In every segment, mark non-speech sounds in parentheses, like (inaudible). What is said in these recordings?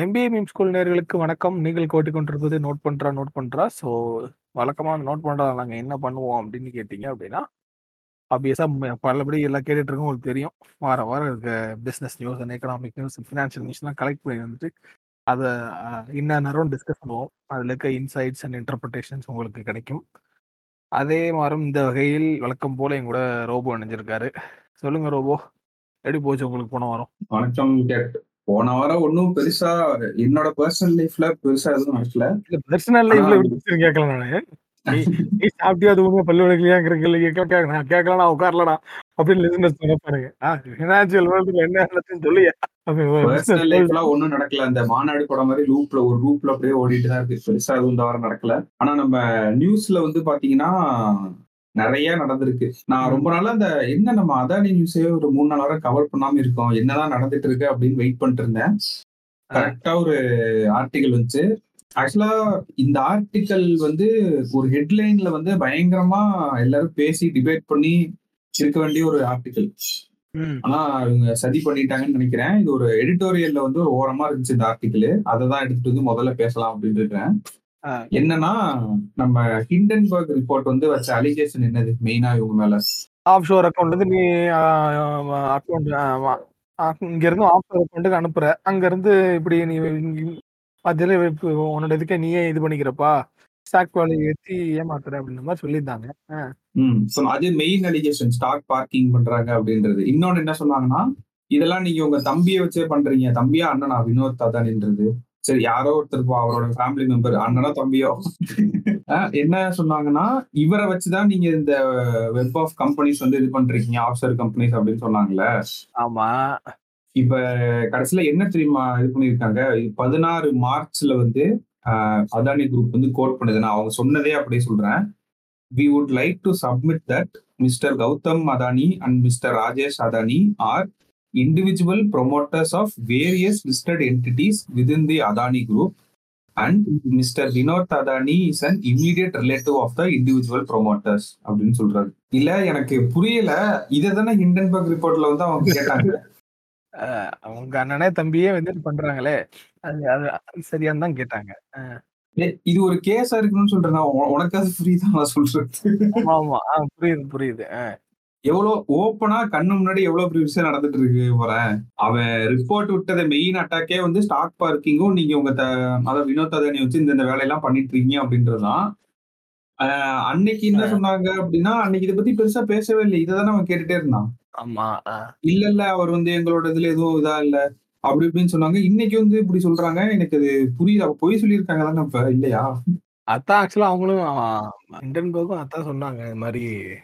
MBA meme school நேர்களுக்கு வணக்கம். நீங்கள் கேட்டுக்கொண்டிருப்பது நோட் பண்றா, நோட் பண்றா. ஸோ, வழக்கமா நோட் பண்றால நாங்க என்ன பண்ணுவோம் அப்படின்னு கேட்டீங்க அப்படின்னா, ஆப்வியஸாக பலபடி எல்லாம் கேட்டுட்டு இருக்கோம் உங்களுக்கு தெரியும். வாரம் வாரம் இருக்க business news and economic news, financial நியூஸ்லாம் கலெக்ட் பண்ணி வந்துட்டு, அத அ இன்ன நேரம் டிஸ்கஸ் பண்ணுவோம். அதில் இருக்க இன்சைட்ஸ் அண்ட் இன்டர்பிரிட்டேஷன்ஸ் உங்களுக்கு கிடைக்கும். அதே மாதிரி இந்த வகையில் வழக்கம் போல என் கூட ரோபோ இணைஞ்சிருக்காரு. சொல்லுங்க ரோபோ. எப்படி போச்சு உங்களுக்கு போன வாரம்? வணக்கம் கேட். போன வாரம் ஒண்ணும் பெருசா என்னோட பெர்சனல் லைஃப்ல பெருசா எதுவும். இல்ல பெர்சனல் லைஃப்ல எப்படி கேட்கல நானு. நீ சாப்பிட்டியா? தூங்குனியா? பல்லு விளக்கலையாங்கிற கேள்வி கேட்க நான் கேட்கலடா, உட்காரலடா அப்படின்னு லிசனர்ஸ் நினைப்பானுங்க. ஆ ஃபினான்ஷியல் வேர்ல்டுல என்ன நடந்துச்சுன்னு சொல்லுயா? ஒண்ணும் நடக்கல. அந்த மாநாடு படம் மாரி லூப்ல ஒரு லூப்ல அப்படியே ஓடிட்டு தான் இருக்கு. பெருசா எதுவும் இந்த வாரம் நடக்கல. ஆனா நம்ம நியூஸ்ல வந்து பாத்தீங்கன்னா, நெறைய நடந்திருக்கு. நான். ரொம்ப நாளா இந்த என்ன நம்ம அதானி நியூஸே ஒரு 3, 4 வாரம் கவர் பண்ணாம இருக்கோம். என்னதான் நடந்துட்டு இருக்கு அப்படின்னு வெயிட் பண்ணிட்டு இருந்தேன். ஆ. கரெக்ட்டா ஒரு ஆர்டிகிள் வந்துச்சு. ஆக்சுவலா இந்த ஆர்டிகிள் வந்து ஒரு ஹெட்லைன்ல வந்து பயங்கரமா எல்லாரும் பேசி டிபேட் பண்ணி இருக்க வேண்டிய ஒரு ஆர்டிகிள். ம். ஆனா இவங்க சதி பண்ணிட்டாங்கன்னு நெனைக்கிறேன். இது ஒரு எடிட்டோரியல்ல வந்து ஒரு ஓரமா இருந்துச்சு இந்த ஆர்டிகிள். அததான் எடுத்துட்டு வந்து முதல்ல பேசலாம் அப்படின்னு இருக்கேன். என்னன்னா, நம்ம ஹிண்டன்பர்க் ரிப்போர்ட் வந்து வச்ச அலிகேஷன் என்னது மெயினா இவங்க மேல? ஆஃப்ஷோர் அக்கவுண்ட்ல இருந்து நீ அ அக்கவுண்ட் ஆமா. இங்க இருந்து ஆஃப்ஷோர் அக்கவுண்ட்க்கு அனுப்புற. அங்க இருந்து இப்படி நீ அதுல உன்னோட இதுக்க நீயே இது பண்ணிக்கிறப்பா. ஸ்டாக் வேல்யூ ஏத்தி ஏமாத்துற அப்படின்ற மாரி சொல்லியிருந்தாங்க. அது மெயின் அலிகேஷன் ஸ்டாக் பார்க்கிங் பண்றாங்க அப்படின்றது. இன்னொன்னு என்ன சொன்னாங்கன்னா, இதெல்லாம் நீங்க உங்க தம்பிய வச்சே பண்றீங்க. தம்பியா? அண்ணனா? வினோத் அதானின்றது. சரி யாரோ ஒருத்தர் போ அவரோட ஃபேமிலி மெம்பர் அண்ணனோ, தம்பியோ. என்ன சொன்னாங்கன்னா, இவர வச்சு தான் நீங்க இந்த வெப் ஆஃப் கம்பெனிஸ் வந்து இது பண்றீங்க. ஆஃப்ஷோர் கம்பெனிஸ் அப்படின்னு சொன்னாங்கல்ல. ஆமா. இப்ப கடைசியில என்ன தெரியுமா இது பண்ணியிருக்காங்க? 16 மார்ச்ல வந்து அதானி குரூப் வந்து கோட் பண்ணுது. நான் அவங்க சொன்னதே அப்படியே சொல்றேன். "We would like to submit that mister Gautam Adani and mister Rajesh Adani are individual promoters of various listed entities within the Adani group and mister Vinod Adani is an immediate relative of the individual promoters" அப்படின்னு சொல்றாரு. இல்ல எனக்கு புரியல. இத தானே Hindenburg ரிப்போர்ட்ல வந்து அவங்க கேட்டாங்க. (laughs) அவங்க அண்ணனே தம்பியே வந்து பண்றாங்களே. அது சரியான்னு தான் கேட்டாங்க. இது ஒரு கேஸா இருக்கணும்னு சொல்றேன். உனக்காவது புரியுதா நான் சொல்றது? ஆமா, புரியுது, புரியுது. அ. எவ்வளோ ஓப்பனா கண்ணு முன்னாடி எவ்வளோ பெரிய விஷயம் நடந்துட்டு இருக்கு பாரேன். அவன் ரிப்போர்ட் விட்டத மெயின் அட்டாக்கே வந்து ஸ்டாக் பார்க்கிங்கும் நீங்க உங்க அதாவது வினோத் அதானி வச்சு இந்த இந்த வேலையெல்லாம் பண்ணிட்டு இருக்கீங்க அப்படின்றது தான். அ அன்னைக்கு என்ன. சொன்னாங்க அப்படின்னா, அன்னைக்கு இத பத்தி பெருசா பேசவே இல்ல. இத தானே அவன் கேட்டுட்டே இருந்தான். ஆமா. இல்ல, இல்ல அவர் வந்து எங்களோட இதுல எதுவும் இதா இல்ல. அப்படி இப்படின்னு சொன்னாங்க. இன்னைக்கு வந்து இப்படி சொல்றாங்க. எனக்கு அது புரியல. அப்ப பொய் சொல்லியிருக்காங்க தானே இல்லையா? அதான் ஆக்சுவலா அவங்களும் ஹிண்டன்பர்க்கும் அதான் சொன்னாங்க. இது ஏய்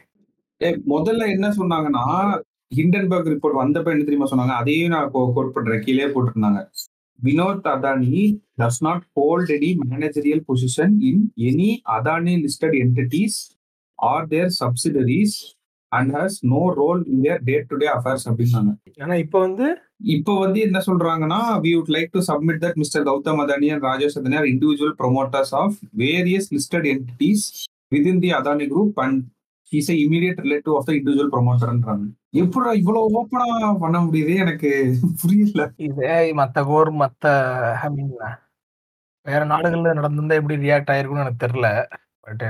முதல்ல என்ன சொன்னாங்கன்னா, ஹிண்டன்பர்க் ரிப்போர்ட் வந்தப்ப என்ன தெரியுமா சொன்னாங்க? அதையும் நான் கோட் பண்றேன். கீழயே போட்டிருந்தாங்க. "Vinod Adani does not hold any managerial position in any Adani listed entities or their subsidiaries and has no role in their day to day affairs" அப்படின்னாங்க. ஆனா இப்ப வந்து இப்ப வந்து என்ன சொல்றாங்கன்னா, "we would like to submit that mister Gautam Adani and Rajesh Adani are individual promoters of various listed entities within the Adani group and is a immediate relative of the individual புரமோட்டர்ன்றாங்க." எப்புட்றா இவ்வளோ ஓப்பனா பண்ண முடியுது? எனக்கு புரியல. இது மத்த core மத்த ஐ மீன் வேற நாடுகள்ல நடந்திருந்தா எப்படி ரியாக்ட் ஆயிருக்கும்னு எனக்கு தெரியல. பட்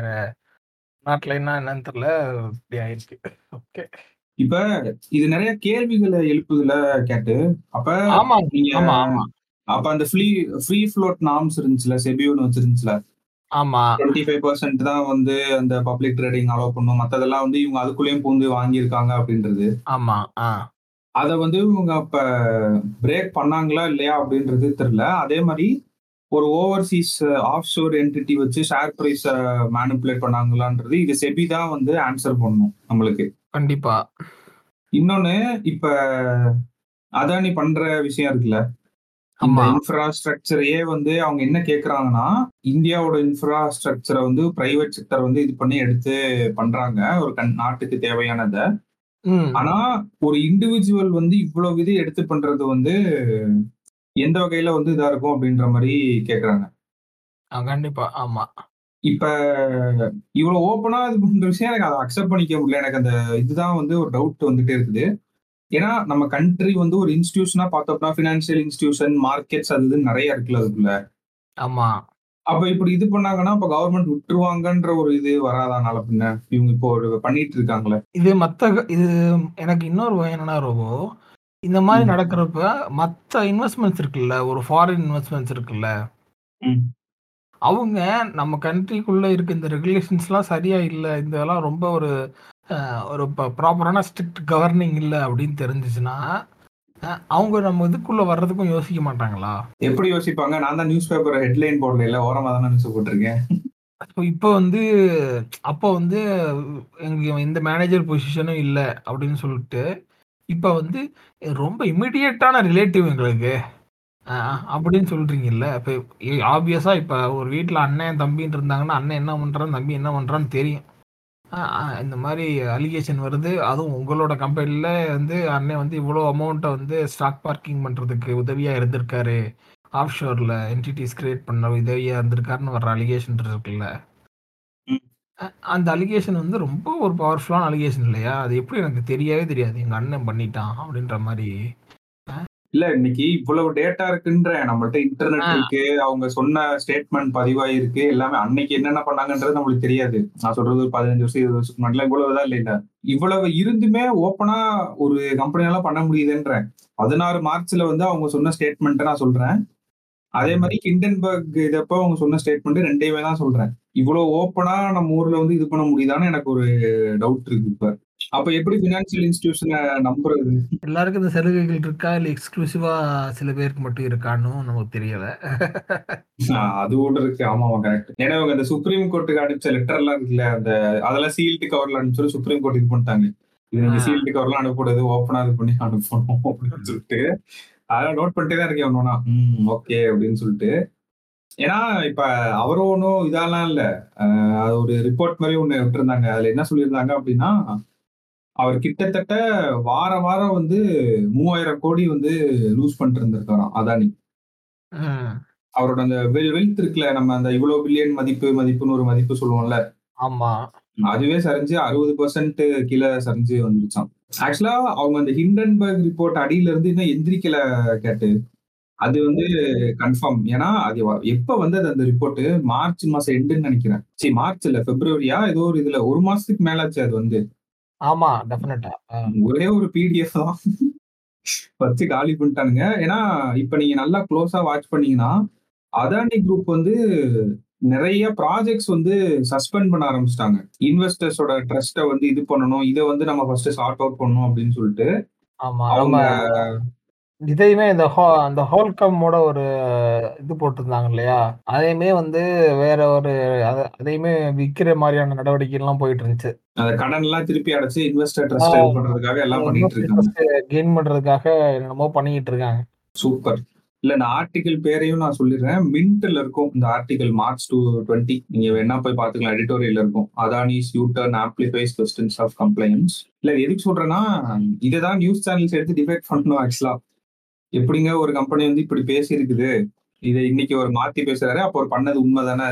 நாட்டுல என்ன என்னன்னு தெரியல. இப்படி ஆயிருக்கு. ஓகே. இப்ப இது நெறைய கேள்விகள எழுப்புதுல கேட்டு. அப்ப ஆமா. ஆமா, ஆமா. அப்ப அந்த ஃப்ரீ ஃப்ரீ ஃப்ளோட் நார்ம்ஸ் இருந்துச்சுல்ல. செபி ஒண்ணு வச்சிருந்துச்சுல்ல. ஆமா. 25% தான் வந்து அந்த பப்ளிக் ட்ரேடிங் அலோவ் பண்ணும். மத்ததெல்லாம் வந்து இவங்க அதுக்குள்ளேயும் பூந்து வாங்கியிருக்காங்க அப்படின்றது. ஆமா. அத வந்து இவங்க அப்ப பிரேக் பண்ணாங்களா இல்லையா அப்படின்றது தெரியல. அதே மாரி ஒரு ஓவர்சீஸ் ஆஃப்ஷோர் என்டிட்டி வச்சு ஷேர் பிரைஸ மேனிபுலேட் பண்ணாங்களான்றது இது செபி தான் வந்து ஆன்ஸர் பண்ணணும் நம்மளுக்கு. கண்டிப்பா. இன்னொன்னு இப்ப அதானி பண்ற விஷயம் இருக்குல்ல. ஆமா. இன்ஃப்ராஸ்ட்ரக்சரையே வந்து அவங்க என்ன கேட்கறாங்கன்னா, இந்தியாவோட இன்ஃப்ராஸ்ட்ரக்சர வந்து பிரைவேட் செக்டார் வந்து இது பண்ணி எடுத்து பண்றாங்க. ஒரு கண் நாட்டுக்கு தேவையானத. ஆனா ஒரு இண்டிவிஜுவல் வந்து இவ்வளவு இது எடுத்து பண்றது வந்து எந்த வகையில வந்து இதா இருக்கும் அப்படின்ற மாரி கேட்கறாங்க. ஆ கண்டிப்பா. ஆமா. இப்ப இவ்வளோ ஓப்பனா இது பண்ற விஷயம் எனக்கு அத அக்செப்ட் பண்ணிக்க முடியல. எனக்கு அந்த இதுதான் வந்து ஒரு டவுட் வந்துட்டே இருக்குது. ஏன்னா நம்ம கண்ட்ரி வந்து ஒரு இன்ஸ்டிடியூஷனா பார்த்தோம்னா ஃபினான்ஷியல் இன்ஸ்டிடியூஷன் மார்க்கெட்ஸ் அது நிறைய இருக்குல்ல அதுக்குள்ள. ஆமா. அப்ப இப்படி இது பண்ணாங்கன்னா அப்ப கவர்மெண்ட் விட்டுருவாங்கன்ற ஒரு இது வராதா நாள பின்ன. இவங்க இப்போ ஒரு பண்ணிட்டு இருக்காங்களே. இது மத்த இது எனக்கு இன்னொரு என்னன்னா ரோபோ இந்த மாதிரி. நடக்கிறப்ப மத்த இன்வெஸ்ட்மெண்ட்ஸ் இருக்குல்ல ஒரு ஃபாரின் இன்வெஸ்ட்மெண்ட்ஸ் இருக்குல்ல. அவங்க நம்ம கண்ட்ரிக்குள்ள இருக்க இந்த ரெகுலேஷன்ஸ்லாம் சரியா இல்லை இந்த இதெல்லாம் ரொம்ப ஒரு ஒரு ப்ராப்பரான ஸ்ட்ரிக்ட் கவர்னிங் இல்லை அப்படின்னு தெரிஞ்சிச்சுன்னா அவங்க நம்ம இதுக்குள்ள வர்றதுக்கும் யோசிக்க மாட்டாங்களா? எப்படி யோசிப்பாங்க? நான் தான் நியூஸ் பேப்பர் ஹெட்லைன் போடல இல்ல ஓரமா தானே நியூஸ் போட்டிருக்கேன். இப்போ இப்போ வந்து அப்போ வந்து எங்க இந்த மேனேஜர் பொசிஷனும் இல்லை அப்படின்னு சொல்லிட்டு இப்போ வந்து ரொம்ப இமிடியேட்டான ரிலேட்டிவ் எங்களுக்கு. அப்படின்னு சொல்றீங்கல்ல இப்போ ஆப்வியஸா இப்போ ஒரு வீட்டில் அண்ணன் தம்பின்னு இருந்தாங்கன்னா அண்ணன் என்ன பண்றான் தம்பி என்ன பண்றான்னு தெரியும். இந்த மாதிரி அலிகேஷன் வருது. அதுவும் உங்களோட கம்பெனியில் வந்து அண்ணன் வந்து இவ்வளோ அமௌண்ட்டை வந்து ஸ்டாக் பார்க்கிங் பண்ணுறதுக்கு உதவியாக இருந்திருக்காரு. ஆஃப் ஷோரில் என்டிட்டிஸ் கிரியேட் பண்ண உதவியாக இருந்திருக்காருன்னு வர்ற அலிகேஷன் இருக்குல்ல. அந்த அலிகேஷன் வந்து ரொம்ப ஒரு பவர்ஃபுல்லான அலிகேஷன் இல்லையா? அது எப்படி எனக்கு தெரியவே தெரியாது. எங்கள் அண்ணன் பண்ணிட்டான் அப்படின்ற மாதிரி. இல்ல இன்னைக்கு இவ்வளவு டேட்டா இருக்குன்ற நம்மள்ட்ட இன்டர்நெட். இருக்கு அவங்க சொன்ன ஸ்டேட்மெண்ட் பதிவாயிருக்கு எல்லாமே அன்னைக்கு என்னென்ன பண்ணாங்கன்றது நம்மளுக்கு தெரியாது. நான் சொல்றது ஒரு பதினஞ்சு வருஷம் இருபது வருஷத்துக்கு முன்னாடி இவ்வளவுதான் இல்ல. இவ்வளவு இருந்துமே ஓப்பனா ஒரு கம்பெனியால பண்ண முடியுதுன்றேன் பதினாறு மார்ச்ல வந்து அவங்க சொன்ன ஸ்டேட்மெண்ட்டை நான் சொல்றேன். அதே மாதிரி கிண்டன்பர்க் இதப்போ அவங்க சொன்ன ஸ்டேட்மெண்ட் ரெண்டையுமே தான் சொல்றேன். இவ்வளவு ஓப்பனா நம்ம ஊர்ல வந்து இது பண்ண முடியுதான்னு எனக்கு ஒரு டவுட் இருக்கு இப்ப. அப்ப எப்படி பினான்சியல் இன்ஸ்டிடியூஷனை நம்புறது? எல்லாருக்கும் இந்த சலுகைகள் இருக்கா? இல்லை எக்ஸ்க்ளூசிவாக சில பேருக்கு மட்டும் இருக்கான்னு நமக்கு தெரியல. அது ஒன்று இருக்கு. ஆமா கரெக்ட் ஏன்னா இவங்க அந்த சுப்ரீம் கோர்ட்டுக்கு அனுப்பிச்ச லெட்டர் எல்லாம் இருக்குல்ல அந்த அதெல்லாம் சீல்டு கவர்ல அனுப்பிச்சு சுப்ரீம் கோர்ட் இது பண்ணிட்டாங்க. இது நீங்க. சீல்டு கவர்லாம் அனுப்பக்கூடாது ஓப்பனா இது பண்ணி அனுப்பணும் அப்படின்னு சொல்லிட்டு. அதெல்லாம் நோட் பண்ணிட்டே தான் இருக்கேன் ஒன்னொன்னா ம் ஓகே அப்படின்னு சொல்லிட்டு. ஏன்னா இப்ப அவரும் ஒன்றும் இதெல்லாம் இல்ல. அது ஒரு ரிப்போர்ட் மாதிரி ஒண்ணு விட்டுருந்தாங்க. அதுல என்ன சொல்லியிருந்தாங்க அப்படின்னா அவர் கிட்டத்தட்ட வார வாரம் வந்து மூவாயிரம் கோடி வந்து லூஸ் பண்ணிட்டு இருந்திருக்காராம் அதானி. அவரோட அந்த வெல் வெல்த் இருக்குல்ல நம்ம அந்த இவ்வளவு பில்லியன் மதிப்பு மதிப்புன்னு ஒரு மதிப்பு சொல்லுவோம்ல. ஆமா. அதுவே சரிஞ்சு அறுபது பர்சன்ட் கீழே சரிஞ்சு வந்துருச்சாம். ஆக்சுவலா அவங்க அந்த ஹிண்டன்பர்க் ரிப்போர்ட் அடியில இருந்து இன்னும் எந்திரிக்கல கேட்டு. அது வந்து கன்ஃபார்ம் ஏன்னா அது எப்ப வந்தது அந்த ரிப்போர்ட் மார்ச் மாசம் எண்டுன்னு நினைக்கிறேன். சரி மார்ச் இல்ல பிப்ரவரியா ஏதோ ஒரு இதுல ஒரு மாசத்துக்கு மேலாச்சு அது வந்து. ஆமா டெஃபினட்டா ஒரே ஒரு பிடிஎஃப் தான். வச்சு காலி பண்ணிட்டானுங்க. ஏன்னா இப்ப நீங்க நல்லா க்ளோஸா வாட்ச் பண்ணீங்கன்னா அதானி குரூப் வந்து நிறைய ப்ராஜெக்ட்ஸ் வந்து சஸ்பெண்ட் பண்ண ஆரம்பிச்சிட்டாங்க. இன்வெஸ்டர்ஸோட ட்ரஸ்ட்டை வந்து இது பண்ணணும் இதை வந்து நம்ம ஃபர்ஸ்ட் சார்ட் அவுட் பண்ணணும் அப்படின்னு சொல்லிட்டு. ஆமா அவங்க இதையுமே இந்த ஹோ அந்த ஹோல்கம்மோட ஒரு இது போட்டிருந்தாங்க இல்லையா அதையுமே வந்து வேற ஒரு அத- அதையுமே விக்கிற மாதிரியான நடவடிக்கை எல்லாம் போயிட்டு இருந்துச்சு அந்த கடன் எல்லாம் திருப்பி அடைச்சு இன்வெஸ்டர் ட்ரஸ்ட் இது பண்றதுக்காக எல்லாம் பண்ணிட்டு இருக்காங்க. கெயின் பண்றதுக்காக என்னமோ பண்ணிட்டு இருக்காங்க. சூப்பர். இல்ல இந்த ஆர்டிகல் பேரையும் நான் சொல்லிடுறேன். மின்ட்ல இருக்கும் இந்த ஆர்டிகல் மார்ச் டூ டுவெண்ட்டி நீங்க வேணா போய் பாத்துக்கலாம் எடிட்டோரியல் இருக்கும். Adani's U turn amplifies questions of compliance இல்ல எதுக்கு சொல்றேன்னா இதுதான் நியூஸ் சேனல்ஸ் எடுத்து டிபேட் பண்ணணும் ஆக்சுவலா எப்படிங்க ஒரு கம்பெனி வந்து இப்படி பேசி இருக்குது இதை இன்னைக்கு ஒரு மாத்தி பேசுறாரு அப்போ ஒரு பண்ணது உண்மை தானே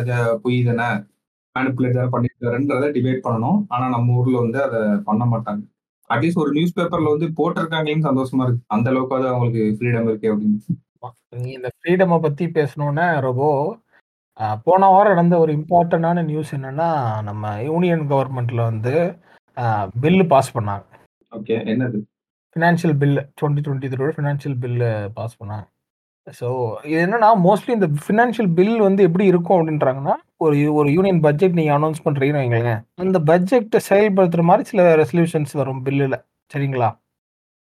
பொய் தானே மேனிப்புலேட் தானே பண்ணிருக்காருன்றத டிபேட் பண்ணணும். ஆனா நம்ம ஊர்ல வந்து அதை பண்ண மாட்டாங்க. அட்லீஸ்ட் ஒரு நியூஸ் பேப்பர்ல வந்து போட்டிருக்காங்களேன்னு சந்தோஷமா இருக்கு. அந்த அளவுக்கு அவங்களுக்கு ஃப்ரீடம் இருக்கு அப்படின்னு. நீ இந்த ஃப்ரீடமை பத்தி பேசணும்னா ரொம்ப போன வாரம் நடந்த ஒரு இம்பார்ட்டண்டான நியூஸ் என்னன்னா நம்ம யூனியன் கவர்மெண்ட்ல வந்து பில்லு பாஸ் பண்ணாங்க. ஓகே என்னது? Financial bill twenty twenty three financial bill pass பண்ணாங்க. ஸோ இது என்னன்னா மோஸ்ட்லி இந்த ஃபினான்ஷியல் பில் வந்து எப்படி இருக்கும் அப்படின்றாங்கன்னா ஒரு ஒரு யூனியன் பட்ஜெட் நீங்கள் அனௌன்ஸ் பண்ணுறீங்கன்னு வைங்களேன். அந்த பட்ஜெட்டை செயல்படுத்துகிற மாதிரி சில ரெசல்யூஷன்ஸ் வரும் பில்லில் சரிங்களா?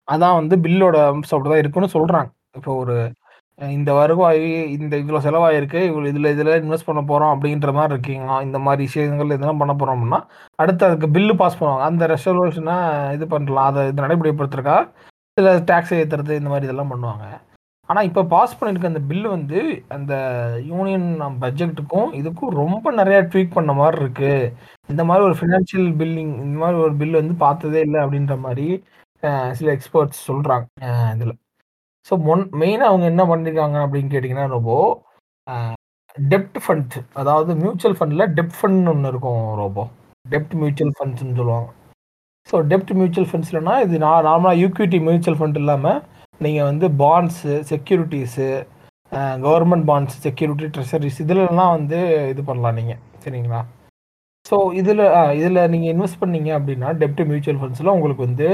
அதான் வந்து பில்லோட அம்சம் அப்படி தான் இருக்குன்னு சொல்கிறாங்க இப்போ ஒரு இந்த வருவாய் இந்த இவ்வளோ செலவாயிருக்கு இவ்வளோ இதில் இதில் இன்வெஸ்ட் பண்ண போகிறோம் அப்படின்ற மாதிரி இருக்கீங்க இந்த மாதிரி விஷயங்கள் இதெல்லாம் பண்ண போகிறோம் அப்படின்னா அடுத்து அதுக்கு பில்லு பாஸ் பண்ணுவாங்க. அந்த ரெசல்யூஷனை இது பண்ணலாம். அதை இது நடைமுறைப்படுத்துறக்கா சில டேக்ஸ் ஏற்றுறது இந்த மாதிரி இதெல்லாம் பண்ணுவாங்க. ஆனால் இப்போ பாஸ் பண்ணியிருக்க அந்த பில்லு வந்து அந்த யூனியன் பட்ஜெட்டுக்கும் இதுக்கும் ரொம்ப நிறையா ட்வீட் பண்ண மாதிரி இருக்குது இந்த மாதிரி ஒரு ஃபினான்ஷியல் பில்லிங் இந்த மாதிரி ஒரு பில் வந்து பார்த்ததே இல்லை அப்படின்ற மாதிரி சில எக்ஸ்பர்ட்ஸ் சொல்கிறாங்க இதில். ஸோ மொன் மெயினாக அவங்க என்ன பண்ணியிருக்காங்க அப்படின்னு கேட்டிங்கன்னா ரொம்ப டெப்ட் ஃபண்ட் அதாவது மியூச்சுவல் ஃபண்டில் டெப்ட் ஃபண்ட் ஒன்று இருக்கும் ரோபோ டெப்ட் மியூச்சுவல் ஃபண்ட்ஸ்னு சொல்லுவாங்க. ஸோ டெப்ட் மியூச்சுவல் ஃபண்ட்ஸ்லனா இது நான் நார்மலாக ஈக்விட்டி மியூச்சுவல் ஃபண்ட் இல்லாமல் நீங்கள் வந்து bonds securities government bonds security treasuries இதுலலாம் வந்து இது பண்ணலாம் நீங்கள் சரிங்களா? ஸோ இதில் இதில் நீங்கள் இன்வெஸ்ட் பண்ணீங்க அப்படின்னா டெப்ட் மியூச்சுவல் ஃபண்ட்ஸில் உங்களுக்கு வந்து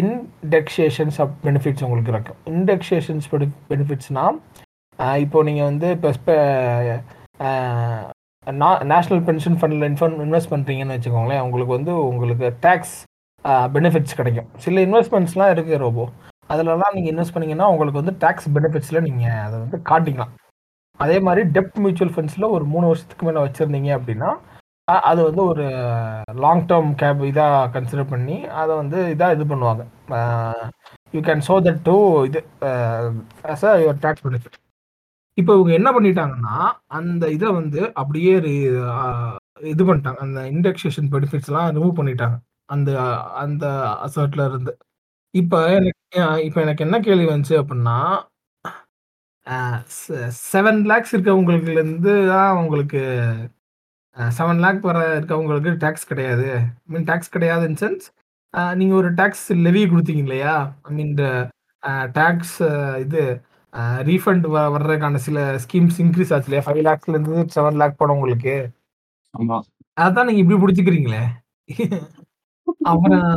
இன்டெக்ஷேஷன்ஸ் பெனிஃபிட்ஸ் உங்களுக்கு இருக்கும் இன்டெக்ஷேஷன்ஸ் பெனிஃபிட்ஸ்னால் இப்போ நீங்கள் வந்து இப்போ நேஷ்னல் பென்ஷன் ஃபண்டில் இன்ஃபன் இன்வெஸ்ட் பண்ணுறீங்கன்னு வச்சுக்கோங்களேன் உங்களுக்கு வந்து உங்களுக்கு டேக்ஸ் பெனிஃபிட்ஸ் கிடைக்கும். சில இன்வெஸ்ட்மெண்ட்ஸ்லாம் இருக்குது ரோபோ. அதிலலாம் நீங்கள் இன்வெஸ்ட் பண்ணிங்கன்னா உங்களுக்கு வந்து டேக்ஸ் பெனிஃபிட்ஸில் நீங்கள் அதை வந்து காட்டிக்கலாம். அதே மாதிரி டெப்ட் மியூச்சுவல் ஃபண்ட்ஸில் ஒரு மூணு வருஷத்துக்கு மேலே வச்சுருந்தீங்க அப்படின்னா அது வந்து ஒரு லாங் டேர்ம் கேப் இதாக கன்சிடர் பண்ணி அதை வந்து இதாக இது பண்ணுவாங்க. You can show that to இது as a your tax benefit இப்போ இவங்க என்ன பண்ணிட்டாங்கன்னா அந்த இதை வந்து அப்படியே இது பண்ணிட்டாங்க. அந்த இண்டெக்ஸேஷன் பெனிஃபிட்ஸ்லாம் ரிமூவ் பண்ணிட்டாங்க. அந்த அந்த அசர்ட்ல இருந்து. இப்போ எனக்கு இப்போ எனக்கு என்ன கேள்வி வந்துச்சு அப்படின்னா செவன் லேக்ஸ் இருக்கவங்களுக்குலேருந்து தான் உங்களுக்கு செவன் லேக் வர இருக்கவங்களுக்கு டேக்ஸ் கிடையாது. ஐ மீன் டேக்ஸ் கிடையாது இன் சென்ஸ் நீங்கள் ஒரு டேக்ஸ் லெவி கொடுத்தீங்க இல்லையா? ஐ மீன் டேக்ஸ் இது ரீஃபண்ட் வர்றதுக்கான சில ஸ்கீம்ஸ் இன்க்ரீஸ் ஆச்சு இல்லையா? ஃபைவ் லேக்ஸ்லேருந்து செவன் லேக் போன உங்களுக்கு அதான் நீங்கள் இப்படி பிடிச்சிக்கிறீங்களே. அப்புறம்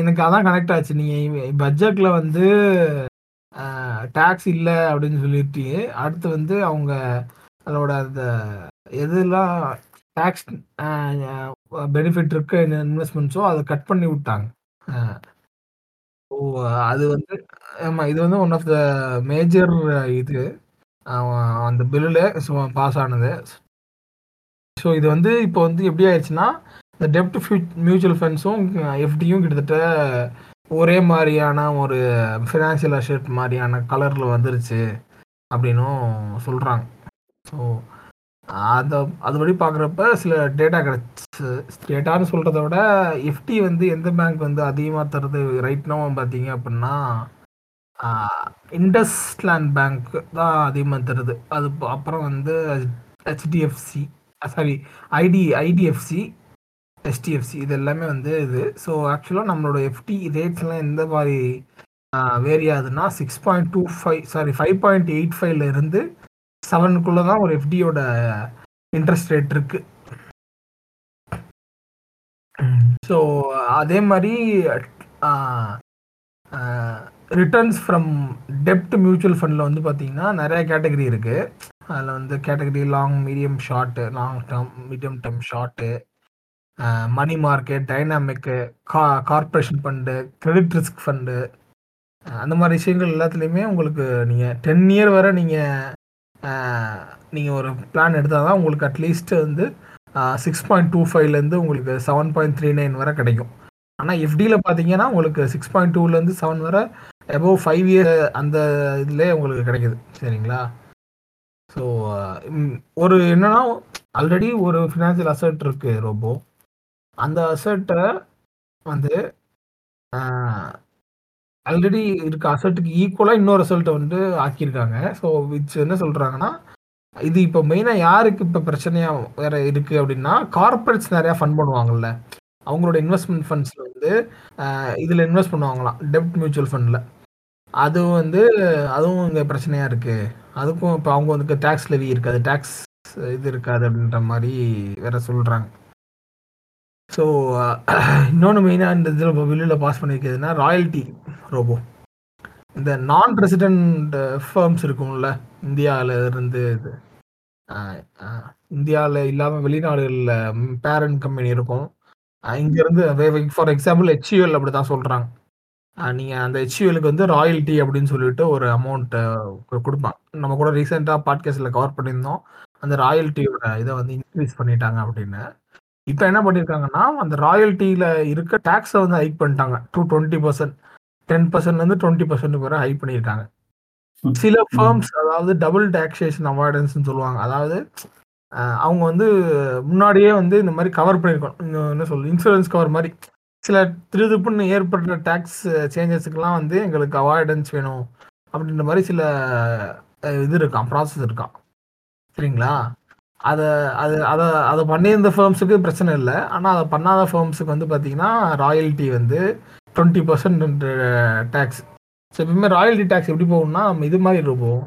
எனக்கு அதான் கனெக்ட் ஆச்சு. நீங்கள் பட்ஜெட்ல வந்து டேக்ஸ் இல்லை அப்படின்னு சொல்லிட்டு அடுத்து வந்து அவங்க அதோட அந்த எதெல்லாம் டேக்ஸ் பெனிஃபிட் இருக்க இன்வெஸ்ட்மெண்ட்ஸோ அதை கட் பண்ணி விட்டாங்க. ஸோ ஓ அது வந்து ஆமாம் இது வந்து ஒன் ஆஃப் த மேஜர் இது. அந்த பில்லில் பாஸ் ஆனது. ஸோ இது வந்து இப்போ வந்து எப்படி ஆயிடுச்சுன்னா இந்த டெப்ட் மியூச்சுவல் ஃபண்ட்ஸும் எஃப்டியும் கிட்டத்தட்ட ஒரே மாதிரியான ஒரு ஃபினான்ஷியல் அசெட் மாதிரியான கலரில் வந்துருச்சு அப்படின்னும் சொல்கிறாங்க ஸோ அதை அதுபடி பார்க்குறப்ப சில டேட்டா கிடச்சி. டேட்டான்னு சொல்கிறத விட எஃப்டி வந்து எந்த பேங்க் வந்து அதிகமாக தருது? ரைட்னாவும் பார்த்தீங்க அப்படின்னா இண்டஸ்லேண்ட் பேங்க் தான் அதிகமாக தருது. அது அப்புறம் வந்து HDFC sorry ID IDFC HDFC இது எல்லாமே வந்து இது. ஸோ ஆக்சுவலாக நம்மளோட எஃப்டி ரேட்ஸ்லாம் எந்த மாதிரி வேரி ஆகுதுன்னா six point two five sorry five point eight ஃபைவ்லேருந்து இருந்து செவனுக்குள்ள தான் ஒரு எஃப்டியோட இன்ட்ரெஸ்ட் ரேட் இருக்கு. ஸோ அதே மாதிரி ரிட்டர்ன்ஸ் ஃப்ரம் டெப்ட் மியூச்சுவல் ஃபண்டில் வந்து பார்த்தீங்கன்னா நிறைய கேட்டகரி இருக்குது அதில் வந்து category long medium short long term medium term short money market dynamic கா corporation fund credit risk fund அந்த மாதிரி விஷயங்கள் எல்லாத்துலேயுமே உங்களுக்கு நீங்கள் டென் இயர் வரை நீங்கள் நீங்கள் ஒரு பிளான் எடுத்தால் தான் உங்களுக்கு அட்லீஸ்ட் வந்து சிக்ஸ் பாயிண்ட் டூ ஃபைவ்லேருந்து உங்களுக்கு செவன் பாயிண்ட் த்ரீ நைன் வரை கிடைக்கும். ஆனால் எஃப்டியில் பார்த்தீங்கன்னா உங்களுக்கு சிக்ஸ் பாயிண்ட் டூலேருந்து செவன் வரை எபோவ் ஃபைவ் இயர் அந்த இதுலேயே உங்களுக்கு கிடைக்குது. சரிங்களா? ஸோ ஒரு என்னன்னா ஆல்ரெடி ஒரு ஃபினான்ஷியல் அசட் இருக்குது ரோபோ அந்த அசட்டை வந்து ஆல்ரெடி இருக்க அசட்டுக்கு ஈக்குவலாக இன்னொரு அசல்ட்டை வந்து ஆக்கியிருக்காங்க. ஸோ விச் என்ன சொல்கிறாங்கன்னா இது இப்போ மெயினாக யாருக்கு இப்போ பிரச்சனையாக வேற இருக்குது அப்படின்னா கார்ப்பரேட்ஸ் நிறையா ஃபண்ட் பண்ணுவாங்கல்ல. அவங்களோட இன்வெஸ்ட்மெண்ட் ஃபண்ட்ஸில் வந்து இதில் இன்வெஸ்ட் பண்ணுவாங்களாம். டெப்ட் மியூச்சுவல் ஃபண்டில் அதுவும் வந்து அதுவும் இங்கே பிரச்சனையாக இருக்குது அதுக்கும் இப்போ அவங்க வந்து டேக்ஸ் லெவி இருக்காது. டேக்ஸ் இது இருக்காது அப்படின்ற மாதிரி வேற சொல்கிறாங்க ஸோ இன்னொன்று மெயினாக இந்த இதில் இப்போ வெளியில் பாஸ் பண்ணியிருக்கிறதுனா ராயல்ட்டி ரோபோ இந்த நான் ரெசிடென்ட் ஃபேர்ம்ஸ் இருக்கும்ல இந்தியாவில் இருந்து இது இந்தியாவில் இல்லாமல் வெளிநாடுகளில் பேரண்ட் கம்பெனி இருக்கும். இங்கேருந்து ஃபார் எக்ஸாம்பிள் ஹெச்யூஎல் அப்படி தான் சொல்கிறாங்க நீங்கள் அந்த ஹெச்யூஎலுக்கு வந்து ராயல்ட்டி அப்படின்னு சொல்லிட்டு ஒரு அமௌண்ட்டை கொடுப்பான் நம்ம கூட ரீசெண்டாக பாட்காஸ்ட்டில் கவர் பண்ணியிருந்தோம். அந்த ராயல்ட்டியோட இதை வந்து இன்க்ரீஸ் பண்ணிட்டாங்க அப்படின்னு. இப்போ என்ன பண்ணியிருக்காங்கன்னா அந்த ராயல்ட்டியில் இருக்க டேக்ஸை வந்து ஹைக் பண்ணிட்டாங்க. டூ டுவெண்ட்டி பர்சன்ட் டென் பர்சன்ட்லேருந்து டுவெண்ட்டி பர்சன்ட் வரை ஹைக் பண்ணியிருக்காங்க சில ஃபர்ம்ஸ் அதாவது டபுள் டாக்ஸேஷன் அவாய்டன்ஸ்னு சொல்லுவாங்க. அதாவது அவங்க வந்து முன்னாடியே வந்து இந்த மாதிரி கவர் பண்ணியிருக்கோம் என்ன சொல்லு இன்சூரன்ஸ் கவர் மாதிரி. சில திருதுப்புன்னு ஏற்படுற டேக்ஸ் சேஞ்சஸுக்கெல்லாம் வந்து எங்களுக்கு அவாய்டன்ஸ் வேணும். அப்படின்ற மாதிரி சில இது இருக்கான் ப்ராசஸ் இருக்கான் சரிங்களா? அதை அது அதை அதை பண்ணியிருந்த ஃபர்ம்ஸுக்கு பிரச்சனை இல்லை. ஆனால் அதை பண்ணாத ஃபர்ம்ஸுக்கு வந்து பார்த்தீங்கன்னா, ராயல்டி வந்து டுவெண்ட்டி பர்சன்ட் டேக்ஸ் ஸோ எப்பவுமே ராயல்டி டேக்ஸ் எப்படி போகும்னா, நம்ம இது மாதிரி இருப்போம்.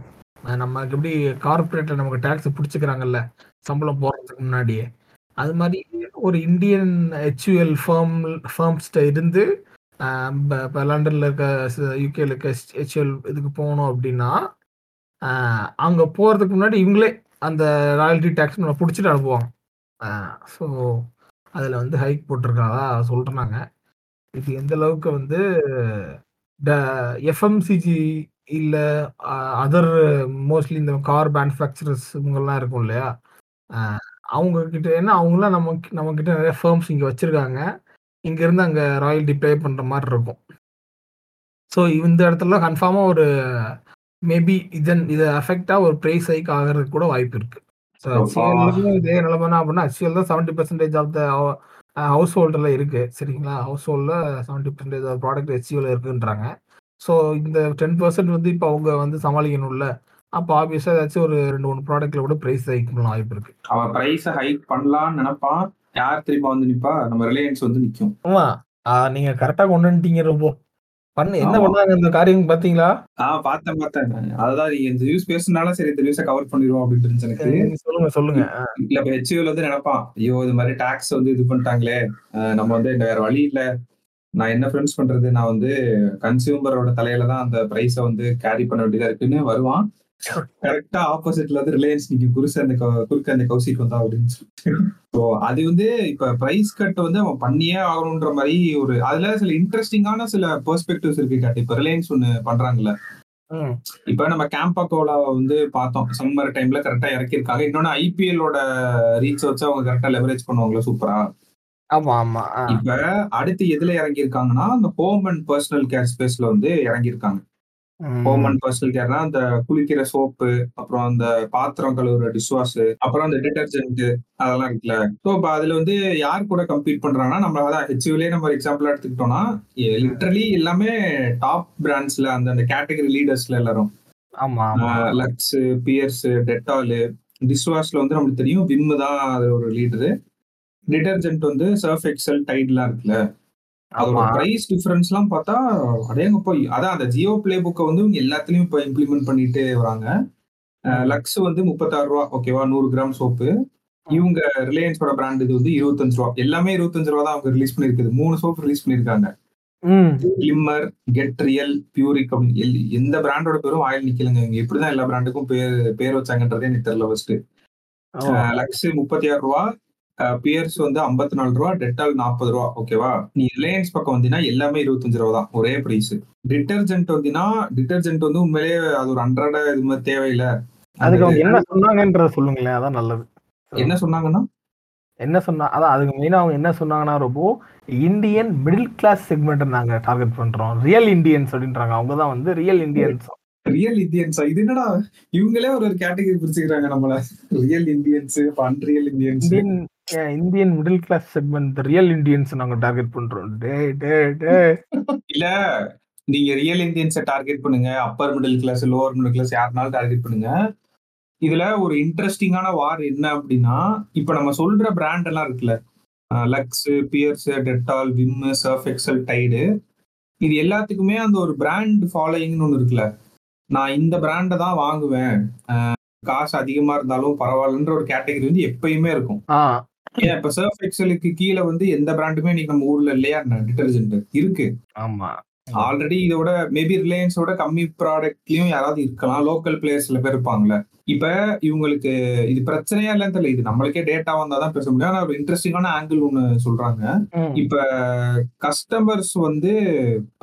நமக்கு எப்படி கார்பரேட்டில் நமக்கு டேக்ஸ் பிடிச்சிக்கிறாங்கல்ல சம்பளம் போடுறதுக்கு முன்னாடியே. அது மாதிரி ஒரு இந்தியன் ஹெச்யூஎல் ஃபர்ம் ஃபர்ம்ஸ்ட்ட இருந்து இப்போ லண்டனில் இருக்க யூகேல யுகேல இருக்க ஹெச்யூஎல் இதுக்கு போகணும் அப்படின்னா, அங்கே போகிறதுக்கு முன்னாடி இவங்களே அந்த ராயல்டி டேக்ஸ் நம்ம பிடிச்சிட்டு அனுப்புவாங்க. ஸோ அதில் வந்து ஹைக் போட்டிருக்காதா சொல்கிறாங்க இது எந்த அளவுக்கு வந்து ட எஃப்எம்சிஜி இல்லை அதர் மோஸ்ட்லி இந்த கார் மேனுஃபேக்சரர்ஸ் இவங்கெல்லாம் இருக்கும் இல்லையா? அவங்க கிட்ட ஏன்னா அவங்களாம் நம்ம நம்ம கிட்ட ஃபர்ம்ஸ் ஃபேர்ம்ஸ் இங்கே வச்சுருக்காங்க இங்கேருந்து அங்கே ராயல்டி பே பண்ணுற மாதிரி இருக்கும். ஸோ இந்த இடத்துல கன்ஃபார்மாக ஒரு மேபி இதன் இத அஃபெக்ட்டா ஒரு பிரைஸ் ஹைக் ஆகுறதுக்கு கூட வாய்ப்பு இருக்கு. ஸோ! ஹெச்யூஎல்லுக்கும் இதே நிலைமைனா அப்படின்னா, ஹெச்யூஎல் தான் 70% ஆஃப் த ஹவுஸ் ஹோல்டுல இருக்கு. சரிங்களா? ஹவுஸ் ஹோல்ட்ல 70% ஆஃப் ப்ராடக்ட் ஹெச்யூஎல்ல இருக்குன்றாங்க. ஸோ இந்த 10% வந்து இப்ப அவங்க வந்து சமாளிக்கணும்ல. அப்ப ஆப்வியஸா ஏதாச்சும் ஒரு 2, 3 ப்ராடக்ட்ல கூட பிரைஸ் ஹைக் பண்ண வாய்ப்பு இருக்கு. அவன் பிரைஸ ஹைக் பண்ணலான்னு நெனப்பான். யார் தெரியுமா வந்து நிப்பா? நம்ம ரிலையன்ஸ் வந்து நிக்கும். ஆமா. நீங்க கரெக்ட்டா கொண்டு வந்துட்டீங்க ரொம்போ. பண்ணு என்ன. பண்ணாங்க இந்த காரியம் பார்த்தீங்களா? ஆ பார்த்தேன், பார்த்தேன். அதுதான் நீங்க இந்த நியூஸ் பேசுனனால சரி இந்த நியூஸ கவர் பண்ணிருவோம் அப்படின்னு இருந்துச்சு எனக்கு. சொல்லுங்க, சொல்லுங்க. இல்ல இப்ப ஹெச்யூஎல் வந்து நெனப்பான். ஐயோ! இது மாரி டாக்ஸ் வந்து இது பண்ணிட்டாங்களே. நம்ம வந்து வேற வழி இல்ல. நான் என்ன ஃப்ரெண்ட்ஸ் பண்றது? நான் வந்து கன்சியூமரோட தலையில தான் அந்த பிரைஸ வந்து கேரி பண்ண வேண்டியதா இருக்குன்னு வருவான். கரெக்ட்டா ஆப்போசிட்ல வந்து ரிலையன்ஸ் நிக்கும். குருசு அந்த குறுக்க அந்த கௌசிக் வந்தா அப்படின்னு. ஸோ அது வந்து இப்ப பிரைஸ் கட் வந்து அவன் பண்ணியே ஆகணுன்ற மாரி ஒரு அதுல சில இன்ட்ரஸ்டிங்கான சில பெர்ஸ்பெக்டிவ்ஸ் இருக்கு காட்டு. இப்ப ரிலையன்ஸ் ஒண்ணு பண்றாங்கல்ல. இப்ப நம்ம கேம்பா கோலாவ வந்து பார்த்தோம். சம்மர் டைம்ல கரெக்ட்டா இறக்கியிருக்காங்க. இன்னொன்னு ஐபிஎல்லோட ரீச் வச்சு அவங்க கரெக்ட்டா லெவரேஜ் பண்ணுவாங்கல்ல சூப்பரா. ஆமா, ஆமா. இப்ப அடுத்து எதுல இறங்கியிருக்காங்கன்னா, அந்த ஹோம் அண்ட் பெர்சனல் கேர் ஸ்பேஸ்ல வந்து இறங்கியிருக்காங்க. ஹோம். அண்ட் பெர்சனல் கேர்னா, அந்த குளிக்கிற சோப்பு, அப்புறம் அந்த பாத்திரம் கழுவுற டிஷ் வாஷ், அப்புறம் அந்த டிடர்ஜென்ட் அதெல்லாம் இருக்குல்ல. ஸோ இப்ப அதுல வந்து யார் கூட கம்பீட் பண்றாங்கன்னா, நம்ம அதான் ஹெச்யூஎல்லே நம்ம எக்ஸாம்பிளா எடுத்துக்கிட்டோம்னா, லிட்டரலி எல்லாமே டாப் பிராண்ட்ஸ்ல அந்த அந்த கேட்டகரி லீடர்ஸ்ல எல்லாரும். லக்ஸ், பியர்ஸ், டெட்டால், டிஷ் வாஷ்ல வந்து நம்மளுக்கு தெரியும் விம் தான் அது ஒரு லீடரு. டிடர்ஜென்ட் வந்து சர்ஃப் எக்ஸல், டைட்லாம் இருக்குல்ல. அதோட. பிரைஸ் டிஃபரன்ஸ்லாம் பார்த்தா, அடேங்கப்பா! அதான் அந்த ஜியோ பிளே புக்க வந்து இவங்க எல்லாத்துலயும் இப்ப இம்ப்ளிமெண்ட் பண்ணிட்டு வராங்க. லக்ஸ் வந்து ரூ. 36 ஓகேவா? 100 கிராம் சோப்பு. இவங்க ரிலையன்ஸோட பிராண்ட் இது வந்து ரூ. 25 எல்லாமே ரூ. 25 தான் அவங்க ரிலீஸ் பண்ணியிருக்குது. 3 சோப் ரிலீஸ் பண்ணியிருக்காங்க. ம். கிளிம்மர், கெட் ரியல், பியூரிக் அப்படின்னு எந்த பிராண்டோட பேரும் வாயில நிக்கலங்க. இவங்க எப்படிதான் எல்லா பிராண்டுக்கும் பேர் பேர் வச்சாங்கன்றதே எனக்கு தெரியல! அ லக்ஸ் ரூ. 36 அ பியர்ஸ் வந்து ரூ. 54 டெட்டால் ரூ. 40 ஓகேவா? நீ ரிலையன்ஸ் பக்கம் வந்தீன்னா எல்லாமே ரூ. 25 தான். ஒரே பிரைஸ். டிடர்ஜென்ட் வந்தீன்னா, டிடர்ஜென்ட் வந்து உண்மையிலேயே அது ஒரு அன்றாட இது மாரி தேவையில்ல. அதுக்கு அவங்க என்ன சொன்னாங்கன்றத சொல்லுங்களேன். அதான் நல்லது. என்ன சொன்னாங்கன்னா? என்ன சொன்னா அதான் அதுக்கு மெயினா அவங்க என்ன சொன்னாங்கன்னா, ரொம்போ இந்தியன் மிடில் கிளாஸ் செக்மெண்ட்ட நாங்க டார்கெட் பண்றோம். ரியல் இண்டியன்ஸ் அப்படின்றாங்க. அவங்க தான் வந்து ரியல் இண்டியன்ஸ். ரியல் இந்தியன்ஸா? இது என்னடா? இவங்களே ஒரு ஒரு கேட்டகரி பிரிச்சுக்கிறாங்க நம்மள. Real Indians, unreal Indians. Indian middle class segment real Indians நாங்க டார்கெட் பண்றோம். டேய், டேய், டேய். இல்ல நீங்க ரியல் இந்தியன்ஸ டார்கெட் பண்ணுங்க. Upper middle class, lower middle class யாருனாலும் டார்கெட் பண்ணுங்க. இதுல ஒரு இன்ட்ரஸ்டிங்கான வார் என்ன அப்படின்னா, இப்ப நம்ம சொல்ற பிராண்ட் எல்லாம் இருக்குல்ல. Lux, Pears, Dettol, Vim, Surf Excel, Tide. இது எல்லாத்துக்குமே அந்த ஒரு பிராண்ட் ஃபாலோயிங்ன்னு ஒண்ணு இருக்குல்ல. நான் இந்த பிராண்ட தான் வாங்குவேன். காசு அதிகமா இருந்தாலும் பரவாயில்லன்ற ஒரு கேட்டகரி வந்து எப்பயுமே இருக்கும். ஏன் இப்ப சர்ஃப் எக்ஸலுக்கு கீழ வந்து எந்த பிராண்டுமே இன்னைக்கு நம்ம ஊர்ல இல்லையா என்ன? டிடர்ஜென்ட் இருக்கு. ஆமா. ஆல்ரெடி இதோட மேபி ரிலையன்ஸோட கம்மி ப்ராடக்ட்லயும் யாராவது இருக்கலாம். லோக்கல் பிளேயர்ஸ் சில பேர் இருப்பாங்கல்ல. இப்ப இவங்களுக்கு இது பிரச்சனையா இல்லன்னு தெரியல. இது நம்மளுக்கே டேட்டா வந்தா தான் பேச முடியும். ஆனா ஒரு இன்ட்ரஸ்டிங்கான ஆங்கிள் ஒண்ணு சொல்றாங்க. இப்ப கஸ்டமர்ஸ் வந்து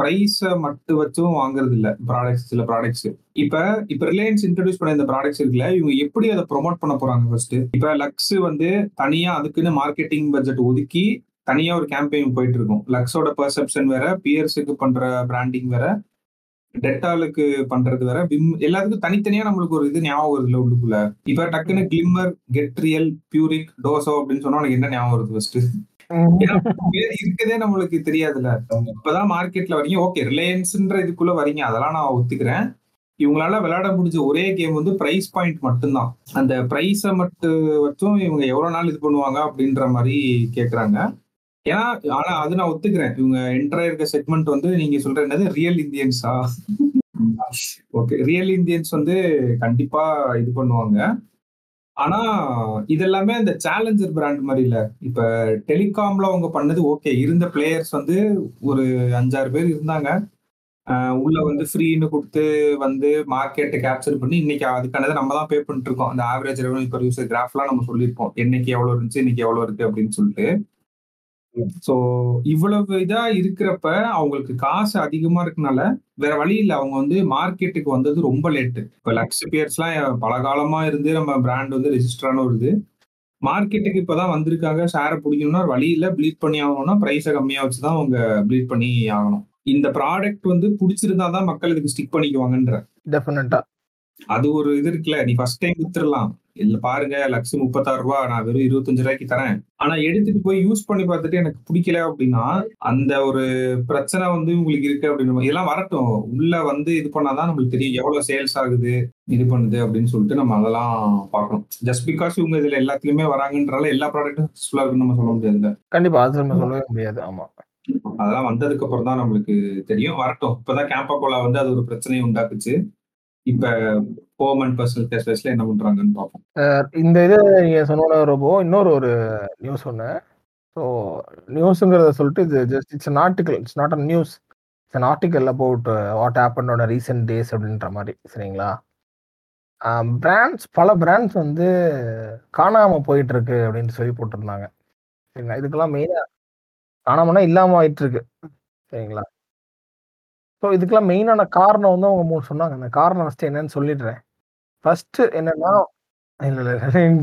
பிரைஸ மட்டும் வச்சும் வாங்குறது இல்ல. ப்ராடக்ட்ஸ் சில ப்ராடக்ட்ஸ். இப்ப இப்ப ரிலையன்ஸ் இன்ட்ரோடியூஸ் பண்ண இந்த ப்ராடக்ட்ஸ் இருக்குல்ல, இவங்க எப்படி அத ப்ரமோட் பண்ண போறாங்க ஃபர்ஸ்ட்? இப்ப லக்ஸ் வந்து தனியா அதுக்குன்னு மார்க்கெட்டிங் பட்ஜெட் ஒதுக்கி தனியா ஒரு கேம்பெயின் போயிட்டு இருக்கும். லக்ஸோட பர்செப்ஷன் வேற, பியர்ஸுக்கு பண்ற பிராண்டிங் வேற, டெட்டாலுக்கு பண்றது வேற, விம் எல்லாத்துக்கும் தனித்தனியா நம்மளுக்கு ஒரு இது ஞாபகம் வருது உள்ளுக்குள்ள. இப்ப டக்குன்னு கிளிம்மர், கெட்ரியல் பியூரிக், டோசோ அப்படின்னு சொன்னா உனக்கு என்ன ஞாபகம் வருது ஃபர்ஸ்ட்? இருக்கதே நம்மளுக்கு தெரியாதுல்ல. இப்பதான் மார்க்கெட்ல வரீங்க. ஓகே ரிலையன்ஸ்ன்ற இதுக்குள்ள வரீங்க. அதெல்லாம் நான் ஒத்துக்கிறேன். இவங்களால விளையாட முடிஞ்ச ஒரே கேம் வந்து பிரைஸ் பாயிண்ட் மட்டும்தான் அந்த பிரைஸை மட்டும் வச்சும் இவங்க எவ்வளவு நாள் இது பண்ணுவாங்க அப்படின்ற மாதிரி கேக்குறாங்க ஏன்னா ஆனா அது நான் ஒத்துக்கிறேன். இவங்க என்டர் இருக்க செக்மெண்ட் வந்து நீங்க சொல்ற என்னது? ரியல் இந்தியன்ஸா ஓகே ரியல் இந்தியன்ஸ் வந்து கண்டிப்பா இது பண்ணுவாங்க. ஆனா இதெல்லாமே இந்த சேலஞ்சர் பிராண்ட் மாதிரி இல்ல. இப்ப டெலிகாம்ல அவங்க பண்ணது ஓகே இருந்த பிளேயர்ஸ் வந்து ஒரு அஞ்சாறு பேர் இருந்தாங்க. உள்ள வந்து ஃப்ரீன்னு கொடுத்து வந்து மார்க்கெட்டை கேப்சர் பண்ணி இன்னைக்கு அதுக்கானதை நம்ம தான் பே பண்ணிட்டு இருக்கோம். அந்த ஆவரேஜ் ரெவன்யூ பர் யூசர் கிராஃப்லாம் நம்ம சொல்லியிருப்போம். என்னைக்கு எவ்வளவு இருந்துச்சு இன்னைக்கு எவ்வளவு இருக்கு அப்படின்னு சொல்லிட்டு. சோ இவ்வளவு இதா இருக்கிறப்ப அவங்களுக்கு காசு அதிகமா இருக்கனால வேற வழி இல்ல. அவங்க வந்து மார்க்கெட்டுக்கு வந்தது ரொம்ப லேட்டு இப்ப லக்ஸ் பியர்ஸ் எல்லாம் பல காலமா இருந்து நம்ம பிராண்ட் வந்து ரெஜிஸ்டர் ஆன வருது மார்க்கெட்டுக்கு இப்பதான் வந்திருக்காங்க. ஷேரை பிடிக்கணும்னா வழி இல்ல. ப்ளீட் பண்ணி ஆகணும்னா பிரைஸை கம்மியா வச்சுதான் அவங்க ப்ளீட் பண்ணி ஆகணும். இந்த ப்ராடக்ட் வந்து பிடிச்சிருந்தா தான் மக்கள் இதுக்கு ஸ்டிக் பண்ணிக்குவாங்கன்ற. டெஃபினட்டா அது ஒரு இது இருக்குல்ல. நீ ஃபர்ஸ்ட் டைம் வித்துடலாம். இல்ல பாருங்க லக்ஸ் முப்பத்தாறு ரூபா நான் வெறும் இருபத்தஞ்சு ரூபாய்க்கு தரேன். ஆனா எடுத்துட்டு போய் யூஸ் பண்ணி பார்த்துட்டு எனக்கு பிடிக்கல அப்படின்னா அந்த ஒரு பிரச்சனை வந்து உங்களுக்கு இருக்கு அப்படின்னு இதெல்லாம் வரட்டும். உள்ள வந்து இது பண்ணாதான் நம்மளுக்கு தெரியும். எவ்வளவு சேல்ஸ் ஆகுது இது பண்ணுது அப்படின்னு சொல்லிட்டு நம்ம அதெல்லாம் பார்க்கணும். ஜஸ்ட் பிகாஸ் இவங்க இதுல எல்லாத்துலயுமே வராங்கன்றால எல்லா ப்ராடக்ட்டும் சக்சஸ்ஃபுல்லா இருக்குன்னு நம்ம சொல்ல முடியாது கண்டிப்பா அது நம்ம சொல்லவே முடியாது. ஆமா. அதெல்லாம் வந்ததுக்கு அப்புறம் தான் நம்மளுக்கு தெரியும். வரட்டும். இப்பதான் கேம்பா கோலா வந்து அது ஒரு பிரச்சனையை உண்டாக்குச்சு. இப்ப ஹோம் அண்ட் பர்சனல் கேஸ்ல என்ன பண்றாங்கன்னு பார்ப்போம். இந்த இது நீங்க சொன்னோட ரொம்ப இன்னொரு ஒரு நியூஸ் ஒன்று ஸோ நியூஸுங்கிறத சொல்லிட்டு இது just it's an article it's not a news it's an article about what ஆப்பனோட recent days அப்படின்ற மாதிரி சரிங்களா? பிராண்ட்ஸ் பல பிராண்ட்ஸ் வந்து காணாமல் போயிட்டு இருக்கு அப்படின்னு சொல்லி போட்டிருந்தாங்க. சரிங்களா? இதுக்கெல்லாம் மெயினாக காணாமனா இல்லாமல் ஆயிட்டு இருக்கு சரிங்களா? ஸோ இதுக்கெல்லாம் மெயினான காரணம் வந்து அவங்க மூணு சொன்னாங்க. அந்த காரணம் ஃபஸ்ட்டு என்னன்னு சொல்லிடுறேன். ஃபர்ஸ்ட் என்னன்னா இல்ல இல்ல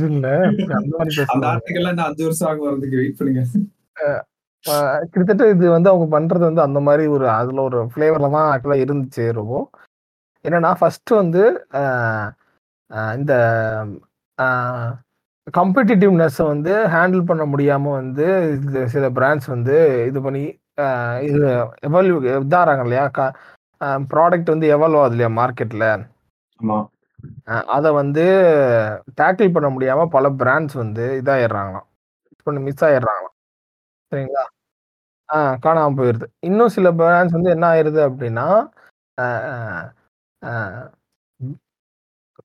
இல்ல. (laughs) அந்த மாதிரி அந்த பேசுறாங்க ஆர்டிகல் இன்னும் அஞ்சு வருஷம் ஆகும் வரதுக்கு வெயிட் பண்ணுங்க. கிட்டத்தட்ட இது வந்து அவங்க பண்றது வந்து அந்த மாதிரி ஒரு அதுல ஒரு ஃப்ளேவர்ல தான் ஆக்சுவலா இருந்துச்சு ரொம்ப. என்னன்னா ஃபர்ஸ்ட் வந்து இந்த காம்படிட்டிவ்னஸ் வந்து ஹேண்டில் பண்ண முடியாம வந்து சில பிராண்ட்ஸ் வந்து இது பண்ணி இது எவால்யூ இதாகிறாங்க இல்லையா? ப்ராடக்ட் வந்து எவால்வ் ஆகுது இல்லையா மார்க்கெட்ல அதை வந்து டேக்கிள் பண்ண முடியாம பல பிராண்ட்ஸ் வந்து இதாயிடுறாங்களாம். பண்ணி மிஸ் ஆயிடுறாங்களாம். சரிங்களா? ஆ காணாமல் போயிடுது இன்னும் சில பிராண்ட்ஸ் வந்து என்ன ஆயிருது அப்படின்னா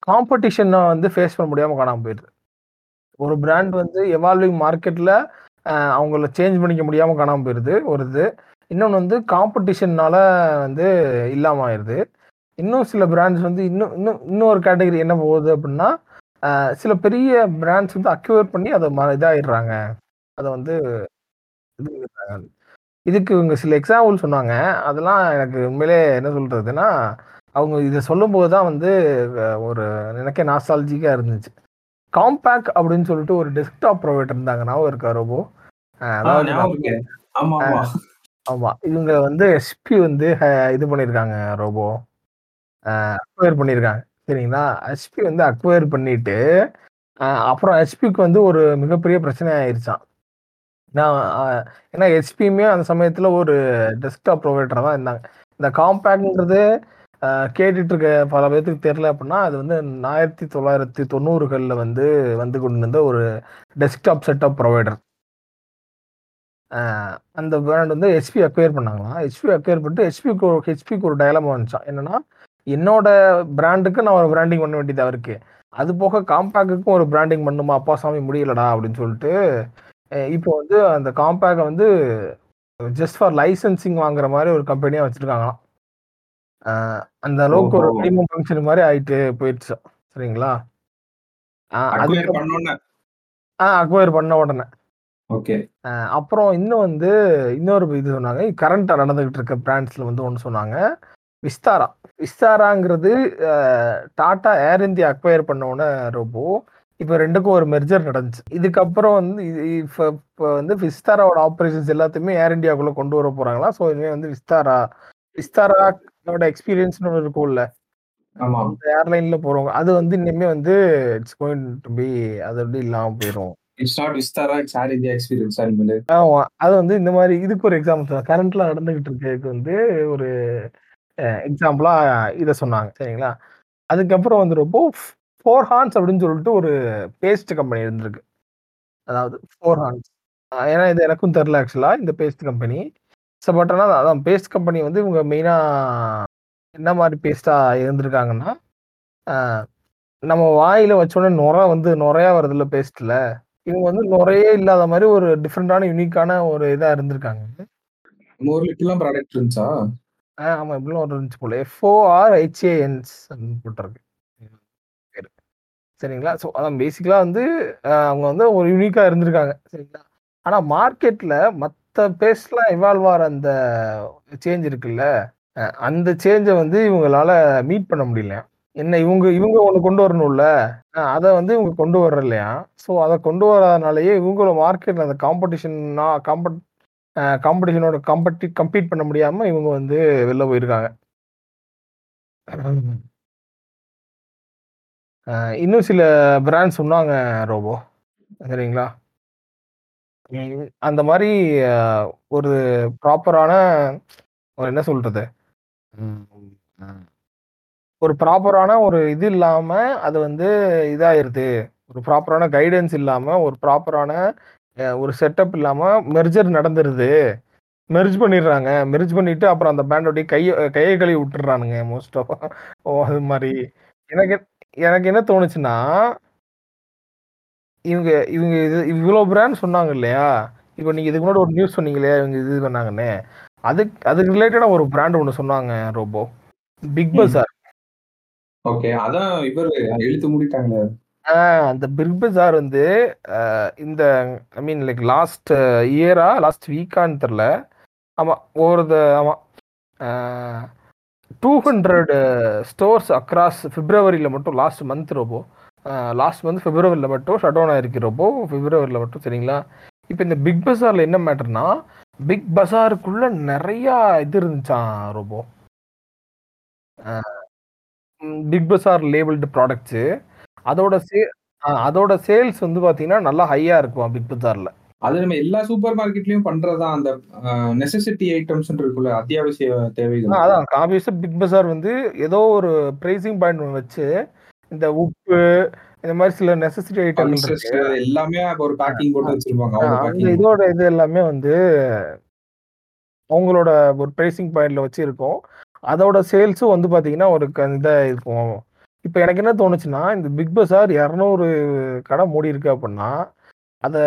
காம்படிஷனை வந்து ஃபேஸ் பண்ண முடியாம காணாம போயிடுது ஒரு பிராண்ட் வந்து எவால்விங் மார்க்கெட்ல அவங்கள சேஞ்ச் பண்ணிக்க முடியாமல் காணாம போயிடுது ஒரு இது. இன்னொன்று வந்து காம்படிஷன்னால வந்து இல்லாமல் ஆயிடுது இன்னும் சில பிராண்ட்ஸ் வந்து இன்னும் இன்னும் இன்னொரு கேட்டகரி என்ன போகுது அப்படின்னா சில பெரிய பிராண்ட்ஸ் வந்து அக்யூர் பண்ணி அதை ம இதாயிடுறாங்க. அதை வந்து. இதுக்கு இவங்க சில எக்ஸாம்பிள் சொன்னாங்க. அதெல்லாம் எனக்கு உண்மையிலே என்ன சொல்றதுன்னா அவங்க இதை சொல்லும்போது தான் வந்து ஒரு எனக்கே நாஸ்டாலஜிக்காக இருந்துச்சு. காம்பேக் அப்படின்னு சொல்லிட்டு ஒரு டெஸ்க்டாப் ப்ரொவைடர் இருந்தாங்க. ஞாபகம் இருக்கா ரோபோ? அதாவது. ஆமா இவங்க வந்து எஸ்பி வந்து இது பண்ணியிருக்காங்க ரோபோ. அக்வயர் பண்ணியிருக்காங்க சரிங்களா? ஹெச்பி வந்து அக்வயர் பண்ணிட்டு அப்புறம் ஹெச்பிக்கு வந்து ஒரு மிகப்பெரிய பிரச்சனை ஆயிருச்சான் நான் ஏன்னா ஹெச்பியுமே அந்த சமயத்தில் ஒரு டெஸ்க்டாப் ப்ரொவைடர் தான் இருந்தாங்க. இந்த காம்பேக்ட்ன்றது கேட்டுட்டு இருக்க பல பேர்த்துக்கு தெரியல அப்படின்னா அது வந்து ஆயிரத்தி தொள்ளாயிரத்தி தொண்ணூறுகளில் வந்து வந்து கொண்டு இருந்த ஒரு டெஸ்க்டாப் செட்டப் ப்ரொவைடர் அந்த பிராண்ட் வந்து ஹெச்பி அக்வயர் பண்ணாங்களாம். ஹெச்பி அக்வயர் பண்ணிட்டு ஹெச்பிக்கு ஒரு ஹெச்பிக்கு ஒரு டயலமா வந்துச்சான் என்னன்னா என்னோட பிராண்டுக்கு நான் ஒரு பிராண்டிங் பண்ண வேண்டியதா இருக்கு. அது போக காம்பேக்குக்கும் ஒரு பிராண்டிங் பண்ணுமா? அப்பா சாமி முடியலடா அப்படின்னு சொல்லிட்டு இப்போ வந்து அந்த காம்பேக்கை வந்து ஜஸ்ட் ஃபார் லைசன்சிங் வாங்குற மாதிரி ஒரு கம்பெனியா வச்சிருக்காங்களாம். அந்த அளவுக்கு ஒரு. மினிமம் ஃபங்க்ஷன் மாதிரி ஆயிட்டு போயிடுச்சு. சரிங்களா? அஹ் அக்வயர் பண்ண உடனே. ஓகே. அப்புறம் இன்னும் வந்து இன்னொரு இது சொன்னாங்க. கரண்டா நடந்துகிட்டு இருக்க பிராண்ட்ஸ்ல வந்து ஒன்று சொன்னாங்க. விஸ்தாரா. விஸ்தாராங்கிறது டாடா ஏர் இந்தியா அக்வயர் பண்ண உடனே ரோபோ இப்போ ரெண்டுக்கும் ஒரு மெர்ஜர் நடந்துச்சு. இதுக்கப்புறம் வந்து இப்போ இப்போ வந்து விஸ்தாராவோட ஆப்ரேஷன்ஸ் எல்லாத்தையுமே ஏர் இந்தியாக்குள்ள கொண்டு வர போறாங்களா? ஸோ இனிமே வந்து விஸ்தாரா விஸ்தாராவோட எக்ஸ்பீரியன்ஸ்னு ஒன்று இருக்கும்ல. அந்த ஏர்லைன்ல போறவங்க அது வந்து இனிமே வந்து இட்ஸ் கோயிங் டு பி அது வந்து இல்லாம போயிடும் it's not Vistara it's Air India experience animal ஆமா. அது வந்து இந்த மாதிரி இதுக்கு ஒரு எக்ஸாம்பிள் கரண்ட்ல நடந்துகிட்டு இருக்கிறதுக்கு வந்து ஒரு எக்ஸாம்பிளாக எக்ஸாம்பிளா சொன்னாங்க. சரிங்களா? அதுக்கப்புறம் வந்து ரொம்ப ஃபோர் ஹார்ன்ஸ் அப்படின்னு சொல்லிட்டு ஒரு பேஸ்ட் கம்பெனி இருந்திருக்கு. அதாவது ஃபோர் ஹார்ன்ஸ். ஏன்னா இது எனக்கும் தெரில ஆக்சுவலாக இந்த பேஸ்ட் கம்பெனி. ஸோ பட் ஆனால் அதான் பேஸ்ட் கம்பெனி வந்து இவங்க மெயினாக என்ன மாதிரி பேஸ்ட்டாக இருந்திருக்காங்கன்னா, நம்ம வாயில் வச்சோடனே நொர வந்து நுரையா வருதுல்ல பேஸ்ட்டில் இவங்க வந்து நொரையே இல்லாத மாதிரி ஒரு டிஃப்ரெண்ட்டான யூனிக்கான ஒரு இதாக இருந்திருக்காங்க. நம்ம ஊர்ல ப்ராடக்ட் இருந்துச்சா? ஆ ஆமா. இப்படிலாம் ஒரு இருந்துச்சு போல. எஃப் ஓ ஆர் ஐசிஏஎன்ஸ் போட்டுருக்கு அப்படின்னு போட்டிருக்கு. பேரு. சரிங்களா? ஸோ அதான் பேசிக்கலா வந்து அவங்க வந்து ஒரு யூனிக்கா இருந்திருக்காங்க. சரிங்களா? ஆனா மார்க்கெட்ல மத்த பேஸ்லாம் இவால்வ் ஆகிற அந்த சேஞ்ச் இருக்குல்ல, அந்த சேஞ்சை வந்து இவங்களால மீட் பண்ண முடியல என்ன இவங்க இவங்க ஒண்ணு கொண்டு வரணும்ல. அதை வந்து இவங்க கொண்டு வரலையாம். ஸோ அதை கொண்டு வராதனாலேயே இவங்களோட மார்க்கெட்ல அந்த காம்படிஷன்னா காம்பட் காம்படிஷனோட காம்பட்டி கம்பீட் பண்ண முடியாம இவங்க வந்து வெளில போயிருக்காங்க. இன்னும் சில பிராண்ட் சொன்னாங்க ரோபோ. சரிங்களா? அந்த அ ஒரு ப்ராப்பரான ஒரு என்ன சொல்றது? ஒரு ப்ராப்பரான ஒரு இது இல்லாம அது வந்து இதாயிருது. ஒரு ப்ராப்பரான கைடன்ஸ் இல்லாம, ஒரு ப்ராப்பரான ஒரு செட்டப் இல்லாம மெர்ஜர் நடந்துருது. மெர்ஜ் பண்ணிடுறாங்க. மெர்ஜ் பண்ணிட்டு அப்புறம் அந்த பேண்டோடைய கையை கையை கழுவி விட்டுறானுங்க மோஸ்ட் ஆஃப். ஓ அது மாதிரி எனக்கு எனக்கு என்ன தோணுச்சுன்னா இவங்க இவங்க இது இவ்வளோ பிராண்ட் சொன்னாங்க இல்லையா? இப்போ நீங்க இதுக்கு முன்னாடி ஒரு நியூஸ் சொன்னீங்க இவங்க இது பண்ணாங்கன்னு. அதுக்கு அதுக்கு ரிலேட்டடா ஒரு பிராண்ட் ஒன்று சொன்னாங்க ரோபோ. பிக் பஸார். ஓகே. அதான் இவர் இழுத்து முடிட்டாங்களே ஆ அந்த பிக் பஜார் வந்து இந்த ஐ மீன் லைக் லாஸ்ட் இயரா, லாஸ்ட் வீக்கான்னு தெரில ஆமாம் ஒரு த ஆமாம் டூ 200 ஸ்டோர்ஸ் அக்ராஸ் பிப்ரவரியில் மட்டும் லாஸ்ட் மந்த் ரோபோ. லாஸ்ட் மந்த் பிப்ரவரியில் மட்டும் ஷட் டவுன் ஆயிருக்கு ரோபோ. பிப்ரவரியில் மட்டும் சரிங்களா? இப்போ இந்த பிக் பஜாரில் என்ன மேட்டர்னா, பிக் பஸாருக்குள்ள நிறையா இது இருந்துச்சான் robot. Big Bazaar labelled products. அதோட சே அதோட சேல்ஸ் வந்து பார்த்தீங்கன்னா, நல்லா ஹையா இருக்குமாம் பிக் பஸார்ல. அது நம்ம எல்லா சூப்பர் மார்க்கெட்லயும் பண்றது. அந்த நெசசிட்டி ஐட்டம்ஸ்ன்னு இருக்குல்ல. அத்தியாவசிய தேவைகள். அதான் ஆப்வியஸா பிக் பஸார் வந்து ஏதோ ஒரு பிரைசிங் பாயிண்ட் வச்சு, இந்த உப்பு இந்த மாரி சில நெசசிட்டி இருக்கு. எல்லாமே ஒரு பேக்கிங் போட்டு வச்சிருப்பாங்க. இதோட இது எல்லாமே வந்து அவங்களோட ஒரு பிரைசிங் பாயிண்ட்ல வச்சு இருக்கும். அதோட சேல்ஸும் வந்து பார்த்தீங்கன்னா, ஒரு இதா இருக்கும். இப்போ எனக்கு என்ன தோணுச்சுன்னா, இந்த பிக் பஸார் 200 கடை மூடி இருக்கு அப்படின்னா அதை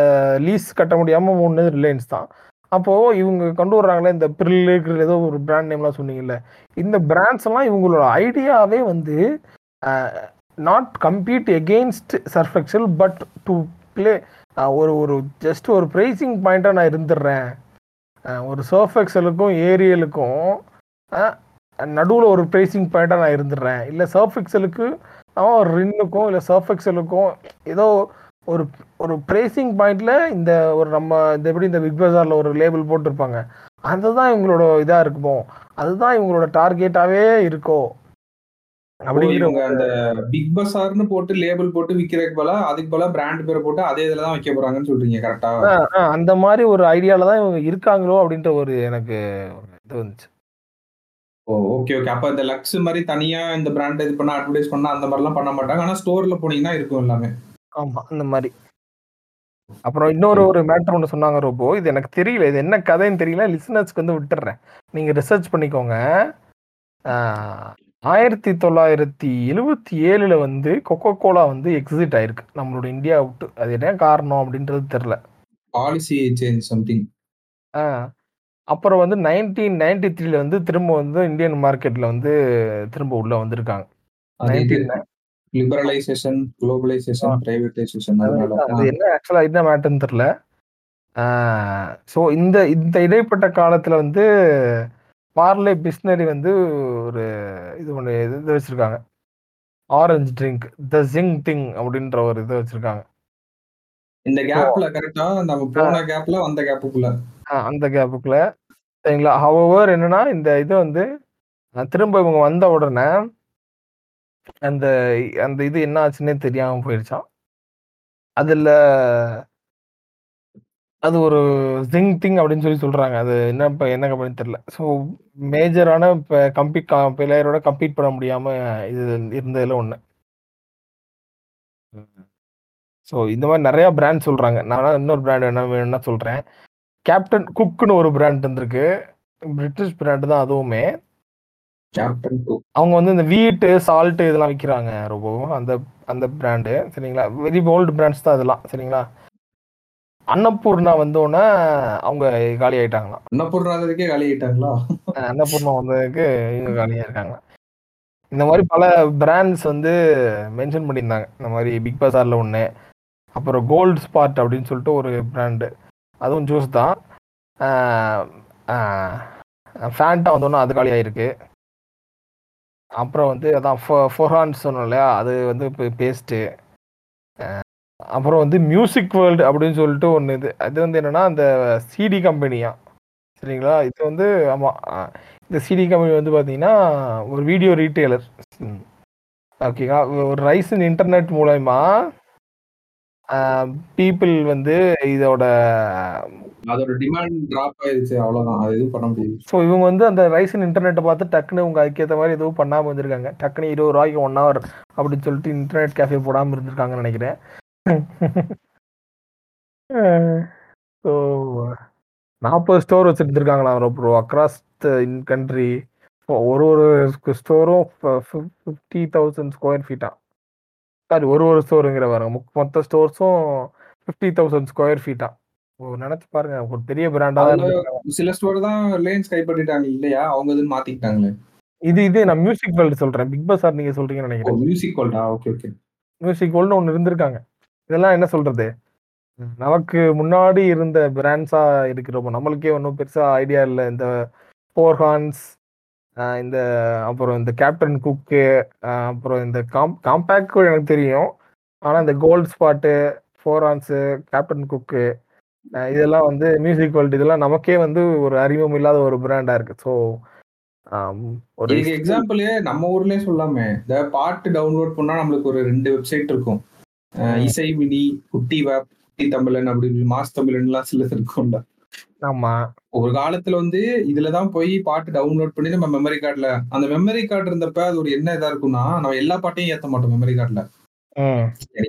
லீஸ் கட்ட முடியாமல் மூணு ரிலையன்ஸ் தான். அப்போது இவங்க கொண்டு வர்றாங்களே இந்த ப்ரில்லு, கிரில் ஏதோ ஒரு பிராண்ட் நேம்லாம் சொன்னீங்கல்ல. இந்த பிராண்ட்ஸ் எல்லாம் இவங்களோட ஐடியாவே வந்து not compete against Surf Excel but to play ஒரு ஒரு ஜஸ்ட் ஒரு ப்ரைஸிங் பாயிண்ட்டாக நான் இருந்துடுறேன் ஒரு சர்ஃப் எக்ஸலுக்கும், ஏரியலுக்கும் நடுவுல ஒரு பிரைசிங் பாயிண்ட்டா நான் இருந்துர்றேன். இல்ல சர்ஃப் எக்ஸலுக்கு அ ரின்னுக்கும், இல்ல சர்ஃப் எக்ஸலுக்கும் ஏதோ ஒரு ஒரு பிரைசிங் பாயிண்ட்ல இந்த ஒரு நம்ம இந்த எப்படி இந்த பிக் பஸார்ல ஒரு லேபிள் போட்டிருப்பாங்க. அதுதான் இவங்களோட இதா இருக்குமோ! அதுதான் இவங்களோட டார்கெட்டாவே இருக்கோ! ஓ! அப்படிங்கிற இவங்க ஒரு அந்த பிக் பஸார்ன்னு போட்டு லேபிள் போட்டு விக்கிறதுக்கு பதிலா, அதுக்கு பதிலா பிராண்ட் பேர போட்டு அதே இதுல தான் வைக்க போறாங்கன்னு சொல்றீங்க. அ அந்த மாரி ஒரு ஐடியால தான் இவங்க இருக்காங்களோ! அப்படின்ற ஒரு எனக்கு ஒரு இது வந்துச்சு. ஓ! Okay, okay. அப்ப இந்த லக்ஸ் மாரி தனியா இந்த பிராண்ட் இது பண்ணா அட்வர்டைஸ் பண்ணா அந்த மாரிலாம் பண்ண மாட்டாங்க. ஆனா ஸ்டோர்ல போனீங்கன்னா இருக்கும் எல்லாமே. ஆமா. அந்த மாரி. அப்புறம் இன்னொரு ஒரு மேட்டர் ஒண்ணு சொன்னாங்க ரோபோ. இது எனக்கு தெரியல. இது என்ன கதைன்னு தெரியல. லிசனர்ஸ்க்கு வந்து விட்டுர்றேன். நீங்க ரிசர்ச் பண்ணிக்கோங்க. ஆ 1977ல வந்து கொக்கோ கோலா வந்து எக்ஸிட் ஆயிருக்கு. நம்மளோட இந்தியாவ விட்டு. அது என்ன காரணம் அப்படின்றது தெரியல. Policy change something. ஆ. அப்புறம் வந்து 1993ல வந்து திரும்ப வந்து இந்தியன் மார்க்கெட்ல வந்து திரும்ப உள்ள வந்திருக்காங்க. அது இது 19 ந லிபரலைசேஷன். குளோபலைசேஷன், அது. அது என்ன ஆக்சுவலா என்ன மேட்டர்ன்னு தெரியல. ஸோ இந்த இந்த இடைப்பட்ட காலத்துல வந்து பார்லே பிஸ்னரி வந்து ஒரு இது ஒண்ணு இது வச்சிருக்காங்க. ஆரஞ்ச் ட்ரிங்க் த ஜிங் திங் அப்படின்ற ஒரு இது வச்சிருக்காங்க. இந்த கேப்ல கரெக்ட்டா நம்ம போன கேப்ல வந்த கேப்புக்குள்ள. அந்த கேப்புக்குள்ள சரிங்களா? ஹவெவர் என்னன்னா இந்த இது வந்து திரும்ப இவங்க வந்த உடனே அந்த அந்த இது என்ன ஆச்சுன்னே தெரியாம போயிருச்சாம். அதுல அது ஒரு ஜிங் திங் அப்படின்னு சொல்லி சொல்றாங்க. அது என்ன இப்ப என்ன கம்பெனின்னு தெரியல. ஸோ மேஜரான இப்ப கம்பீட் பிளேயரோட கம்பீட் பண்ண முடியாம இது இருந்ததுல ஒண்ணு. ஸோ இந்த மாரி நெறைய பிராண்ட் சொல்றாங்க. நான் இன்னொரு பிராண்ட் என்ன வேணும்னா சொல்றேன். கேப்டன் குக்ன்னு ஒரு பிராண்ட் இருந்திருக்கு. பிரிட்டிஷ் பிராண்ட் தான் அதுவுமே. அவங்க வந்து இந்த வீட்டு, சால்ட் இதெல்லாம் விக்கிறாங்க ரொபோ. அந்த அந்த பிராண்டு சரிங்களா? வெரி ஓல்ட் பிராண்ட்ஸ் தான் இதெல்லாம் சரிங்களா? அன்னபூர்ணா வந்தோனே அவங்க காலி ஆயிட்டாங்களாம். அன்னபூர்ணா வந்ததுக்கே காலி ஆயிட்டாங்களா? அன்னபூர்ணா வந்ததுக்கு இவங்க காலியா இருக்காங்களாம். இந்த மாரி பல பிராண்ட்ஸ் வந்து மென்ஷன் பண்ணியிருந்தாங்க. இந்த மாரி பிக் பஸார்ல ஒண்ணு. அப்புறம் கோல்ட் ஸ்பாட் அப்படின்னு சொல்லிட்டு ஒரு பிராண்டு. அதுவும் ஜூஸ் தான். ஆ ஆ ஃபேண்டா வந்தோனே அது காலி அப்புறம் வந்து அதான் ஃபோ ஃபோர்ஹார்ன்ஸ் சொன்னோம் இல்லையா? அது வந்து இப்போ பேஸ்ட்டு. அப்புறம் வந்து மியூசிக் வேர்ல்டு அப்படின்னு சொல்லிட்டு ஒன்று இது. அது வந்து என்னென்னா அந்த சிடி கம்பெனியா சரிங்களா? இது வந்து ஆமாம் இந்த சிடி கம்பெனி வந்து பார்த்தீங்கன்னா, ஒரு வீடியோ ரீட்டெய்லர். ஓகேங்களா? ஒரு ரைசன் இன்டர்நெட் மூலயமா பீப்பிள் வந்து இதோட அதோட டிமாண்ட் டிராப் ஆயிருச்சு அவ்வளோதான். அது எதுவும் பண்ண முடியாது. ஸோ இவங்க வந்து அந்த ரைஸ் இன் இன்டர்நெட்ட பார்த்து டக்குனு இவங்க அதுக்கேத்த மாரி எதுவும் பண்ணாம இருந்திருக்காங்க. டக்குனு ரூ. 20க்கு 1 ஹவர் அப்படின்னு சொல்லிட்டு இன்டர்நெட் கேஃபே போடாம இருந்திருக்காங்கன்னு நெனைக்கிறேன். So 40 store வச்சிருந்திருக்காங்களாம் bro across the in country. ஒரு ஒரு ஸ்டோரும் ஃப ஃபிஃப் 50,000 ஸ்கொயர் ஃபீட்டாம். சாரி ஒரு ஒரு ஸ்டோருங்கிற பாருங்க. மொத்த ஸ்டோர்ஸும் 50,000 ஸ்கொயர் ஃபீட்டாம். ஓ நெனச்சு பாருங்க. ஒரு பெரிய பிராண்டா. சில ஸ்டோர் தான் ரிலையன்ஸ் கைப்பற்றிட்டாங்க இல்லையா? அவங்க இதுன்னு மாத்திக்கிட்டாங்களே. இது இது நான் மியூசிக் வேர்ல்ட் சொல்றேன். பிக் பஸார் நீங்க சொல்றீங்கன்னு! நெனைக்கிறேன். மியூசிக் வேர்ல்டா? Okay, okay. மியூசிக் வேர்ல்ட்னு ஒண்ணு இருந்திருக்காங்க. இதெல்லாம் என்ன சொல்றது? நமக்கு முன்னாடி இருந்த பிராண்ட்ஸா இருக்கிறப்போ, நம்மளுக்கே ஒண்ணும் பெருசா ஐடியா இல்ல. இந்த ஃபோர்ஹார்ன்ஸ் அ இந்த அப்புறம் இந்த கேப்டன் குக்கு, அப்புறம் இந்த காம் காம்பேக்ட் எனக்கு தெரியும். ஆனா இந்த Gold Spot, Forhans, Captain Cook இதெல்லாம் வந்து மியூசிக் வேர்ல்ட் இதெல்லாம் நமக்கே வந்து ஒரு அறிமுகம் இல்லாத ஒரு பிராண்டா இருக்கு. ஸோ ஒரு இதுக்கு எக்ஸாம்பிளே நம்ம ஊர்லயே சொல்லாமே. இந்த பாட்டு டவுன்லோட் பண்ணா நம்மளுக்கு ஒரு 2 வெப்சைட் இருக்கும். இசை மினி, குட்டி வேப், குட்டி தமிழன் அப்படி மாஸ் தமிழன்லாம் சிலது இருக்கும்ல. ஆமா. ஒரு காலத்துல வந்து இதுல தான் போய் பாட்டு டவுன்லோட் பண்ணி நம்ம மெமரி கார்ட்ல அந்த மெமரி கார்டு இருந்தப்ப அது ஒரு என்ன இதா இருக்கும்னா, நம்ம எல்லா பாட்டையும் ஏத்த மாட்டோம் மெமரி கார்ட்ல.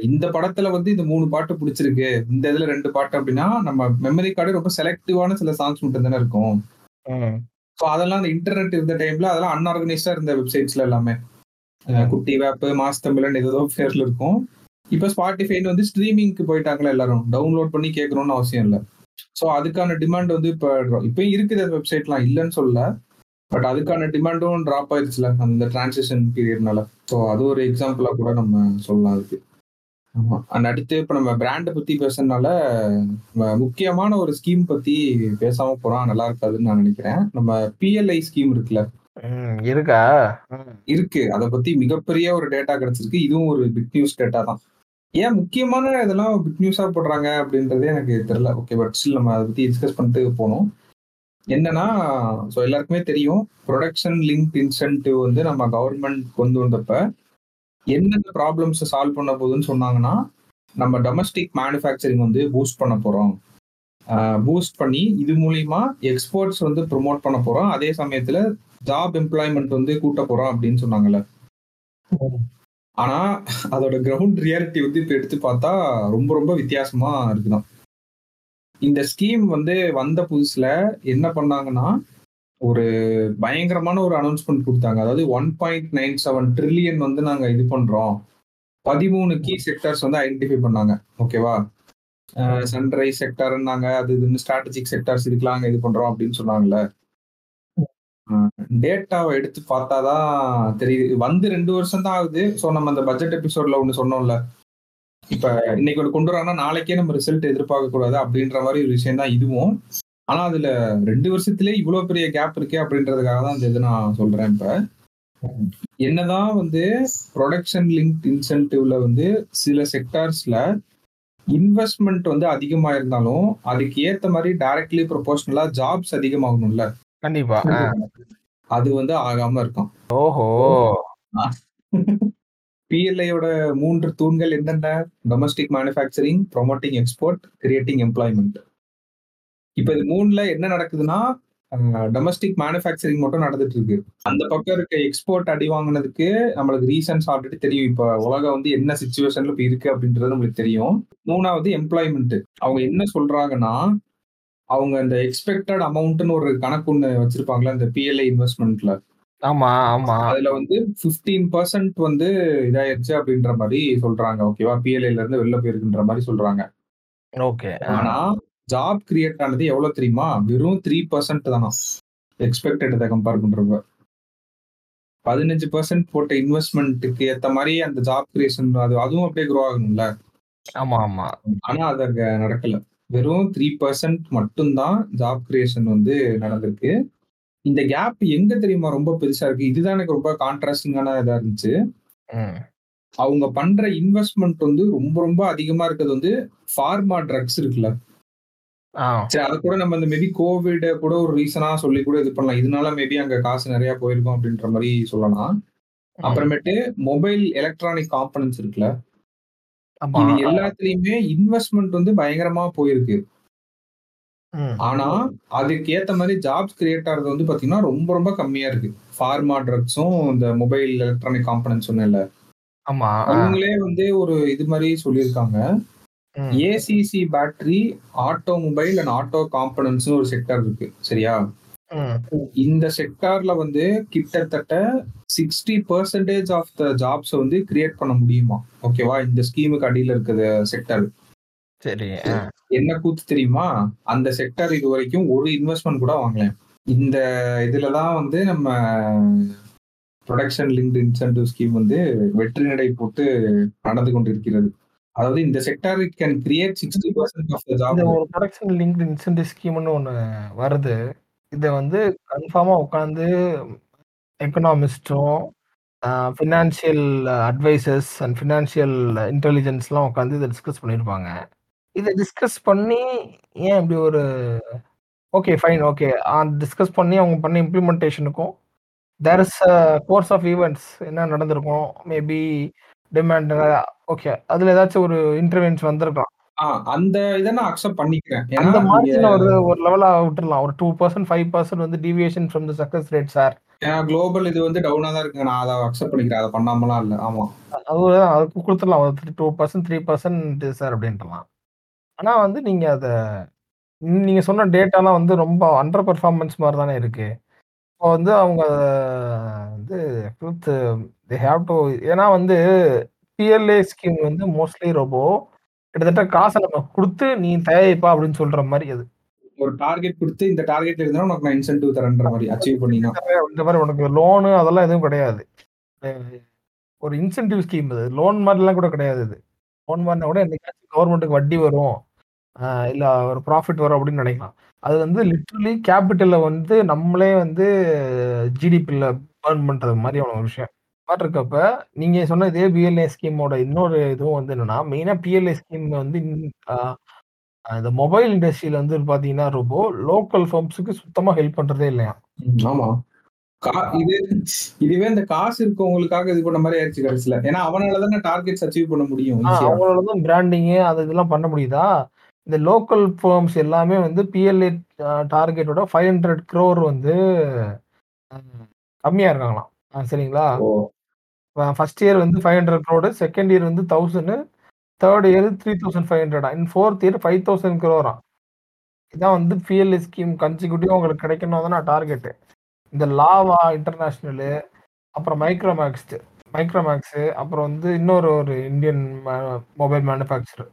இந்த படத்துல வந்து இந்த 3 பாட்டு புடிச்சிருக்கு. இந்த இதுல 2 பாட்டு அப்படின்னா, நம்ம மெமரி கார்டு ரொம்ப செலக்டிவான சில சாங்ஸ் மட்டும் தானே இருக்கும். ஸோ அதெல்லாம் அந்த இன்டர்நெட் இருந்த டைம்ல அதெல்லாம் அன்ஆர்கனைஸ்டா இருந்த வெப்சைட்ஸ்ல எல்லாமே. குட்டி வேப், மாஸ் தமிழன் ஏதேதோ பேர்ல இருக்கும். இப்ப Spotifyன்னு வந்து ஸ்ட்ரீமிங்க்கு போயிட்டாங்கல்ல எல்லாரும். டவுன்லோட் பண்ணி கேட்கணும்னு அவசியம் இல்ல. ஸோ அதுக்கான டிமாண்ட் வந்து இப்ப இப்பயும் இருக்குது அந்த வெப்சைட்லாம் இல்லன்னு சொல்லல. பட் அதுக்கான டிமாண்டும் டிராப் ஆயிருச்சுல அந்த டிரான்சிஷன் பீரியட்னால. ஸோ அது ஒரு எக்ஸாம்பிளா கூட நம்ம சொல்லலாம் அதுக்கு. ஆமா. அண்ட் அடுத்து இப்ப நம்ம பிராண்ட பத்தி பேசுனனால, ம முக்கியமான ஒரு ஸ்கீம் பத்தி பேசாம போனா நல்லா இருக்காதுன்னு நான் நெனைக்கிறேன். நம்ம பிஎல்ஐ ஸ்கீம் இருக்குல்ல. ம். இருக்கா? ம். இருக்கு. அத பத்தி மிகப்பெரிய ஒரு டேட்டா கிடைச்சிருக்கு. இதுவும் ஒரு பிக் நியூஸ் டேட்டா தான். ஏன் முக்கியமான இதெல்லாம் பிக் நியூஸா போடுறாங்க அப்படின்றதே எனக்கு தெரியல. ஓகே. பட் ஸ்டில் நம்ம அதை பத்தி டிஸ்கஸ் பண்ணிட்டு போனோம் என்னன்னா, ஸோ எல்லாருக்குமே தெரியும். ப்ரொடக்ஷன் லிங்க் இன்சென்டிவ் வந்து நம்ம கவர்மெண்ட் கொண்டு வந்தப்ப, என்னென்ன ப்ராப்ளம்ஸை சால்வ் பண்ண போகுதுன்னு சொன்னாங்கன்னா, நம்ம டொமஸ்டிக் மேனுஃபேக்சரிங் வந்து பூஸ்ட் பண்ண போகிறோம் பூஸ்ட் பண்ணி இது மூலிமா எக்ஸ்போர்ட்ஸ் வந்து ப்ரொமோட் பண்ண போகிறோம் அதே சமயத்தில் ஜாப் எம்ப்ளாய்மெண்ட் வந்து கூட்ட போகிறோம் அப்படின்னு சொன்னாங்கல்ல. ஆனா, அதோட கிரவுண்ட் ரியாலிட்டி வந்து இப்ப எடுத்து பார்த்தா ரொம்ப ரொம்ப வித்தியாசமா இருக்குதான் இந்த ஸ்கீம் வந்து வந்த புதுசுல என்ன பண்ணாங்கன்னா, ஒரு பயங்கரமான ஒரு அனௌன்ஸ்மெண்ட் கொடுத்தாங்க அதாவது one point nine seven trillion வந்து நாங்க இது பண்றோம். 13 கீ செக்டார்ஸ் வந்து ஐடென்டிஃபை பண்ணாங்க. ஓகேவா? சன்ரைஸ் செக்டார்ன்னாங்க. அது இதுன்னு ஸ்ட்ராட்டஜிக் செக்டார்ஸ் இதுக்கெல்லாம் இது பண்றோம் அப்படின்னு சொன்னாங்கல்ல. டேட்டாவை எடுத்து பார்த்தா தான் தெரியுது. வந்து ரெண்டு வருஷம் தான் ஆகுது. ஸோ நம்ம அந்த பட்ஜெட் எபிசோட்ல ஒன்று சொன்னோம்ல. இப்ப இன்னைக்கு ஒரு கொண்டு வராங்கன்னா, நாளைக்கே நம்ம ரிசல்ட் எதிர்பார்க்க கூடாது அப்படின்ற மாதிரி ஒரு விஷயம் தான் இதுவும். ஆனா அதுல 2 வருஷத்திலேயே இவ்வளோ பெரிய கேப் இருக்கே அப்படின்றதுக்காக தான் இந்த இது நான் சொல்றேன் இப்ப. என்னதான் வந்து ப்ரொடக்ஷன் லிங்க் இன்சென்டிவ்ல வந்து சில செக்டார்ஸ்ல இன்வெஸ்ட்மெண்ட் வந்து அதிகமாக இருந்தாலும், அதுக்கு ஏற்ற மாதிரி டைரக்ட்லி ப்ரொபோஷனலாக ஜாப்ஸ் அதிகமாகணும்ல. கண்டிப்பா. அது வந்து ஆகாம இருக்காம். ஓஹோ! பிஎல்ஐயோட 3 தூண்கள் என்னென்ன? Domestic manufacturing, promoting export, creating employment. இப்ப இது மூணுல என்ன நடக்குதுன்னா டொமஸ்டிக் மேனுஃபேக்சரிங் மட்டும் நடந்துட்டு இருக்கு அந்த பக்கம் இருக்க எக்ஸ்போர்ட் அடி வாங்கினதுக்கு நம்மளுக்கு ரீசன்ஸ் ஆல்ரெடி தெரியும் இப்ப உலகம் வந்து என்ன சுச்சுவேஷன்ல இப்ப இருக்கு அப்படின்றது நம்மளுக்கு தெரியும் மூணாவது எம்ப்ளாய்மெண்ட் அவங்க என்ன சொல்றாங்கன்னா அவங்க இந்த எக்ஸ்பெக்டட் அமௌண்ட்னு ஒரு கணக்கு ஒண்ணு வச்சிருப்பாங்களா இந்த பிஎல்ஐ இன்வெஸ்ட்மெண்ட்ல ஆமா ஆமா. அதுல வந்து பிப்டீன் பர்சன்ட் வந்து இதாயிருச்சு அப்படின்ற மாதிரி சொல்றாங்க ஓகேவா பிஎல்ஐல இருந்து வெளில போயிருக்குன்ற மாதிரி சொல்றாங்க. ஓகே ஆனா ஜாப் கிரியேட் ஆனது எவ்வளவு தெரியுமா? வெறும் த்ரீ பர்சன்ட் தானா? எக்ஸ்பெக்டட் கம்பேர் பண்றப்ப. பதினஞ்சு பர்சன்ட் போட்ட இன்வெஸ்ட்மெண்ட்டுக்கு ஏத்த மாதிரி அந்த ஜாப் கிரியேஷன் அது அதுவும் அப்படியே க்ரோ ஆகணும்ல? ஆமா ஆமா. ஆனா அது அங்க நடக்கல. வெறும் த்ரீ பர்சன்ட் மட்டும்தான் ஜாப் கிரியேஷன் வந்து நடந்திருக்கு. இந்த கேப் எங்க தெரியுமா ரொம்ப பெருசா இருக்கு? இதுதான் எனக்கு ரொம்ப கான்ட்ராஸ்டிங்கான இதா இருந்துச்சு. அவங்க பண்ற இன்வெஸ்ட்மெண்ட் வந்து ரொம்ப ரொம்ப அதிகமா இருக்கிறது வந்து ஃபார்மா ட்ரக்ஸ் இருக்குல்ல. சரி அது கூட நம்ம இந்த மேபி கோவிட் கூட ஒரு ரீசனா சொல்லி கூட இது பண்ணலாம். இதனால மேபி அங்க காசு நிறைய போயிருக்கும் அப்படின்ற மாதிரி சொல்லலாம். அப்புறமேட்டு மொபைல் எலக்ட்ரானிக் காம்பனன்ஸ் இருக்குல்ல. இது எல்லாத்துலயுமே இன்வெஸ்ட்மெண்ட் வந்து பயங்கரமா போயிருக்கு. ஆனா அதுக்கு ஏத்த மாதிரி ஜாப்ஸ் கிரியேட் ஆகிறது வந்து பாத்தீங்கன்னா ரொம்ப ரொம்ப கம்மியா இருக்கு. ஃபார்மா ட்ரக்ஸும் இந்த மொபைல் எலக்ட்ரானிக் காம்பனன்ஸ் சொன்னேன்ல ஆமா அவங்களே வந்து ஒரு இது மாதிரி சொல்லியிருக்காங்க. ACC battery automobile and auto components ஒரு செக்டர் இருக்கு. சரியா? இந்த செக்டார்ல வந்து கிட்டத்தட்ட sixty percentage of the jobs வந்து கிரியேட் பண்ண முடியுமா? ஓகேவா இந்த ஸ்கீமுக்கு அடியில இருக்குது செக்டர் சரி என்ன கூத்து தெரியுமா? அந்த செக்டர் இது வரைக்கும் ஒரு இன்வெஸ்ட்மெண்ட் கூட வாங்கல. இந்த இதுலதான் வந்து நம்ம ப்ரொடக்ஷன் லிங்க்டு இன்சென்டிவ் ஸ்கீம் வந்து வெற்றி நடை போட்டு நடந்து கொண்டிருக்கிறது. அதாவது இந்த sector it can create sixty percent of the job ஒரு ப்ரொடக்ஷன் லிங்க்டு இன்சென்டிவ் ஸ்கீம்னு ஒன்று வருது. இதை வந்து கன்ஃபார்மாக உட்காந்து எக்கனாமிஸ்ட்டும் ஃபினான்ஷியல் அட்வைசர்ஸ் அண்ட் ஃபினான்ஷியல் இன்டெலிஜென்ஸ்லாம் உட்காந்து இதை டிஸ்கஸ் பண்ணியிருப்பாங்க இதை டிஸ்கஸ் பண்ணி ஏன் இப்படி ஒரு ஓகே ஃபைன் ஓகே டிஸ்கஸ் பண்ணி அவங்க பண்ண இம்ப்ளிமெண்டேஷனுக்கும் there is a course of events என்ன நடந்திருக்கும்? மேபி டிமாண்ட் ஓகே அதில் ஏதாச்சும் ஒரு இன்டர்வென்ஸ் வந்திருக்கலாம். அந்த இதை நான் அக்செப்ட் பண்ணிக்கிறேன். அந்த மார்ஜின் ஒரு ஒரு லெவலா விட்டுறலாம். ஒரு டூ பர்சன்ட் ஃபைவ் பர்சன்ட் வந்து deviation from the success rate sir ஏன்னா குளோபல் இது வந்து டவுனா தான் இருக்கு. நான் அதை அக்செப்ட் பண்ணிக்கிறேன். அதை பண்ணாமலாம் இல்ல. ஆமா. அது அதுக்கு கொடுத்துடலாம். ஒரு two percent three percent sir அப்படின்ட்டுலாம். ஆனா வந்து நீங்க அதை நீங்க சொன்ன டேட்டாலாம் வந்து ரொம்ப அண்டர் பெர்ஃபார்மன்ஸ் மாதிரி தானே இருக்கு. இப்போ வந்து அவங்க வந்து தே ஹேவ் டு ஏன்னா வந்து பிஎல்ஏ ஸ்கீம் வந்து மோஸ்ட்லி ரொம்ப கிட்டத்தட்ட காசை நம்ம கொடுத்து நீ தயாரிப்பா அப்படின்னு சொல்ற மாதிரி அது. ஒரு டார்கெட் கொடுத்து இந்த டார்கெட் இருந்தா உனக்கு நான் இன்சென்டிவ் தரேன்ற மாதிரி அச்சீவ் பண்ணினா. இந்த மாதிரி உனக்கு லோனு அதெல்லாம் எதுவும் கிடையாது. ஒரு இன்சென்டிவ் ஸ்கீம் இது லோன் மாதிரிலாம் கூட கிடையாது இது. லோன் மாதிரினா கூட என்னைக்காச்சும் கவர்மெண்ட்டுக்கு வட்டி வரும். இல்ல ஒரு ப்ராஃபிட் வரும் அப்படின்னு நினைக்கலாம். அது வந்து லிட்ரலி கேபிட்டல்ல வந்து நம்மளே வந்து ஜிடிபியில் ஏர்ன் பண்றது மாதிரி ஒரு விஷயம். மாதிரி இருக்கப்ப நீங்க சொன்ன இதே பிஎல்ஏ ஸ்கீமோட இன்னொரு இதுவும் வந்து என்னன்னா மெயினா பிஎல்ஏ ஸ்கீம் வந்து இந்த, மொபைல் இண்டஸ்ட்ரியில வந்து பாத்தீங்கன்னா ரொம்ப லோக்கல் ஃபார்ம்ஸுக்கு சுத்தமா ஹெல்ப் பண்றதே இல்லையா? ஆமா. இது இதுவே இந்த காசு இருக்கவங்களுக்காக இது பண்ண மாதிரி ஆயிடுச்சு கடைசியில. ஏன்னா அவனால தானே டார்கெட்ஸ் அச்சீவ் பண்ண முடியும் அவங்களோட தான் பிராண்டிங்கு அது இதெல்லாம் பண்ண முடியுதா? இந்த லோக்கல் ஃபார்ம்ஸ் எல்லாமே வந்து பிஎல்ஏ டார்கெட்டோட ஃபைவ் ஹண்ட்ரட் க்ரோர் வந்து கம்மியா இருக்காங்களாம். சரிங்களா? ஃபர்ஸ்ட் இயர் வந்து five hundred crore second year வந்து thousand third year three thousand five ஹண்ட்ரடா in fourth year five thousand க்ரோரா இதான் வந்து பிஎல்இ ஸ்கீம் கன்சிக்யூட்டிவ் உங்களுக்கு கிடைக்கணும் தான் டார்கெட்டு இந்த லாவா இன்டர்நேஷ்னலு அப்புறம் மைக்ரோமேக்ஸ்டு மைக்ரோமேக்ஸு அப்புறம் வந்து இன்னொரு ஒரு இந்தியன் மொபைல் மேனுஃபேக்சர்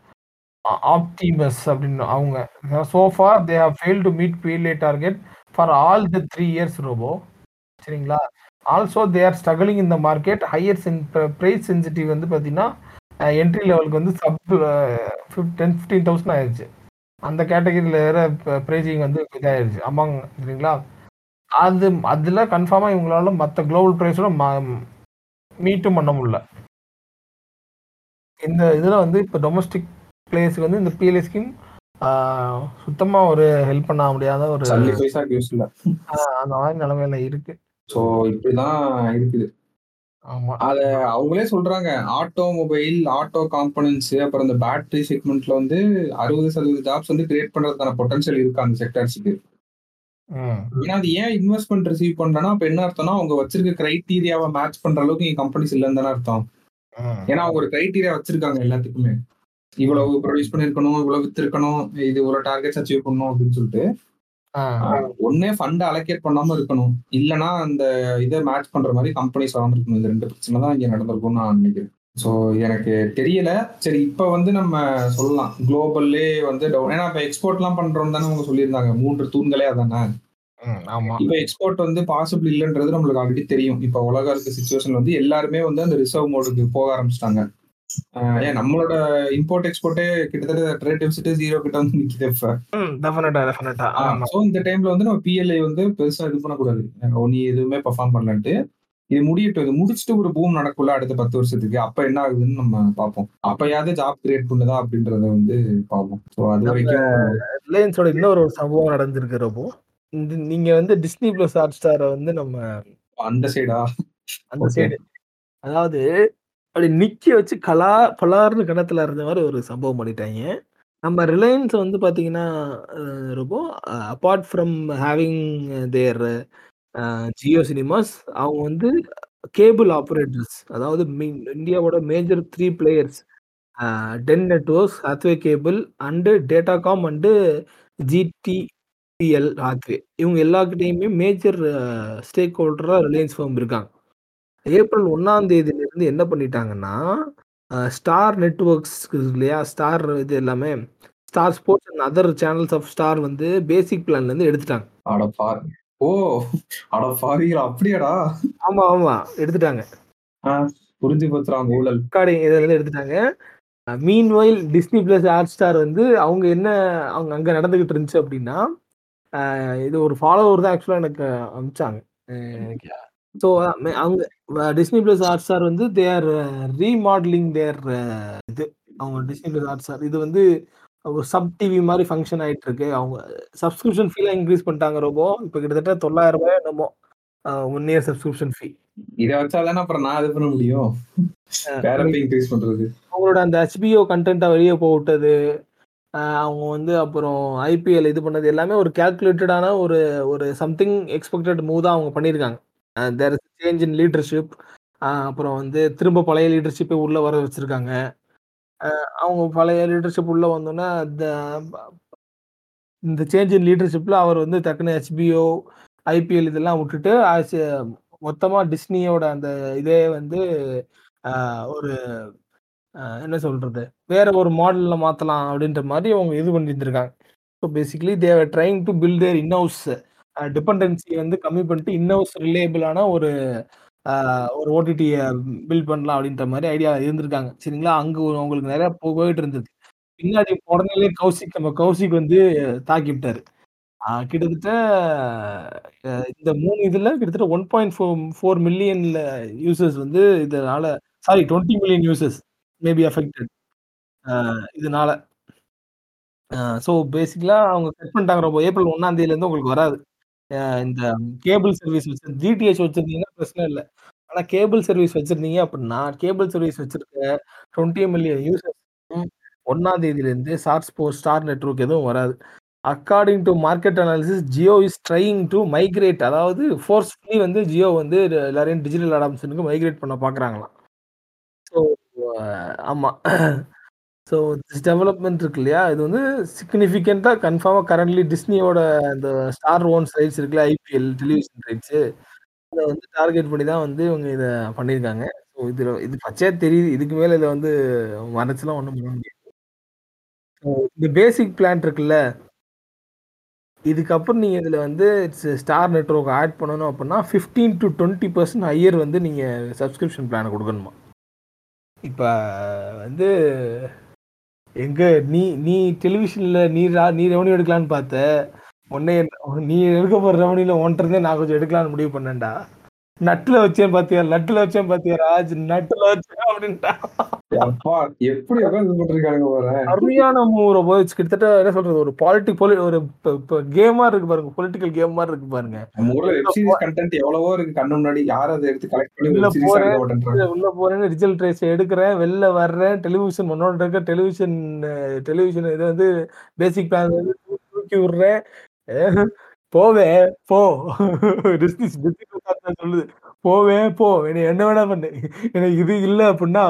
ஆப்டிமஸ் அப்படின்னு அவங்க. So far they have fail to meet PLA target for all the three years robot சரிங்களா? ஆல்சோ தே ஆர் ஸ்ட்ரகிளிங் இந்த மார்க்கெட் ஹையர் சென் ப்ரைஸ் சென்சிட்டிவ் வந்து பார்த்தீங்கன்னா என்ட்ரி லெவலுக்கு வந்து சப் டென் ஃபிஃப்டீன் தௌசண்ட் ஆயிடுச்சு அந்த கேட்டகரியில் வேற ப்ரைஸிங் வந்து இதாயிருச்சு. அமாங் சரிங்களா? அது அதில் கன்ஃபார்மாக இவங்களால மற்ற குளோபல் ப்ரைஸோட மீட்டும் பண்ண முடியல. இந்த இதில் வந்து இப்போ டொமஸ்டிக் பிளேயர்ஸ்க்கு வந்து இந்த பிஎல்ஏ ஸ்கீம் சுத்தமாக ஒரு ஹெல்ப் பண்ண முடியாத ஒரு அந்த மாதிரி நிலைமையில இருக்கு. சோ இப்படிதான் இருக்குது ஆமா. அத அவங்களே சொல்றாங்க. ஆட்டோமொபைல், ஆட்டோ காம்போனன்ட்ஸ் அப்புறம் இந்த பேட்டரி செக்மென்ட்ல வந்து 60% ஜாப்ஸ் வந்து கிரியேட் பண்றதுக்கான பொட்டன்ஷியல் இருக்கு அந்த செக்டார்ஸ்க்கு. ஏன்னா, அது ஏன் இன்வெஸ்ட்மென்ட் ரிசீவ் பண்றேன்னா, அப்ப என்ன அர்த்தம்னா, அவங்க வச்சிருக்க கிரைட்டீரியாவ மேட்ச் பண்ற அளவுக்கு இங்க கம்பெனிஸ் இல்லன்னு தானே அர்த்தம். ஏன்னா, அவங்க ஒரு கிரைட்டீரியா வச்சிருக்காங்க எல்லாத்துக்குமே. இவ்வளவு ப்ரொடியூஸ் பண்ணியிருக்கணும், இவ்வளவு வித்திருக்கணும், இது இவ்வளவு டார்கெட்ஸ் அச்சீவ் பண்ணணும் அப்படின்னு சொல்லிட்டு. ஒண்ணே ஃபண்ட் அலோகேட் பண்ணாம இருக்கணும். இல்லன்னா அந்த இத மேட்ச் பண்ற மாரி கம்பெனிஸ் வராம இருக்கணும். இந்த 2 பிரச்சனை தான் இங்க நடந்திருக்கும்னு நான் நினைக்கிறேன். சோ எனக்கு தெரியல. சரி இப்ப வந்து நம்ம சொல்லலாம். குளோபல்லே வந்து டவுன் ஏன்னா இப்ப எக்ஸ்போர்ட்லாம் பண்றோம்னு தானே அவங்க சொல்லியிருந்தாங்க. 3 தூண்களே அதானே. இப்ப எக்ஸ்போர்ட் வந்து பாசிபிள் இல்லன்றது நம்மளுக்கு ஆல்ரெடி தெரியும். இப்ப உலகம் இருக்க சிச்சுவேஷன் வந்து எல்லாருமே வந்து அந்த ரிசர்வ் மோடுக்கு போக ஆரம்பிச்சிட்டாங்க. ஏன் நம்மளோட இம்போர்ட் எக்ஸ்போர்ட்டே கிட்டத்தட்ட ட்ரேட் டெபிசிட் 0 கிட்ட வந்து நிக்குது இப்ப. டெஃபினட்டா, டெஃபினட்டா. சோ இந்த டைம்ல வந்து நம்ம பிஎல்ஐ வந்து பெருசா இது பண்ணக்கூடாது. நீ எதுவுமே பெர்ஃபார்ம் பண்ணலன்ட்டு. இது முடியட்டும். இது முடிச்சுட்டு ஒரு பூம் நடக்கும்ல அடுத்த 10 வருஷத்துக்கு. அப்ப என்ன ஆகுதுன்னு நம்ம பார்ப்போம். அப்பயாவது ஜாப் கிரியேட் பண்ணுதா அப்படின்றத வந்து பார்ப்போம். சோ அது வரைக்கும் ரிலையன்ஸோட இன்னொரு ஒரு சம்பவம் நடந்திருக்கு ரொம்ப. இந்த நீங்க வந்து Disney Plus Hotstarர வந்து நம்ம அந்த சைடா? அந்த. சைடு. அதாவது அப்படி நிக்க வச்சு கலா பலார்னு கணத்துல இருந்த மாதிரி ஒரு சம்பவம் பண்ணிட்டாங்க நம்ம ரிலையன்ஸ் வந்து பார்த்தீங்கன்னா, ரொம்ப apart from having their Jio cinemas அவங்க வந்து கேபிள் ஆப்பரேட்டர்ஸ் அதாவது மீன் இந்தியாவோட major three players Ten networks, Hathway cable and datacom and GTPL Hathway. இவங்க எல்லாக்கிட்டையுமே மேஜர் ஸ்டேக் ஹோல்டராக ரிலையன்ஸ் ஃபார்ம் இருக்காங்க. ஏப்ரல் 1ஆம் தேதியிலிருந்து என்ன பண்ணிட்டாங்கன்னா, ஸ்டார் நெட்வொர்க்ஸ் இருக்கு இல்லையா? ஸ்டார் இது எல்லாமே Star Sports and other channels of Star வந்து பேசிக் பிளான்ல இருந்து எடுத்துட்டாங்க. அட பாவி. ஓ! அட பாவிகளா அப்படியாடா? ஆமா, ஆமா. எடுத்துட்டாங்க. புரிஞ்சு உங்க ஊழல். ரெக்கார்டிங் இதுலருந்து எடுத்துட்டாங்க. Uh meanwhile Disney Plus Hotstar வந்து அவங்க என்ன அவங்க அங்க நடந்துகிட்டு இருந்துச்சு அப்படின்னா, இது ஒரு ஃபாலோவர் தான் ஆக்சுவலா எனக்கு அனுப்பிச்சாங்க. ஸோ அவங்க Disney Plus Hotstar வந்து தே ஆர் ரீமாடலிங் தேர் இது அவங்க Disney Plus Hotstar இது வந்து ஒரு சப் டிவி மாரி ஃபங்ஷன் ஆயிட்டு இருக்கு. அவங்க சப்ஸ்கிரிப்ஷன் ஃபீலாம் இன்கிரீஸ் பண்ணிட்டாங்க ரொம்ப. இப்ப கிட்டத்தட்ட ரூ. 900 என்னமோ 1 இயர் சப்ஸ்கிரிப்ஷன் ஃபீ. இத வச்சா தானே அப்புறம் நான் இது பண்ண முடியும். இன்கிரீஸ் பண்றது? அவங்களோட அந்த HBO கன்டென்ட்ட வெளிய போவுட்டது. அ அவங்க வந்து அப்புறம் ஐபிஎல் இது பண்ணது எல்லாமே ஒரு கால்குலேட்டடான ஒரு ஒரு சம்திங் எக்ஸ்பெக்டட் மூவ் தான் அவங்க பண்ணியிருக்காங்க. There is change in leadership. அப்புறம் வந்து திரும்ப பழைய லீடர்ஷிப்பை உள்ளே வர வச்சுருக்காங்க அவங்க பழைய லீடர்ஷிப் உள்ளே வந்தோன்னா இந்த சேஞ்ச் இன் லீடர்ஷிப்பில் அவர் வந்து டக்குனு ஹெச்பிஓ ஐபிஎல் இதெல்லாம் விட்டுட்டு மொத்தமாக டிஸ்னியோட அந்த இதே வந்து ஒரு என்ன சொல்கிறது வேற ஒரு மாடலில் மாற்றலாம் அப்படின்ற மாதிரி அவங்க இது பண்ணியிருந்திருக்காங்க. So basically they trying to do build their in house dependency வந்து கம்மி பண்ணிட்டு இன் ரிலேபிளான ஒரு ஒரு ஓடிடியை பில்ட் பண்ணலாம் அப்படின்ற மாதிரி ஐடியா இருந்திருக்காங்க. சரிங்களா? அங்க அவங்களுக்கு நிறையா போயிட்டு இருந்தது. பின்னாடி உடனே கௌசிக் நம்ம கௌசிக் வந்து தாக்கி விட்டாரு. கிட்டத்தட்ட இந்த மூணு இதுல கிட்டத்தட்ட 1.4 மில்லியன்ல யூசர்ஸ் வந்து இதனால sorry 20 million users may be affected. இதனால. ஸோ பேசிக்கலாக அவங்க கட் பண்ணிட்டாங்க ரொம்ப. ஏப்ரல் 1ஆம் தேதியிலருந்து உங்களுக்கு வராது. இந்த கேபிள் சர்வீஸ் வச்சு டிடிஎச் வச்சிருந்தீங்கன்னா பிரச்சனை இல்ல. ஆனா கேபிள் சர்வீஸ் வச்சிருந்தீங்க அப்படின்னா, கேபிள் சர்வீஸ் வச்சிருக்க 20 மில்லியன் யூசர்ஸ்க்கும் 1ஆம் தேதியிலிருந்து ஸ்டார் ஸ்போர்ட்ஸ், ஸ்டார் நெட்வொர்க் எதுவும் வராது. According to market analysis Jio is trying to migrate அதாவது ஃபோர்ஸ்ஃபுல்லி வந்து ஜியோ வந்து எல்லாரையும் டிஜிட்டல் அடாப்ஷனுக்கு மைக்ரேட் பண்ண பார்க்குறாங்களாம். ஸோ ஆமா. ஸோ திஸ் டெவலப்மெண்ட் இருக்கு இல்லையா? இது வந்து சிக்னிஃபிகன்ட்டா கன்ஃபார்மாக கரண்ட்லி டிஸ்னியோட அந்த ஸ்டார் ஓன்ஸ் ரைட்ஸ் இருக்குல்ல ஐபிஎல் டெலிவிஷன் ரைட்ஸ். அதை வந்து டார்கெட் பண்ணி தான் வந்து இவங்க இதை பண்ணியிருக்காங்க. ஸோ இதில் இது பச்சையா தெரியுது. இதுக்கு மேலே இதை வந்து மறைச்சுலாம் ஒன்றும் பண்ண முடியாது. ஸோ இந்த பேசிக் பிளான் இருக்குல்ல இதுக்கப்புறம் நீங்கள் இதில் வந்து இட்ஸ் ஸ்டார் நெட்வொர்க் ஆட் பண்ணணும் அப்படின்னா 15-20% ஹையர் வந்து நீங்கள் சப்ஸ்கிரிப்ஷன் பிளானை கொடுக்கணுமா இப்போ வந்து எங்க நீ நீ டெலிவிஷன்ல நீ நீ ரெவன்யூ எடுக்கலான்னு பார்த்த. உன்னை நீ எடுக்க போற ரெவன்யூல உன்ட்ட நான் கொஞ்சம் எடுக்கலான்னு முடிவு பண்ணேன்டா. நட்டுல வச்சேன் பாத்தியா? நட்டுல வச்சேன் பாத்தியா ராஜ்? நட்டுல வச்சேன் அப்படின்ட்டா. அப்பா எப்படி பண்ணிருக்காங்க பாரு. அருமையான மூவ் ரொம்ப கிட்டத்தட்ட என்ன சொல்றது ஒரு பாலிட்டிக் ஒரு கேமா இருக்கு பாருங்க பொலிட்டிக்கல் கேம் மாதிரி இருக்கு பாருங்க. கண்டென்ட் எவ்வளவோ இருக்கு கண்ணு முன்னாடி யாரும் அதை எடுத்து கலெக்ட் பண்ணி போறேன். உள்ள போறேன்னு ரிசல்ட் ட்ரேஸ் எடுக்கிறேன் வெளில வர்றேன் டெலிவிஷன் முன்னோட இருக்க டெலிவிஷன் டெலிவிஷன் இது வந்து பேசிக் பிளான் தூக்கி விடுறேன். போவேன் போ. சொல்லுது. போவேன் போ. என்னை என்ன வேணா பண்ணு. எனக்கு இது இல்ல அப்படின்னா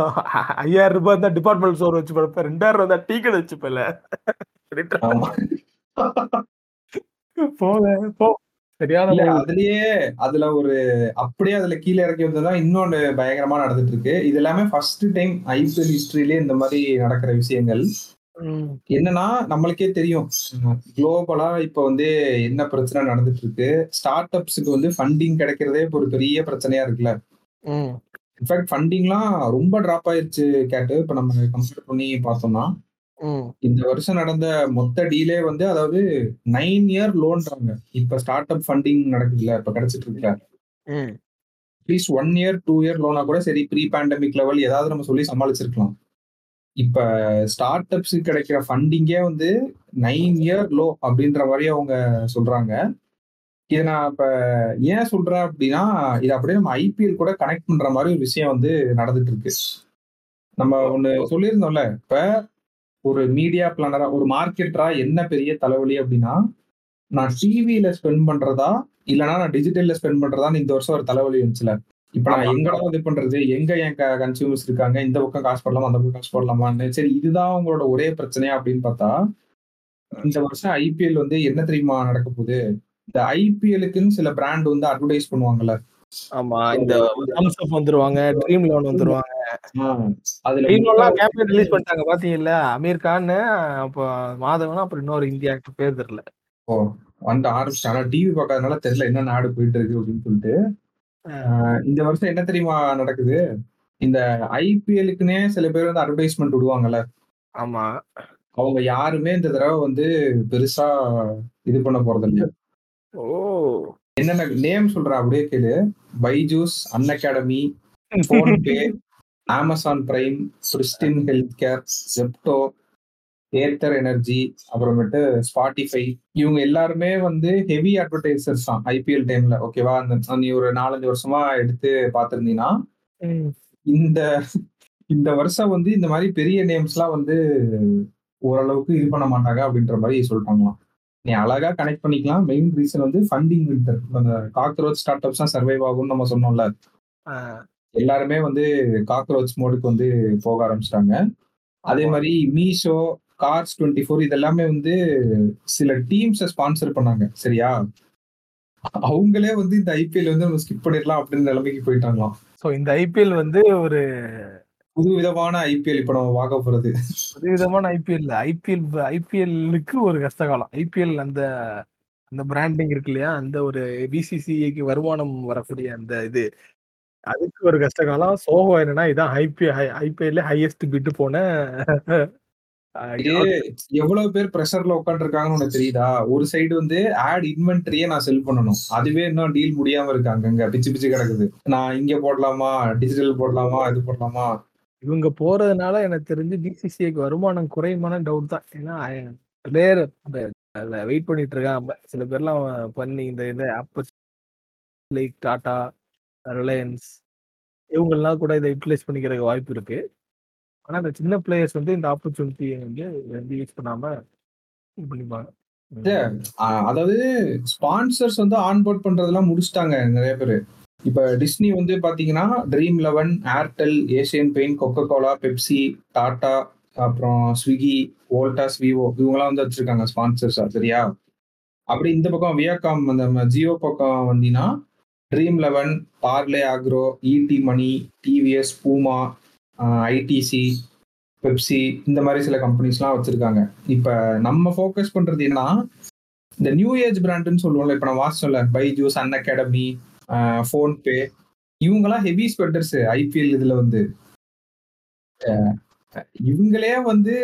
ஐயாயிரம் ரூபாய் தான் டிபார்ட்மெண்ட் ஸ்டோர் வச்சு படுப்பேன். ரெண்டாயிரம் ரூபாய் தான் டீ கடை வச்சுப்பல ஆமா. போவேன் போ. சரியான. அதுலயே அதுல ஒரு அப்படியே அதுல கீழே இறக்கி வந்ததுதான் இன்னொன்னு பயங்கரமா நடந்துட்டு இருக்கு. இது எல்லாமே ஃபர்ஸ்ட் டைம் ஐபிஎல் ஹிஸ்டரியிலே இந்த மாதிரி நடக்கிற விஷயங்கள். என்னன்னா நம்மளுக்கே தெரியும். குளோபலா இப்ப வந்து என்ன பிரச்சனை நடந்துட்டு இருக்கு ஸ்டார்ட் அப்ஸுக்கு வந்து ஃபண்டிங் கிடைக்கிறதே ஒரு பெரிய பிரச்சனையா இருக்குல்ல. இன்ஃபேக்ட் ஃபண்டிங்லாம் ரொம்ப டிராப் ஆயிருச்சு கேட்டு. இப்ப நம்ம கம்பேர் பண்ணி பார்த்தோம்னா இந்த வருஷம் நடந்த மொத்த டீலே வந்து அதாவது நைன் இயர் லோன்றாங்க இப்ப ஸ்டார்ட் அப் ஃபண்டிங் நடக்குதுல்ல இப்ப கிடைச்சிட்டு இருக்குல்ல. At least one year two year லோனா கூட சரி ப்ரீ பேண்டமிக் லெவல் ஏதாவது நம்ம சொல்லி சமாளிச்சிருக்கலாம். இப்ப ஸ்டார்ட் அப்ஸ் கிடைக்கிற ஃபண்டிங்கே வந்து நைன் இயர் லோ அப்படின்ற மாதிரி அவங்க சொல்றாங்க. இதை நான் இப்ப ஏன் சொல்றேன் அப்படின்னா இது அப்படியே நம்ம ஐபிஎல் கூட கனெக்ட் பண்ற மாதிரி ஒரு விஷயம் வந்து நடந்துட்டு இருக்கு. நம்ம ஒண்ணு சொல்லியிருந்தோம்ல இப்ப ஒரு மீடியா பிளானரா ஒரு மார்க்கெட்டரா என்ன பெரிய தலைவலி அப்படின்னா நான் டிவியில ஸ்பெண்ட் பண்றதா இல்லைன்னா நான் டிஜிட்டல்ல ஸ்பெண்ட் பண்றதான்னு இந்த வருஷம் ஒரு தலைவலி இருந்துச்சுல இப்ப நான். எங்கடா இது பண்றது? எங்க என் கன்சியூமர்ஸ் இருக்காங்க? இந்த பக்கம் காசு போடலாமா? அந்த பக்கம் காசு போடலாமான்னு. சரி இதுதான் உங்களோட ஒரே பிரச்சனையா அப்படின்னு பார்த்தா இந்த வருஷம் ஐபிஎல் வந்து என்ன தெரியுமா நடக்க போகுது? இந்த ஐபிஎலுக்குன்னு சில பிராண்ட் வந்து அட்வர்டைஸ் பண்ணுவாங்கல்ல. ஆமா இந்த தம்ஸ் அப் வந்துருவாங்க ட்ரீம் லோன் வந்துருவாங்க. அதுல ட்ரீம் லோன்லாம் கேம்பெயின் ரிலீஸ் பண்ணிட்டாங்க பாத்தீங்கல்ல? அமீர் கான் அப்போ மாதவன் அப்புறம் இன்னொரு இந்தியா பேர் தெரியல. வந்து ஆரம்பிச்சு ஆனா டிவி பார்க்காதனால தெரியல என்ன நாடு போயிட்டு இருக்கு அப்படின்னு சொல்லிட்டு. இந்த வருஷம் என்ன தெரியுமா நடக்குது? இந்த ஐபிஎலுக்குன்னே சில பேர் வந்து அட்வர்டைஸ்மெண்ட் விடுவாங்கல்ல. ஆமா. அவங்க யாருமே இந்த தடவை வந்து பெருசா இது பண்ண போறது இல்லையா ஓ. என்னென்ன நேம் சொல்றேன் அப்படியே கேளு. Byju's Unacademy PhonePe Amazon (laughs) Prime Pristyn health care Zepto Ather energy அப்புறமேட்டு ஸ்பாட்டிஃபை இவங்க எல்லாருமே வந்து ஹெவி அட்வர்டைசர்ஸ் தான் ஐபிஎல் டைம்ல ஓகேவா அந்த நீ ஒரு நாலஞ்சு வருஷமா எடுத்து பார்த்திருந்தீங்கன்னா. இந்த இந்த வருஷம் வந்து இந்த மாதிரி பெரிய நேம்ஸ்லாம் வந்து ஓரளவுக்கு இது பண்ண மாட்டாங்க அப்படின்ற மாதிரி சொல்லிட்டாங்களாம். நீ அழகா கனெக்ட் பண்ணிக்கலாம். மெயின் ரீசன் வந்து ஃபண்டிங் வின்டர் அந்த காக்ரோச் ஸ்டார்ட் அப்ஸ் தான் சர்வைவ் ஆகும்னு நம்ம சொன்னோம்ல. எல்லாருமே வந்து காக்ரோச் மோடுக்கு வந்து போக ஆரம்பிச்சிட்டாங்க. அதே மாதிரி மீஷோ கார்ஸ் டுவெண்ட்டி ஃபோர் இதெல்லாமே வந்து சில டீம்ஸை ஸ்பான்சர் பண்ணாங்க சரியா? அவங்களே வந்து இந்த ஐபிஎல் வந்து நம்ம ஸ்கிப் பண்ணிடலாம் அப்படின்னு நிலைமைக்கு போயிட்டாங்களாம். சோ இந்த ஐபிஎல் வந்து ஒரு புது விதமான ஐபிஎல் இப்ப நம்ம பார்க்க போறது. புது விதமான ஐபிஎல் ஐபிஎல் ஐபிஎல்லுக்கு ஒரு கஷ்டகாலம் ஐபிஎல் அந்த அந்த பிராண்டிங் இருக்கு இல்லையா? அந்த ஒரு பிசிசிஐக்கு வருமானம் வரக்கூடிய அந்த இது. அதுக்கு ஒரு கஷ்டகாலம் சோகம் என்னன்னா இதான் ஐபிஎல் ஐபிஎல்ல ஹையஸ்ட் பிட்டு போன எவ்வளவு பேர் ப்ரெஷர்ல உட்காந்துருக்காங்கன்னு உனக்கு தெரியுதா? ஒரு சைடு வந்து ஆட் இன்வென்ட்ரியே நான் செல் பண்ணணும். அதுவே இன்னும் டீல் முடியாம இருக்காங்க அங்க பிச்சு பிச்சு கிடக்குது. நான் இங்க போடலாமா? டிஜிட்டல் போடலாமா? இது போடலாமா? இவங்க போறதுனால எனக்கு தெரிஞ்சு பிசிசிஐக்கு வருமானம் குறையுமான டவுட் தான். ஏன்னா பிளேயர் வெயிட் பண்ணிட்டு இருக்காங்க சில பேர்லாம் பண்ணி இந்த இது ஆப்பர்ஸ் லைக் டாடா ரிலையன்ஸ் இவங்கெல்லாம் கூட இதை யூட்டிலைஸ் பண்ணிக்கிறதுக்கு வாய்ப்பு இருக்கு. ஆனா இந்த சின்ன பிளேயர்ஸ் வந்து இந்த ஆப்பர்ச்சுனிட்டியை வந்து வந்து யூஸ் பண்ணாம இது பண்ணிப்பாங்க. அதாவது ஸ்பான்சர்ஸ் வந்து ஆன்போர்ட் பண்றதெல்லாம் முடிச்சிட்டாங்க நிறைய பேர். இப்ப டிஸ்னி வந்து பாத்தீங்கன்னா Dream Eleven Airtel Asian Paint Coca Cola Pepsi Tata அப்புறம் ஸ்விக்கி வோல்டாஸ் விவோ இவங்கெல்லாம் வந்து வச்சிருக்காங்க ஸ்பான்சர்ஸ் சரியா? அப்படி இந்த பக்கம் வியாகாம் அந்த ஜியோ பக்கம் வந்தீங்கன்னா dream eleven Parle agro ET money TVS Puma ITC Pepsi இந்த மாதிரி சில கம்பெனிஸ்லாம் வச்சுருக்காங்க. இப்போ நம்ம ஃபோக்கஸ் பண்ணுறது என்னன்னா இந்த நியூ ஏஜ் பிராண்டுன்னு சொல்லுவோம்ல இப்போ நான் வாசிச்சோம்ல பைஜூஸ் அன் அகாடமி ஃபோன்பே இவங்கெல்லாம் ஹெவி ஸ்பெண்டர்ஸ் ஐபிஎல் இதில் வந்து. இவங்களே வந்து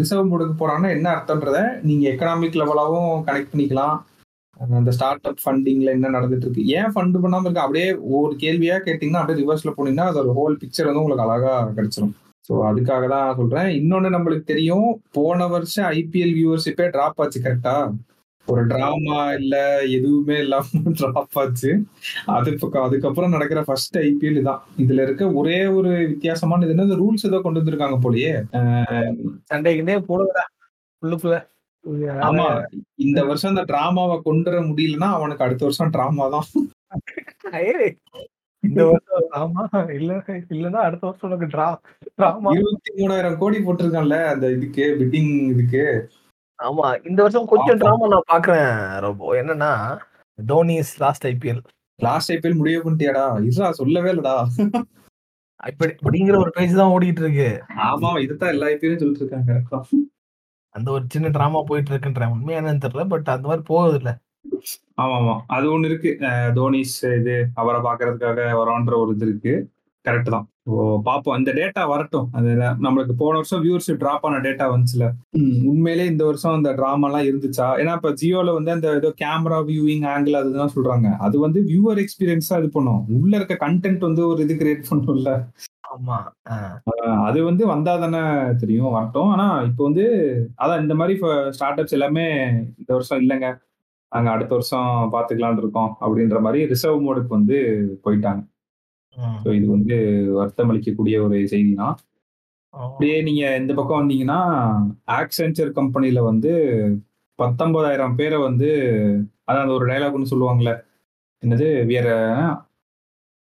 ரிசர்வ் போர்டுக்கு போகிறாங்கன்னா என்ன அர்த்தன்றத நீங்கள் எக்கனாமிக் லெவலாகவும் கனெக்ட் பண்ணிக்கலாம். அந்த ஸ்டார்ட் அப் ஃபண்டிங்ல என்ன நடந்துட்டு இருக்கு ஏன் ஃபண்ட் பண்ணாம இருக்கு? அப்படியே ஒரு கேள்வியா கேட்டீங்கன்னா அப்படியே ரிவர்ஸ்ல போனீங்கன்னா அது ஒரு ஹோல் பிக்சர் வந்து உங்களுக்கு அழகா கிடைச்சிரும். ஸோ அதுக்காக தான் சொல்றேன். இன்னொன்னு நம்மளுக்கு தெரியும். போன வருஷம் ஐபிஎல் வியூவர்ஷிப்பே டிராப் ஆச்சு கரெக்டா ஒரு டிராமா இல்ல எதுவுமே இல்லாம (laughs) டிராப் ஆச்சு. அது அதுக்கப்புறம் நடக்கிற ஃபர்ஸ்ட் ஐபிஎல் தான் இதுல இருக்க ஒரே ஒரு வித்தியாசமான இது என்ன ரூல்ஸ் ஏதோ கொண்டு வந்திருக்காங்க போலயே. சண்டைக்குன்னே போடுவேன் உள்ளுக்குள்ள. ஆமா இந்த வருஷம் அந்த டிராமாவை கொண்டு வர முடியலன்னா அவனுக்கு அடுத்த வருஷம் டிராமா தான். இந்த வருஷம் ஆமா இல்ல இல்லன்னா அடுத்த வருஷம் உனக்கு டிரா டிராமா. இருபத்தி மூணாயிரம் கோடி போட்டிருக்கான்ல அந்த இதுக்கு பிட்டிங் இதுக்கு. ஆமா இந்த வருஷம் கொஞ்சம் டிராமா நான் பாக்குறேன் ரோபோ. என்னன்னா Dhoni's last IPL last IPL முடிவு பண்ணிட்டியாடா? இதுடா சொல்லவே இல்லடா. இப்படி அப்படிங்கிற ஒரு பேஜ் தான் ஓடிட்டு இருக்கு. ஆமா இதுதான் எல்லா ஐபிஎலும் சொல்லிட்டு இருக்காங்க அந்த ஒரு சின்ன டிராமா போயிட்டு இருக்குன்ற உண்மையா என்னன்னு தெரியல பட் அந்த மாதிரி போகுது இல்ல ஆமா ஆமா அது ஒண்ணு இருக்கு. அஹ் தோனிஸ் இது அவரை பாக்குறதுக்காக வரோன்ற ஒரு இது இருக்கு. கரெக்ட் தான். ஓ பாப்போம். இந்த டேட்டா வரட்டும். அது நம்மளுக்கு போன வருஷம் வியூவர்ஷிப் டிராப் ஆன டேட்டா வந்துச்சுல. உண்மையிலே இந்த வருஷம் அந்த டிராமா எல்லாம் இருந்துச்சா? ஏன்னா இப்ப ஜியோல வந்து அந்த ஏதோ கேமரா வியூவிங் ஆங்கிள் அதுதான் சொல்றாங்க. அது வந்து வியூவர் எக்ஸ்பீரியன்ஸா இது பண்ணும். உள்ள இருக்க கண்டென்ட் வந்து ஒரு இது கிரியேட் பண்ணும்ல. ஆமா. அது வந்து வந்தா தானே தெரியும் வரட்டும். ஆனா இப்போ வந்து அதான் இந்த மாதிரி ஸ்டார்ட் அப்ஸ் எல்லாமே இந்த வருஷம் இல்லைங்க. நாங்க அடுத்த வருஷம் பாத்துக்கலாம்னு இருக்கோம் அப்படின்ற மாதிரி ரிசர்வ் மோடுக்கு வந்து போயிட்டாங்க. ஸோ இது வந்து வருத்தம் அளிக்கக்கூடிய ஒரு செய்தி தான். அப்படியே நீங்க இந்த பக்கம் வந்தீங்கன்னா ஆக்சென்ச்சர் கம்பெனில வந்து பத்தொன்பதாயிரம் பேரை வந்து அதான் அந்த ஒரு டைலாக் ஒன்று சொல்லுவாங்கல்ல. என்னது? வேற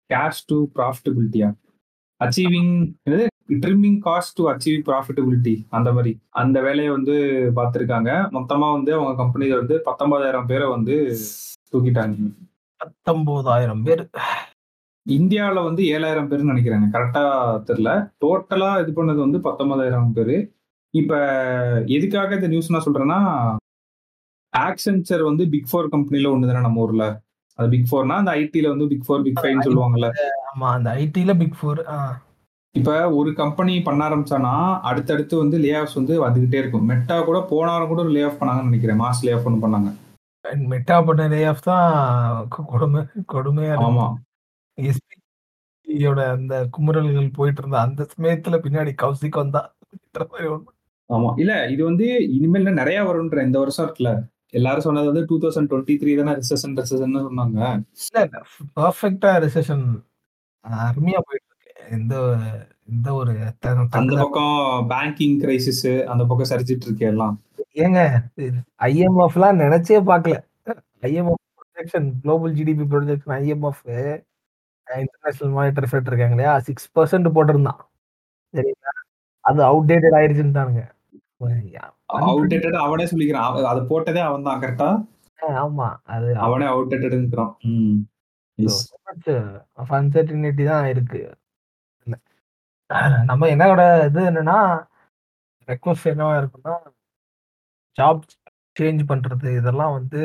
கேஷ் டு ப்ராஃபிட்டபிலிட்டியா அச்சீவிங் என்னது? Trimming cost to achieve profitability அந்த மாதிரி. அந்த வேலையை வந்து பார்த்துருக்காங்க. மொத்தமா வந்து அவங்க கம்பெனில வந்து பத்தொன்பதாயிரம் பேரை வந்து தூக்கிட்டாங்க. பத்தொன்பதாயிரம் பேர். இந்தியாவில் வந்து ஏழாயிரம் பேர்னு நினைக்கிறேன் கரெக்டா தெரியல. டோட்டலா இது பண்ணது வந்து பத்தொன்பதாயிரம் பேர். இப்ப எதுக்காக இந்த நியூஸ் நான் சொல்றேன்னா ஆக்சென்ச்சர் வந்து பிக் ஃபோர் கம்பெனில ஒன்று தானே நம்ம ஊர்ல? அது பிக் ஃபோர்னா அந்த ஐடில வந்து பிக் ஃபோர் பிக் ஃபைவ்னு சொல்லுவாங்கல்ல. ஆமா அந்த ஐடில பிக் ஃபோர் இப்ப ஒரு கம்பெனி பண்ண ஆரம்பிச்சானா அடுத்தடுத்து வந்து லே ஆஃப்ஸ் வந்து வந்துகிட்டே இருக்கும். மெட்டா கூட போன வாரம் கூட ஒரு லே ஆஃப் பண்ணாங்கன்னு நினைக்கிறேன். மாஸ் லே ஆஃப் ஒன்று பண்ணாங்க. மெட்டா பண்ண லே ஆஃப் தான் கொடுமை கொடுமையா ஆமா. எஸ்பியோட அந்த குமுறல்கள் போயிட்டு இருந்த அந்த சமயத்துல பின்னாடி கௌசிக் வந்தா. ஆமா. இல்ல இது வந்து இனிமேல் நிறைய வரும்ன்ற இந்த வருஷம் இருக்குல்ல. எல்லாரும் சொன்னது வந்து டூ தௌசண்ட் டுவெண்ட்டி த்ரீ தானே ரிசெஷன் ரிசெஷன் சொன்னாங்க. இல்ல இல்ல. பர்ஃபெக்டா ரிசெஷன் அருமையா போயிட்டு இருக்கு எந்த எந்த ஒரு அந்த பக்கம் பேங்கிங் கிரைசிஸ் அந்த பக்கம் சரிச்சிட்டு இருக்கு எல்லாம். ஏங்க ஐஎம்எஃப்லாம் நினைச்சே பார்க்கல. IMF projection global GDP projection IMF International Monetary Fund இருக்காங்க இல்லையா? சிக்ஸ் பர்சன்ட் போட்டிருந்தான். சரிங்களா? அது அவுடேட்டட் ஆயிருச்சுட்டானுங்க அவுடேட்டட் அவனே சொல்லிக்கிறான். அது போட்டதே அவன் தான் கரெக்டா ஆமா. அது அவனே. Yes. அன்சர்டினிட்டி தான் இருக்கு. நம்ம என்னோட இது என்னன்னா ரெக்வஸ்ட் என்னவா இருக்குன்னா ஜாப் சேஞ்ச் பண்றது இதெல்லாம் வந்து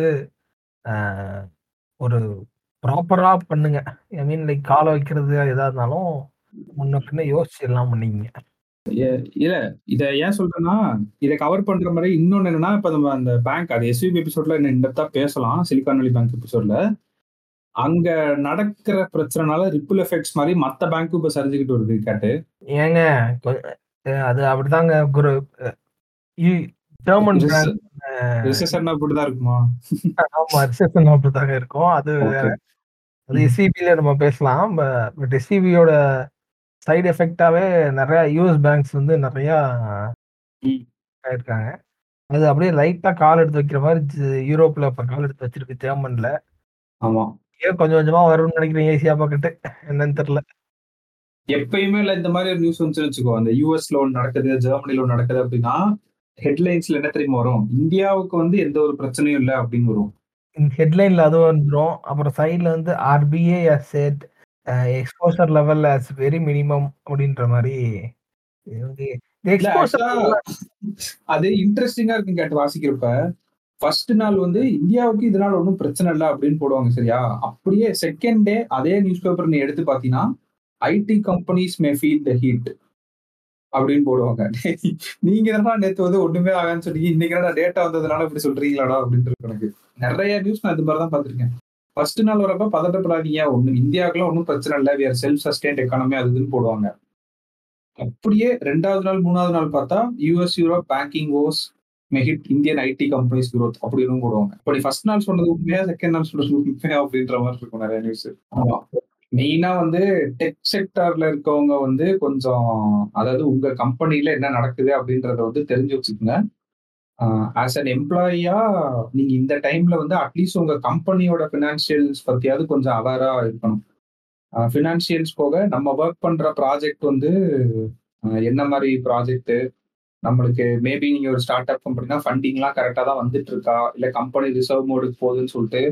ஒரு ப்ராப்பரா பண்ணுங்க. ஐ மீன் லைக் காலை வைக்கிறது எதா இருந்தாலும் முன்ன பின்ன யோசிச்சு எல்லாம் பண்ணீங்க. இல்ல இத ஏன் சொல்றேன்னா இதை கவர் பண்ற மாதிரி இன்னொன்னு என்னன்னா இப்ப நம்ம அந்த பேங்க் அது எஸ்விபி எபிசோட்ல இன்டெப்தா பேசலாம். சிலிகான் வேலி பேங்க் எபிசோட்ல அங்க நடக்கிற பிரச்சனைனால ரிப்பிள் எஃபெக்ட்ஸ் மாதிரி மத்த பேங்க்கும் இப்ப சரிஞ்சுக்கிட்டு வருது கேட்டு. ஏங்க அது அப்படிதாங்க குரு ஜெர்மன் ரிசெஷன் அப்படிதான் இருக்குமா? ஆமா ரிசெப்ஷன் அப்படிதாங்க இருக்கும். அது அது எஸ்சிபில நம்ம பேசலாம். பட் எஸ்சிபியோட சைடு எஃபெக்டாவே நிறைய யூஎஸ் பேங்க்ஸ் வந்து நிறைய. ஆயிருக்காங்க. அது அப்படியே லைட்டா கால் எடுத்து வைக்கிற மாதிரி யூரோப்ல இப்ப கால் எடுத்து வச்சிருக்கு ஜெர்மன்ல. ஆமா. ஏன் கொஞ்சம் கொஞ்சமா வரும்னு நினைக்கிறேன் ஏசியா பக்கெட்டு. என்னன்னு தெரியல. எப்பயுமே இல்ல இந்த மாதிரி ஒரு நியூஸ் வந்துச்சுன்னு வச்சுக்கோ அந்த யூஎஸ்ல ஒன்று நடக்குது ஜெர்மனில ஒன்று நடக்குது அப்படின்னா ஹெட்லைன்ஸ்ல என்ன தெரியுமா வரும்? இந்தியாவுக்கு வந்து எந்த ஒரு பிரச்சனையும் இல்லை அப்படின்னு வரும். ஹெட்லைன்ல அதுவும் வந்துடும் அப்புறம் சைட்ல வந்து RBI set exposure level as very minimum அப்படின்ற மாதிரி. அது இன்ட்ரெஸ்டிங்கா இருக்கும் கேட்டு வாசிக்கிறப்ப ஃபர்ஸ்ட் நாள் வந்து இந்தியாவுக்கு இதனால ஒன்றும் பிரச்சனை இல்லை அப்படின்னு போடுவாங்க சரியா? அப்படியே செகண்ட் டே அதே நியூஸ் பேப்பர் நீ எடுத்து பார்த்தீங்கன்னா IT companies may feel the heat அப்படின்னு போடுவாங்க. நீங்க என்னடா நேத்து வந்து ஒண்ணுமே ஆகான்னு சொன்னீங்க இன்னைக்கு என்னடா டேட்டா வந்ததுனால இப்படி சொல்றீங்களாடா அப்படின்ட்டு இருக்கு எனக்கு நிறைய நியூஸ் நான் இது மாதிரி தான் பார்த்திருக்கேன். ஃபர்ஸ்ட் நாள் வரப்ப பதட்டப்படாதீங்க. ஒண்ணு இந்தியாவுக்குலாம் ஒன்றும் பிரச்சனை இல்லை. வேற செல்ஃப் சஸ்டைன்ட் எக்கானமி அது இதுன்னு போடுவாங்க. அப்படியே ரெண்டாவது நாள் மூணாவது நாள் பார்த்தா US Europe banking woes may hit Indian IT companies growth அப்படின்னு போடுவாங்க. அப்படி ஃபர்ஸ்ட் நாள் சொன்னது உண்மையா செகண்ட் நாள் சொல்றது உண்மையா அப்படின்ற மாதிரி இருக்கும் நிறைய நியூஸ் ஆமா. மெயினா வந்து டெக் செக்டர்ல இருக்கவங்க வந்து கொஞ்சம் அதாவது உங்க கம்பெனில என்ன நடக்குது அப்படின்றத வந்து தெரிஞ்சு வச்சுக்கோங்க. ஆஸ் அன் எம்ப்ளாயியா நீங்க இந்த டைம்ல வந்து அட்லீஸ்ட் உங்க கம்பெனியோட ஃபினான்ஷியல்ஸ் பத்தியாவது கொஞ்சம் அவேரா இருக்கணும். ஃபினான்ஷியல்ஸ் போக நம்ம ஒர்க் பண்ற ப்ராஜெக்ட் வந்து என்ன மாதிரி ப்ராஜெக்ட் நம்மளுக்கு மேபி நீங்க ஒரு ஸ்டார்ட் அப் கம்பெனினா ஃபண்டிங்லாம் கரெக்டாக தான் வந்துட்டு இருக்கா? இல்லை கம்பெனி ரிசர்வ் மோடுக்கு போகுதுன்னு சொல்லிட்டு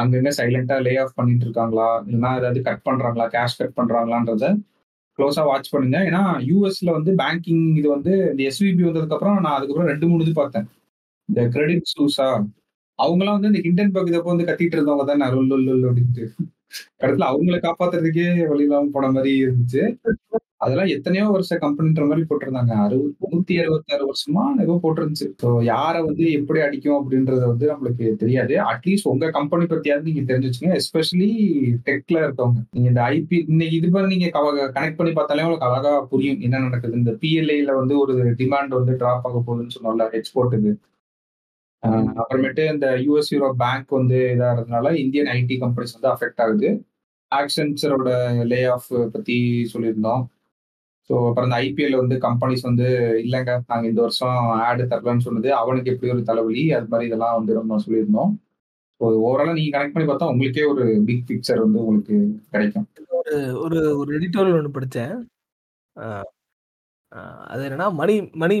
அங்கங்க சைலண்டா லே ஆஃப் பண்ணிட்டு இருக்காங்களா இல்லைன்னா ஏதாவது கட் பண்றாங்களா? கேஷ் கட் பண்றாங்களான்றத க்ளோஸா வாட்ச் பண்ணுங்க. ஏன்னா யூஎஸ்ல வந்து பேங்கிங் இது வந்து இந்த எஸ்விபி வந்ததுக்கு அப்புறம் நான் அதுக்கப்புறம் ரெண்டு மூணு இது பார்த்தேன். இந்த கிரெடிட் சூஸா அவங்கலாம் வந்து இந்த ஹிண்டன்பர்க் இதப்போ வந்து கத்திட்டு இருந்தவங்க தான்? அருள் அப்படின்ட்டு. கடத்துல அவங்களை காப்பாத்துறதுக்கே வழி இல்லாம போன மாதிரி இருந்துச்சு. அதெல்லாம் எத்தனையோ வருஷம் கம்பெனின்ற மாதிரி போட்டிருந்தாங்க. அறுபது நூத்தி அறுபத்தாறு வருஷமா ஏதோ போட்டிருந்துச்சு. ஸோ யாரை வந்து எப்படி அடிக்கும் அப்படின்றது வந்து நம்மளுக்கு தெரியாது. அட்லீஸ்ட் உங்க கம்பெனி பத்தியாவது நீங்க தெரிஞ்சு வச்சுங்க எஸ்பெஷலி டெக்ல இருக்கவங்க. நீங்க இந்த ஐபி இன்னைக்கு இது மாதிரி நீங்க கனெக்ட் பண்ணி பார்த்தாலே உங்களுக்கு அழகா புரியும் என்ன நடக்குது இந்த பிஎல்ஐல வந்து ஒரு டிமாண்ட் வந்து டிராப் ஆக போகுதுன்னு சொன்னோம்ல எக்ஸ்போர்ட்டுக்கு அப்புறமேட்டு இந்த யூஎஸ் யூரோ பேங்க் வந்து இதாகிறதுனால இந்தியன் ஐடி கம்பெனிஸ் வந்து அஃபெக்ட் ஆகுது. ஆக்சென்சரோட லே ஆஃப் பற்றி சொல்லியிருந்தோம். ஸோ அப்புறம் இந்த ஐபிஎல் வந்து கம்பெனிஸ் வந்து இல்லைங்க நாங்கள் இந்த வருஷம் ஆடு தரலன்னு சொன்னது அவனுக்கு எப்படி ஒரு தலைவலி அது மாதிரி இதெல்லாம் வந்து நம்ம சொல்லியிருந்தோம். ஸோ ஓவராலாக நீங்கள் கனெக்ட் பண்ணி பார்த்தா உங்களுக்கே ஒரு பிக் பிக்சர் வந்து உங்களுக்கு கிடைக்கும். ஒரு ஒரு ஒரு எடிட்டோரியல் ஒன்று படித்தேன். அது என்னன்னா money money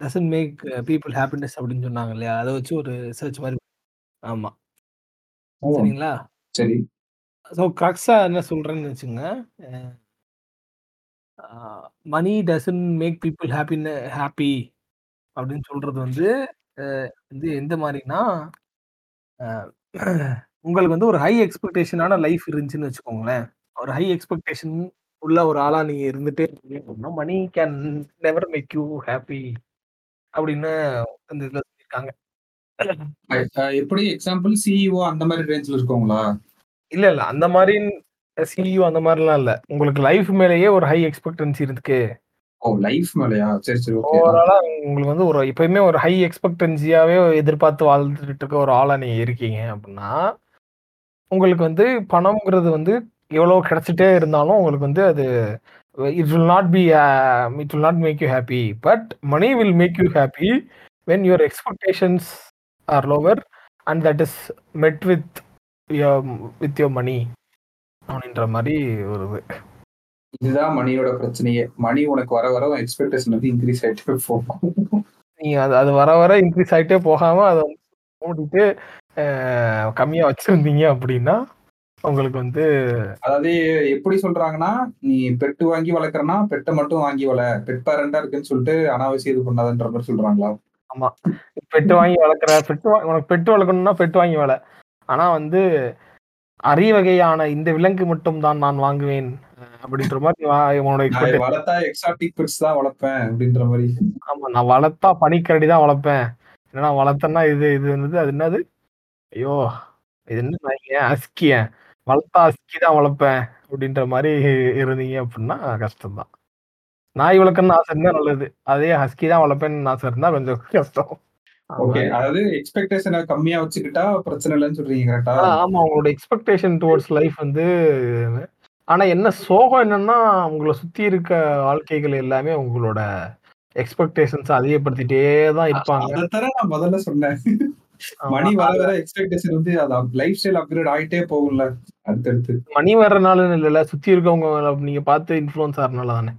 doesn't make people happiness அப்படின்னு சொன்னாங்க இல்லையா? அதை வச்சு ஒரு ரிசர்ச் மாதிரி ஆமா. ஓ சரிங்களா? சரி. ஸோ கரெக்டா என்ன சொல்றேன்னு வச்சுங்க மணி டசன் மேக் பீப்புள் ஹாப்பின்னு ஹாப்பி அப்படின்னு சொல்றது வந்து வந்து எந்த மாதிரினா (clears throat) உங்களுக்கு வந்து ஒரு ஹை எக்ஸ்பெக்டேஷனான லைஃப் இருந்துச்சுன்னு வச்சுக்கோங்களேன். ஒரு ஹை எக்ஸ்பெக்டேஷன் உள்ள ஒரு ஆளா நீங்க இருந்துட்டே இருக்கீங்க money can never make you happy அப்படின்னு அந்த இதுல சொல்லியிருக்காங்க. எப்படி எக்ஸாம்பிள் சிஇஓ அந்த மாதிரி ரேஞ்சில் இருக்கவங்களா? இல்ல இல்ல. அந்த மாதிரி சிஇஓ அந்த மாதிரிலாம் இல்ல. உங்களுக்கு லைஃப் மேலேயே ஒரு ஹை எக்ஸ்பெக்டன்சி இருக்கு. ஓ லைஃப் மேலையா? சரி சரி ஓகே ஓவராலா உங்களுக்கு வந்து ஒரு எப்பயுமே ஒரு ஹை எக்ஸ்பெக்டன்சியாவே எதிர்பார்த்து வாழ்ந்துட்டு இருக்க ஒரு ஆளா நீங்க இருக்கீங்க அப்படின்னா உங்களுக்கு வந்து பணம்ங்கிறது வந்து எவ்வளவு கிடைச்சிட்டே இருந்தாலும் உங்களுக்கு வந்து அது it will not be it will not make you happy but money will make you happy when your expectations are lower and that is met with with your money அப்படின்ற மாதிரி ஒரு இது. இதுதான் மணியோட பிரச்சனையே. மணி உனக்கு வர வர எக்ஸ்பெக்டேஷன் வந்து இன்க்ரீஸ் ஆயிட்டு போகும். நீங்க அது அது வர வர இன்க்ரீஸ் ஆயிட்டே போகாம அதை மூடிட்டு அஹ், கம்மியா வச்சிருந்தீங்க அப்படின்னா உங்களுக்கு வந்து அதாவது எப்படி சொல்றாங்கன்னா நீ பெட்டு வாங்கி வளர்க்குறனா பெட்டை மட்டும் வாங்கி வள. பெட் பேரண்டா இருக்குன்னு சொல்லிட்டு அனாவசியம் இது பண்ணாதன்ற மாதிரி சொல்றாங்களா? பெட்டு வாங்கி வளர்க்குற பெட்டு உனக்கு பெட்டு வளர்க்கணும்னா பெட்டு வாங்கி வள. ஆனா வந்து அரிய வகையான இந்த விலங்கு மட்டும் தான் நான் வாங்குவேன் அப்படின்ற மாதிரி உன்னோட. வளர்த்தா எக்ஸாட்டிக் பெட்ஸ் தான் வளர்ப்பேன் அப்படின்ற மாதிரி. ஆமா நான் வளர்த்தா பனிக்கரடி தான் வளர்ப்பேன். ஏன்னா வளர்த்தேன்னா இது இது என்னது அது என்னது? ஐயோ இது என்ன அஸ்கிய வளர்த்தா அஸ்கி தான் வளர்ப்பேன் அப்படின்ற மாதிரி இருந்தீங்க அப்படின்னா கஷ்டம்தான். நாய் வளர்க்கணும்னு ஆசை இருந்தா நல்லது. அதே ஹஸ்கி தான் வளர்ப்பேன்னு ஆசை இருந்தா கொஞ்சம் கஷ்டம். ஓகே அதாவது எக்ஸ்பெக்டேஷனை கம்மியா வச்சுக்கிட்டா பிரச்சனை இல்லைன்னு சொல்றீங்க கரெக்டா ஆமா உங்களோட எக்ஸ்பெக்டேஷன் டுவர்ட்ஸ் லைஃப் வந்து ஆனா என்ன சோகம் என்னன்னா உங்களை சுத்தி இருக்க வாழ்க்கைகள் எல்லாமே உங்களோட எக்ஸ்பெக்டேஷன்ஸ் அதிகப்படுத்திட்டே தான் இருப்பாங்க. அதைத்தர நான் முதல்ல சொன்னேன். மணி. வர வர எக்ஸ்பெக்டேஷன் வந்து அது லைஃப் ஸ்டைல் அப்கிரேட் ஆயிட்டே போகும்ல அடுத்தடுத்து. மணி வர்றனால இல்ல சுத்தி இருக்கவங்க நீங்க பார்த்து இன்ஃபுளுன்ஸ் ஆறனால தானே?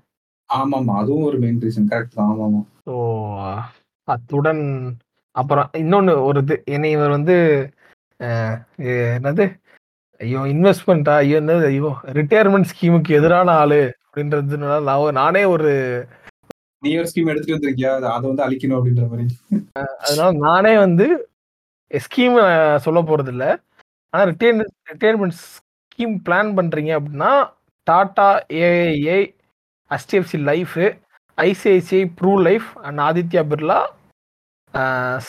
ஆமாமா அதுவும் ஒரு மெயின் ரீசன் கரெக்ட் தான் ஆமாமா. ஸோ அத்துடன் அப்புறம் இன்னொன்னு ஒரு இது என்னை இவர் வந்து என்னது? ஐயோ இன்வெஸ்ட்மெண்ட்டா ஐயோ என்னது? ஐயோ ரிட்டையர்மெண்ட் ஸ்கீமுக்கு எதிரான ஆளு அப்படின்றதுனால நான் ஒரு- நானே ஒரு நீ ஒரு ஸ்கீம் எடுத்துட்டு வந்திருக்கியா? அது- வந்து அழிக்கணும் அப்படின்ற மாதிரி. அதனால நானே வந்து ஸ்கீம் சொல்ல போறது இல்ல ஆனா ரிட்டையர் ரிட்டையர்மெண்ட் ஸ்கீம் பிளான் பண்றீங்க அப்படின்னா Tata AIA HDFC Life ICICI Pru Life and Aditya Birla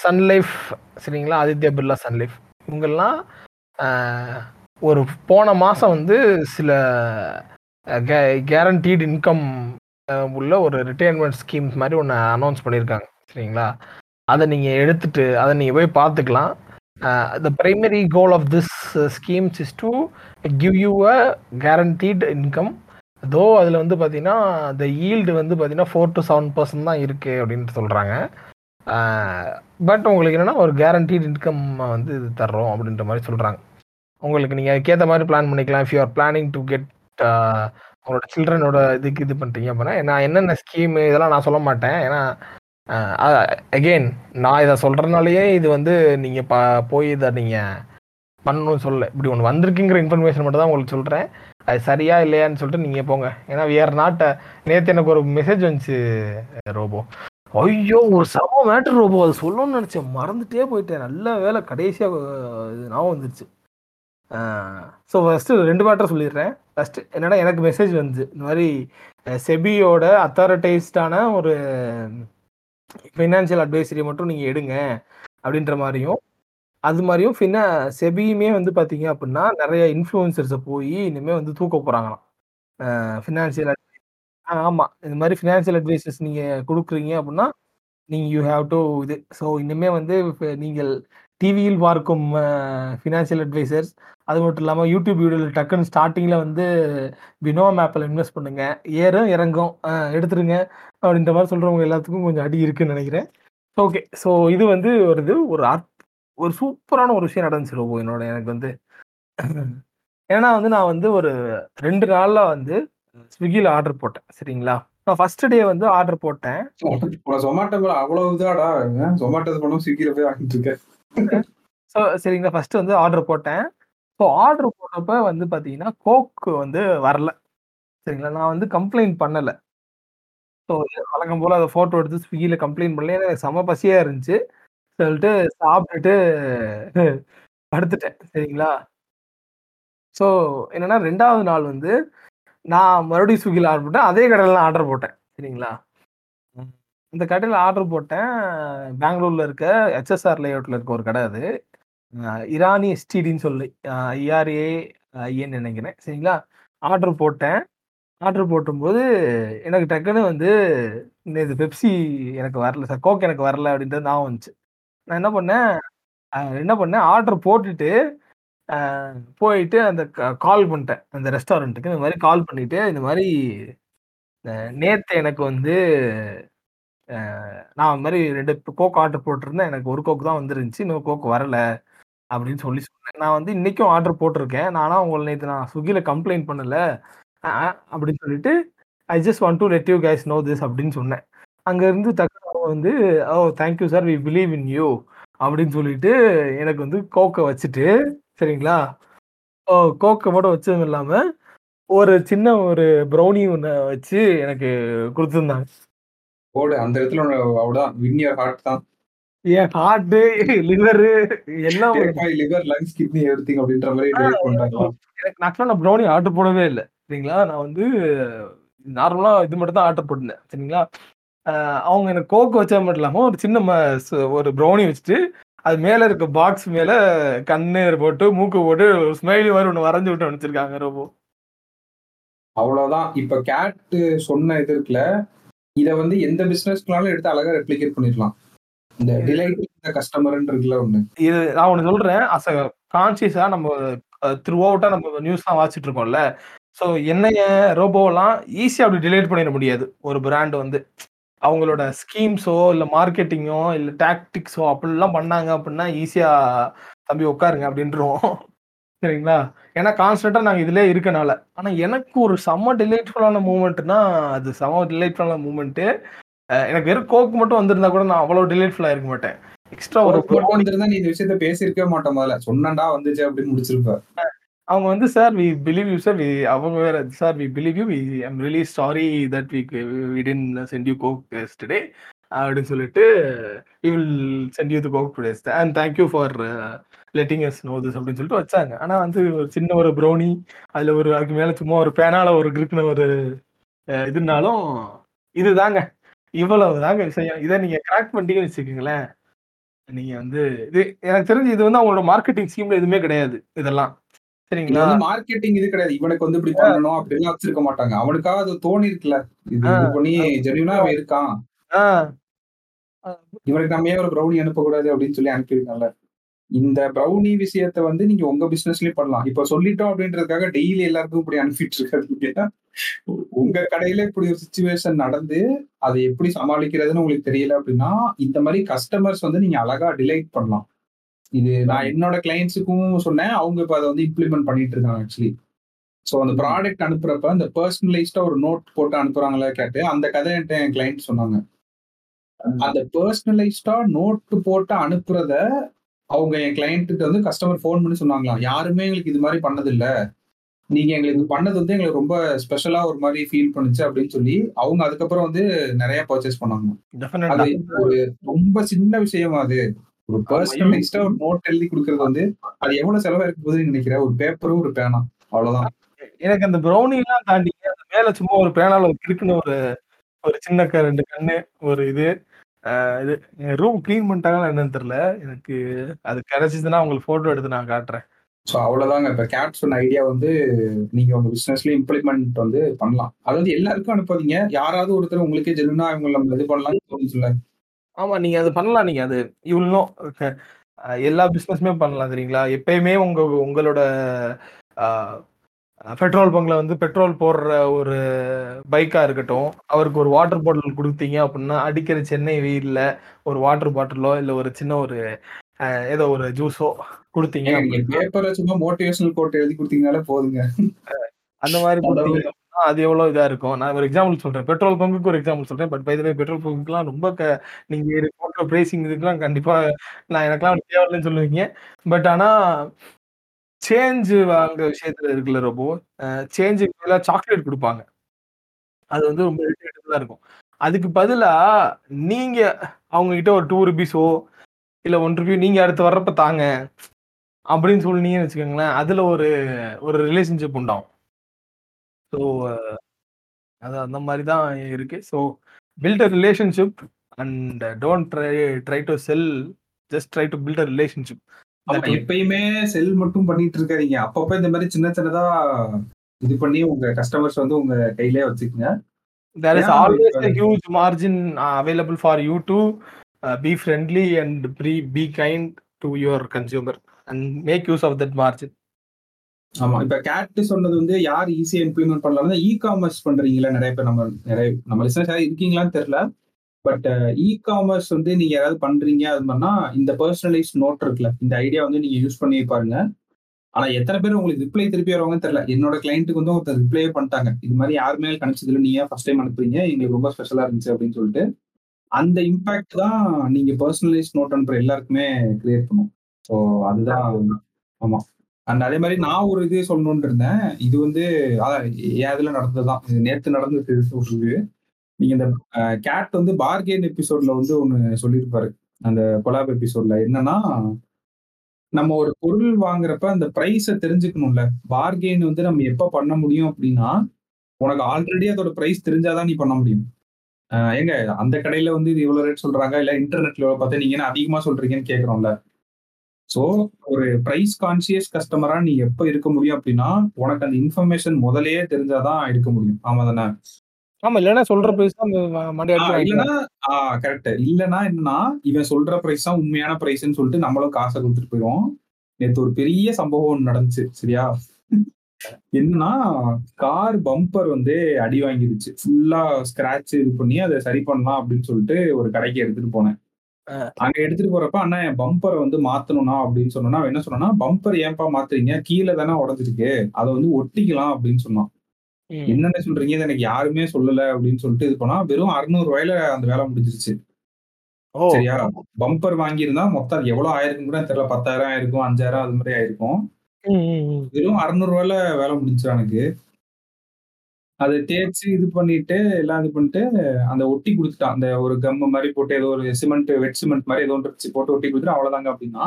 Sun Life சரிங்களா? ஆதித்யா பிர்லா சன்லைஃப் இவங்கெல்லாம் ஒரு போன மாதம் வந்து சில கேரண்டீடு இன்கம் உள்ள ஒரு ரிட்டையர்மெண்ட் ஸ்கீம்ஸ் மாதிரி ஒன்று அனௌன்ஸ் பண்ணியிருக்காங்க சரிங்களா? அதை நீங்கள் எடுத்துட்டு அதை நீங்கள் போய் பார்த்துக்கலாம். The primary goal of this schemes is to give you a guaranteed income though அதில் வந்து பார்த்தீங்கன்னா த ஈல்டு வந்து பார்த்தீங்கன்னா ஃபோர் டு செவன் பர்சன்ட் தான் இருக்குது அப்படின்ட்டு சொல்கிறாங்க பட் உங்களுக்கு என்னென்னா ஒரு கேரண்டீட் இன்கம் வந்து இது தர்றோம் அப்படின்ற மாதிரி சொல்கிறாங்க உங்களுக்கு நீங்கள் அதுக்கேற்ற மாதிரி பிளான் பண்ணிக்கலாம். If you are planning to get உங்களோட சில்ட்ரனோட இதுக்கு இது பண்ணுறீங்க அப்படின்னா நான் என்னென்ன ஸ்கீமு இதெல்லாம் நான் சொல்ல மாட்டேன். ஏன்னா அகெயின் நான் இதை சொல்கிறனாலேயே இது வந்து நீங்கள் பா போய் இதை நீங்கள் பண்ணணும்னு சொல்ல இப்படி ஒன்று வந்திருக்குங்கிற இன்ஃபர்மேஷன் மட்டும் தான் உங்களுக்கு சொல்கிறேன் அது சரியா இல்லையான்னு சொல்லிட்டு நீங்கள் போங்க. ஏன்னா வேறு நாட்டை நேற்று எனக்கு ஒரு மெசேஜ் வந்துச்சு ரோபோ. ஐயோ ஒரு சம மேட்ரு ரோபோ அது சொல்லணும்னு நினச்சேன். மறந்துட்டே போயிட்டேன். நல்ல வேலை. கடைசியாக இது ஞாபகம் வந்துருச்சு. ஸோ ஃபஸ்ட்டு ரெண்டு மேட்டர் சொல்லிடுறேன். ஃபஸ்ட்டு என்னடா எனக்கு மெசேஜ் வந்து. இந்த மாதிரி செபியோட அத்தாரிட்டைஸ்டான ஒரு ஃபினான்ஷியல் அட்வைசரி மட்டும் நீங்கள் எடுங்க அப்படின்ற மாதிரியும் அது மாதிரியும் ஃபினா செபியுமே வந்து பார்த்தீங்க அப்படின்னா நிறைய இன்ஃப்ளூயன்சர்ஸை போய் இனிமேல் வந்து தூக்க போகிறாங்களாம் ஃபினான்ஷியல் ஆமாம் இந்த மாதிரி ஃபினான்ஷியல் அட்வைசஸ் நீங்கள் கொடுக்குறீங்க அப்படின்னா நீங்கள் யூ ஹேவ் டு இது. ஸோ இனிமே வந்து நீங்கள் டிவியில் பார்க்கும் ஃபினான்ஷியல் அட்வைசர்ஸ் அது மட்டும் இல்லாமல் யூடியூப் வீடியோவில் டக்குன்னு ஸ்டார்டிங்கில் வந்து பினோ மேப்பில் இன்வெஸ்ட் பண்ணுங்க. ஏறும் இறங்கும். எடுத்துருங்க. அப்படின்ற மாதிரி சொல்கிறவங்க எல்லாத்துக்கும் கொஞ்சம் அடி இருக்குன்னு நினைக்கிறேன். ஓகே ஸோ இது வந்து ஒரு இது ஒரு அர்த் ஒரு சூப்பரான ஒரு விஷயம் நடந்துச்சு ரொம்ப என்னோட எனக்கு வந்து. ஏன்னா வந்து நான் வந்து ஒரு ரெண்டு நாளில் வந்து ஸ்விக்கியில் ஆர்டர் போட்டேன் சரிங்களா? நான் ஃபர்ஸ்ட் டே வந்து ஆர்டர் போட்டேன். சொமாட்டோ கூட அவ்வளவு இதாடா? சொமாட்டோ பணம் ஸ்விக்கில போய் வாங்கிட்டு இருக்கேன் ஸோ சரிங்களா ஃபர்ஸ்ட் வந்து ஆர்டர் போட்டேன். ஸோ ஆர்டர் போட்டப்ப வந்து பார்த்தீங்கன்னா கோக் வந்து வரல. சரிங்களா நான் வந்து கம்ப்ளைண்ட் பண்ணலை. ஸோ வழக்கம் போல் அதை ஃபோட்டோ எடுத்து ஸ்விக்கியில் கம்ப்ளைண்ட் பண்ணல. ஏன்னா எனக்கு செம பசியாக இருந்துச்சு. சொல்லிட்டு சாப்பிட்டுட்டு படுத்துட்டேன் சரிங்களா? ஸோ என்னன்னா ரெண்டாவது நாள் வந்து நான் மறுபடியும் ஸ்விக்கியில் ஆர்டர் போட்டேன். அதே கடையில் நான் ஆர்டர் போட்டேன். சரிங்களா? இந்த கடையில் ஆர்டர் போட்டேன். பெங்களூர்ல இருக்க ஹெச்எஸ்ஆர் லேஅவுட்ல இருக்க ஒரு கடை அது. இரானி எஸ்டிடின்னு சொல்லி ஐஆர்ஏ ஐஎன்னு நினைக்கிறேன். சரிங்களா? ஆர்டர் போட்டேன். ஆர்டர் போட்டும்போது எனக்கு டக்குன்னு வந்து இந்த இது பெப்சி எனக்கு வரல சார் கோக் எனக்கு வரல அப்படின்றது நான் வந்துச்சு. நான் என்ன பண்ணேன்? என்ன பண்ணேன்? ஆர்டர் போட்டுட்டு போயிட்டு அந்த கால் பண்ணிட்டேன். அந்த ரெஸ்டாரண்ட்டுக்கு இந்த மாதிரி கால் பண்ணிட்டு இந்த மாதிரி நேற்று எனக்கு வந்து நான் இந்த மாதிரி ரெண்டு கோக் ஆர்டர் போட்டிருந்தேன். எனக்கு ஒரு கோக் தான் வந்துருந்துச்சு. இன்னும் கோக் வரல அப்படின்னு சொல்லி சொன்னேன். நான் வந்து இன்னைக்கும் ஆர்டர் போட்டிருக்கேன். நானா உங்களை நேற்று நான் ஸ்விக்கியில் கம்ப்ளைண்ட் பண்ணல. அப்படின்னு சொல்லிட்டு I just want to let you guys know this அப்படின்னு சொன்னேன். அங்கேருந்து தக்க வந்து ஓ thank you sir we believe in you அப்படின்னு சொல்லிட்டு எனக்கு வந்து கோக்கை வச்சுட்டு சரிங்களா? ஓ கோக்கை மட்டும் வச்சதும் இல்லாம ஒரு சின்ன ஒரு ப்ரௌனி ஒன்று வச்சு எனக்கு கொடுத்துருந்தாங்க. போடு அந்த இடத்துல உன்னை அவ்வளவுதான் வின்னியர் ஹார்ட் தான். என் ஹார்ட்டு லிவரு எல்லாம் லிவர் லங்ஸ் கிட்னி எவ்ரிதிங் அப்படின்ற மாதிரி எனக்கு ஆக்சுவலாக நான் ப்ரௌனி ஆர்டர் போடவே இல்லை. சரிங்களா? நான் வந்து நார்மலாக இது மட்டும் தான் ஆர்டர் போட்டிருந்தேன். சரிங்களா? அவங்க எனக்கு கோக்கு வச்சா மட்டும் இல்லாமல் ஒரு சின்ன ஒரு ப்ரௌனி வச்சுட்டு அது மேலே இருக்க பாக்ஸ் மேலே கண்ணு போட்டு மூக்கு போட்டு ஸ்மைலி மாதிரி ஒன்று வரைஞ்சி விட்டு அனுப்பிச்சிருக்காங்க ரொம்ப அவ்வளவுதான். இப்ப கேட் சொன்ன இது இருக்குல்ல இத வந்து எந்த பிசினஸ்க்குனாலும் எடுத்து அழகா ரெப்ளிகேட் பண்ணிடலாம். இந்த டிலைட் இந்த கஸ்டமர்னு இருக்குல்ல ஒண்ணு. இது நான் ஒன்று சொல்கிறேன் அஸ் அ கான்சியஸாக நம்ம த்ரூ அவுட்டாக நம்ம நியூஸ்லாம் வாசிச்சுட்டு இருக்கோம்ல. ஸோ என்னைய ரோபோவெல்லாம் ஈஸியாக அப்படி டிலேட் பண்ணிட முடியாது. ஒரு பிராண்ட் வந்து. அவங்களோட ஸ்கீம்ஸோ இல்லை மார்க்கெட்டிங்கோ இல்லை டாக்டிக்ஸோ அப்படிலாம் பண்ணாங்க அப்படின்னா ஈஸியாக தம்பி உட்காருங்க அப்படின்றோம் சரிங்களா? ஏன்னா கான்ஸ்டன்ட்டாக நாங்கள் இதிலே இருக்கனால. ஆனால் எனக்கு ஒரு செம்ம டிலைட்ஃபுல்லான மூமெண்ட்னா அது செம்ம டிலைட்ஃபுல்லான மூமெண்ட்டு எனக்கு வெறும் கோக் மட்டும் வந்திருந்தா கூட நான் அவ்வளோ டிலைட்ஃபுல்லாக இருக்க மாட்டேன். எக்ஸ்ட்ரா ஒரு போட்டு வந்திருந்தா நீ இந்த விஷயத்த பேசியிருக்கவே மாட்டோம் முதல்ல. சொன்னண்டா வந்துச்சு அப்படின்னு முடிச்சிருப்ப. அவங்க வந்து sir we believe you sir we அவங்க வேற sir we believe you we I'm really sorry that we we didn't send you coke today அப்படின்னு சொல்லிட்டு we will send you the coke today and thank you for letting us know this அப்படின்னு சொல்லிட்டு வச்சாங்க. ஆனால் வந்து ஒரு சின்ன ஒரு ப்ரௌனி அதில் ஒரு அதுக்கு மேலே சும்மா ஒரு பேனால ஒரு கிருக்குன ஒரு அஹ் இதுனாலும் இதுதாங்க. இவ்வளவு தாங்க விஷயம். இதை நீங்கள் கிராக் பண்ணிட்டீங்கன்னு வச்சுக்கோங்களேன். நீங்கள் வந்து இது எனக்கு தெரிஞ்சு இது வந்து அவங்களோட மார்க்கெட்டிங் ஸ்கீமில் எதுவுமே கிடையாது இதெல்லாம். சரிங்களா? மார்க்கெட்டிங் இது கிடையாது. இவனுக்கு வந்து இப்படி பண்ணணும் அப்படிலாம் வச்சிருக்க மாட்டாங்க. அவனுக்காக அது தோணி இருக்குல்ல. இது பண்ணி ஜென்யூனா அவன் இருக்கான். இவனுக்கு நம்ம ஏன் ஒரு ப்ரௌனி அனுப்பக்கூடாது அப்படின்னு சொல்லி அனுப்பியிருக்காங்கல்ல இந்த ப்ரௌனி விஷயத்த வந்து நீங்க உங்க பிசினஸ்லயும் பண்ணலாம். இப்ப சொல்லிட்டோம் அப்படின்றதுக்காக டெய்லி எல்லாருக்கும் இப்படி அனுப்பிட்டு இருக்காதீங்க உங்க கடையில இப்படி ஒரு சுச்சுவேஷன் நடந்து அதை எப்படி சமாளிக்கிறதுன்னு உங்களுக்கு தெரியல அப்படின்னா இந்த மாதிரி கஸ்டமர்ஸ் வந்து நீங்க அழகா டிலைட் பண்ணலாம். இது நான் என்னோட கிளைண்ட்ஸுக்கும் சொன்னேன். அவங்க இப்ப அதை வந்து இம்ப்ளிமெண்ட் பண்ணிட்டு இருக்காங்க ஆக்சுவலி ஸோ அந்த ப்ராடக்ட் அனுப்புறப்ப அந்த பர்சனலைஸ்டா ஒரு நோட் போட்டு அனுப்புறாங்களா கேட்டு அந்த கதை என்கிட்ட என் கிளைண்ட் சொன்னாங்க. அந்த பர்சனலைஸ்டா நோட்டு போட்டு அனுப்புறத அவங்க என் கிளைண்ட்டுக்கு வந்து கஸ்டமர் ஃபோன் பண்ணி சொன்னாங்களாம். யாருமே எங்களுக்கு இது மாதிரி பண்ணது இல்ல நீங்க எங்களுக்கு பண்ணது வந்து எங்களுக்கு ரொம்ப ஸ்பெஷலா ஒரு மாதிரி ஃபீல் பண்ணுச்சு அப்படின்னு சொல்லி அவங்க அதுக்கப்புறம் வந்து நிறைய பர்ச்சேஸ் பண்ணாங்க அது ஒரு ரொம்ப சின்ன விஷயமா அது. ஒரு பர்சனலைஸ்டா ஒரு நோட் எழுதி கொடுக்கறது வந்து அது எவ்வளவு செலவா போகுதுன்னு நினைக்கிறேன் ஒரு பேப்பரும் ஒரு பேனா அவ்வளவுதான். எனக்கு அந்த ப்ரௌனி எல்லாம் தாண்டி அந்த மேல சும்மா ஒரு பேனால ஒரு கிறுக்குன்னு ஒரு ஒரு சின்ன ரெண்டு கண்ணு ஒரு இது இது ரூம் க்ளீன் பண்ணிட்டாங்களா என்னன்னு தெரியல. எனக்கு அது கிடைச்சிச்சுன்னா உங்களுக்கு போட்டோ எடுத்து நான் காட்டுறேன். ஸோ அவ்வளவுதாங்க. இப்ப கேட் சொன்ன ஐடியா வந்து நீங்க உங்க பிசினஸ்ல இம்ப்ளிமெண்ட் வந்து பண்ணலாம். அது வந்து எல்லாருக்கும் அனுப்பாதீங்க. யாராவது ஒருத்தர் உங்களுக்கே ஜெனுனா இவங்க நம்ம இது பண்ணலாம்னு தோணுச்சுல்ல. ஆமா நீங்க அது பண்ணலாம். நீங்க அது இவ்வளோ எல்லா பிசினஸுமே பண்ணலாம் சரிங்களா எப்பயுமே உங்க உங்களோட பெட்ரோல் பங்க்ல வந்து பெட்ரோல் போடுற ஒரு பைக்கா இருக்கட்டும் அவருக்கு ஒரு வாட்டர் பாட்டில் கொடுத்தீங்க அப்படின்னா அடிக்கிற சென்னை வெயில்ல ஒரு வாட்டர் பாட்டிலோ இல்ல ஒரு சின்ன ஒரு ஏதோ ஒரு ஜூஸோ கொடுத்தீங்க பேப்பர்ல சும்மா மோட்டிவேஷனல் கோட் எழுதி கொடுத்தீங்கனாலே போதுங்க. அந்த மாதிரி அது எவ்வளவு இதா இருக்கும்? நான் ஒரு எக்ஸாம்பிள் சொல்றேன். பெட்ரோல் பங்குக்கு ஒரு எக்ஸாம்பிள் சொல்றேன். பட் பை பெட்ரோல் பம்புக்குலாம் ரொம்ப க நீங்க போடுற பிரைசிங் இதுக்கெல்லாம் கண்டிப்பா நான் எனக்கெல்லாம் தேவையில்லைன்னு சொல்லுவீங்க. பட் ஆனா சேஞ்ச் வாங்குற விஷயத்துல இருக்குல்ல ரொம்ப சேஞ்சுக்கு பதிலா சாக்லேட் கொடுப்பாங்க. அது வந்து ரொம்ப இரிட்டேட்டபிளா இருக்கும். அதுக்கு பதிலா நீங்க அவங்க கிட்ட ஒரு டூ ருபீஸோ இல்ல ஒன் ருபி நீங்க அடுத்து வர்றப்ப தாங்க அப்படின்னு சொன்னீங்கன்னு வச்சுக்கோங்களேன் அதுல ஒரு ஒரு ரிலேஷன்ஷிப் உண்டாகும். ஸோ அது அந்த மாதிரி தான் இருக்கு. So build a relationship and don't try try to sell just try to build a relationship எப்பயுமே செல் மட்டும் பண்ணிட்டு இருக்காதீங்க. அப்பப்ப இந்த மாதிரி சின்ன சின்னதா இது பண்ணி உங்க கஸ்டமர்ஸ் வந்து உங்க கையிலே வச்சுக்கோங்க. There is Yeah, always a huge margin uh, available for you to uh, be friendly and be, be kind to your consumer and make use of that margin. ஆமா. இப்ப கேட் சொன்னது வந்து யார் ஈஸியா இம்ப்ளிமெண்ட் பண்ணலாம் இ காமர்ஸ் பண்றீங்களா? நிறைய பேர் நம்ம நிறைய நம்ம லிசனர்ஸ் யாராவது இருக்கீங்களான்னு தெரியல. பட் இ காமர்ஸ் வந்து நீங்க யாராவது பண்றீங்க அது மாதிரினா இந்த பர்சனலைஸ் நோட் இருக்குல்ல இந்த ஐடியா வந்து நீங்க யூஸ் பண்ணி பாருங்க. ஆனா எத்தனை பேர் உங்களுக்கு ரிப்ளை திருப்பி வருவாங்கன்னு தெரியல. என்னோட கிளைண்ட்டுக்கு வந்து ஒருத்தர் ரிப்ளையே பண்ணிட்டாங்க. இது மாதிரி யாருமே கணிச்சது இல்லை நீங்க ஃபர்ஸ்ட் டைம் அனுப்புறீங்க? எங்களுக்கு ரொம்ப ஸ்பெஷலா இருந்துச்சு அப்படின்னு சொல்லிட்டு அந்த இம்பாக்ட் தான் நீங்க பர்சனலைஸ் நோட் அனுப்புற எல்லாருக்குமே கிரியேட் பண்ணும். ஸோ அதுதான் ஆமா. அண்ட் அதே மாதிரி நான் ஒரு இது சொல்லணும்னு இருந்தேன். இது வந்து அதான் என் இதுல நடந்ததுதான். இது நேற்று நடந்தது சொல்றது. நீங்க இந்த கேட் வந்து பார்கெயின் எபிசோட்ல வந்து ஒன்று சொல்லியிருப்பாரு. அந்த கொலாப் எபிசோட்ல என்னன்னா நம்ம ஒரு பொருள் வாங்குறப்ப அந்த ப்ரைஸை தெரிஞ்சுக்கணும்ல. பார்கெயின் வந்து நம்ம எப்போ பண்ண முடியும் அப்படின்னா உனக்கு ஆல்ரெடி அதோட ப்ரைஸ் தெரிஞ்சாதான் நீ பண்ண முடியும். ஏங்க அந்த கடையில வந்து இது இவ்வளோ ரேட் சொல்றாங்க? இல்லை இன்டர்நெட்ல பார்த்தா நீங்க என்ன அதிகமாக சொல்றீங்கன்னு கேட்குறோம்ல சோ ஒரு பிரைஸ் கான்சியஸ் கஸ்டமரா நீ எப்ப இருக்க முடியும் அப்படின்னா உனக்கு அந்த இன்ஃபர்மேஷன் முதல்லயே தெரிஞ்சாதான் இருக்க முடியும். ஆமா தானே? ஆமா இல்லைன்னா சொல்ற பிரைஸ் தான் இல்லனா கரெக்ட் இல்லனா என்னன்னா இவன் சொல்ற பிரைஸ் தான் உண்மையான பிரைஸ்ன்னு சொல்லிட்டு நம்மளும் காசை கொடுத்துட்டு போயிடும் நேத்து ஒரு பெரிய சம்பவம் ஒண்ணு நடந்துச்சு சரியா? என்னன்னா கார் பம்பர் வந்து அடி வாங்கிடுச்சு ஃபுல்லா ஸ்கிராட்ச் இது பண்ணி அதை சரி பண்ணலாம் அப்படின்னு சொல்லிட்டு ஒரு கடைக்கு எடுத்துட்டு போனேன். அங்க எடுத்துட்டு போறப்ப அண்ணா என் பம்பரை வந்து மாத்தணும்னா அப்படின்னு சொன்னா என்ன சொன்னா பம்பர் ஏன்பா மாத்துறீங்க? கீழே தானே உடஞ்சிருக்கு. அதை வந்து ஒட்டிக்கலாம் அப்படின்னு சொன்னான். என்னென்ன சொல்றீங்க? இது எனக்கு யாருமே சொல்லல அப்படின்னு சொல்லிட்டு இது பண்ணா வெறும் அறுநூறு ரூபாயில அந்த வேலை முடிஞ்சிருச்சு. சரியா? பம்பர் வாங்கியிருந்தா மொத்தம் எவ்வளவு ஆயிருக்கும் கூட தெரியல. பத்தாயிரம் ஆயிருக்கும் அஞ்சாயிரம் அது மாதிரி ஆயிருக்கும். வெறும் அறுநூறு ரூபாயில வேலை முடிஞ்சிச்சு எனக்கு அதை தேய்ச்சி இது பண்ணிட்டு எல்லாம் இது பண்ணிட்டு அந்த ஒட்டி கொடுத்துட்டான். அந்த ஒரு கம் மாதிரி போட்டு ஏதோ ஒரு சிமெண்ட் வெட் சிமெண்ட் மாதிரி ஏதோ ஒன்று வச்சு போட்டு ஒட்டி கொடுத்துட்டு அவ்வளவுதாங்க அப்படின்னா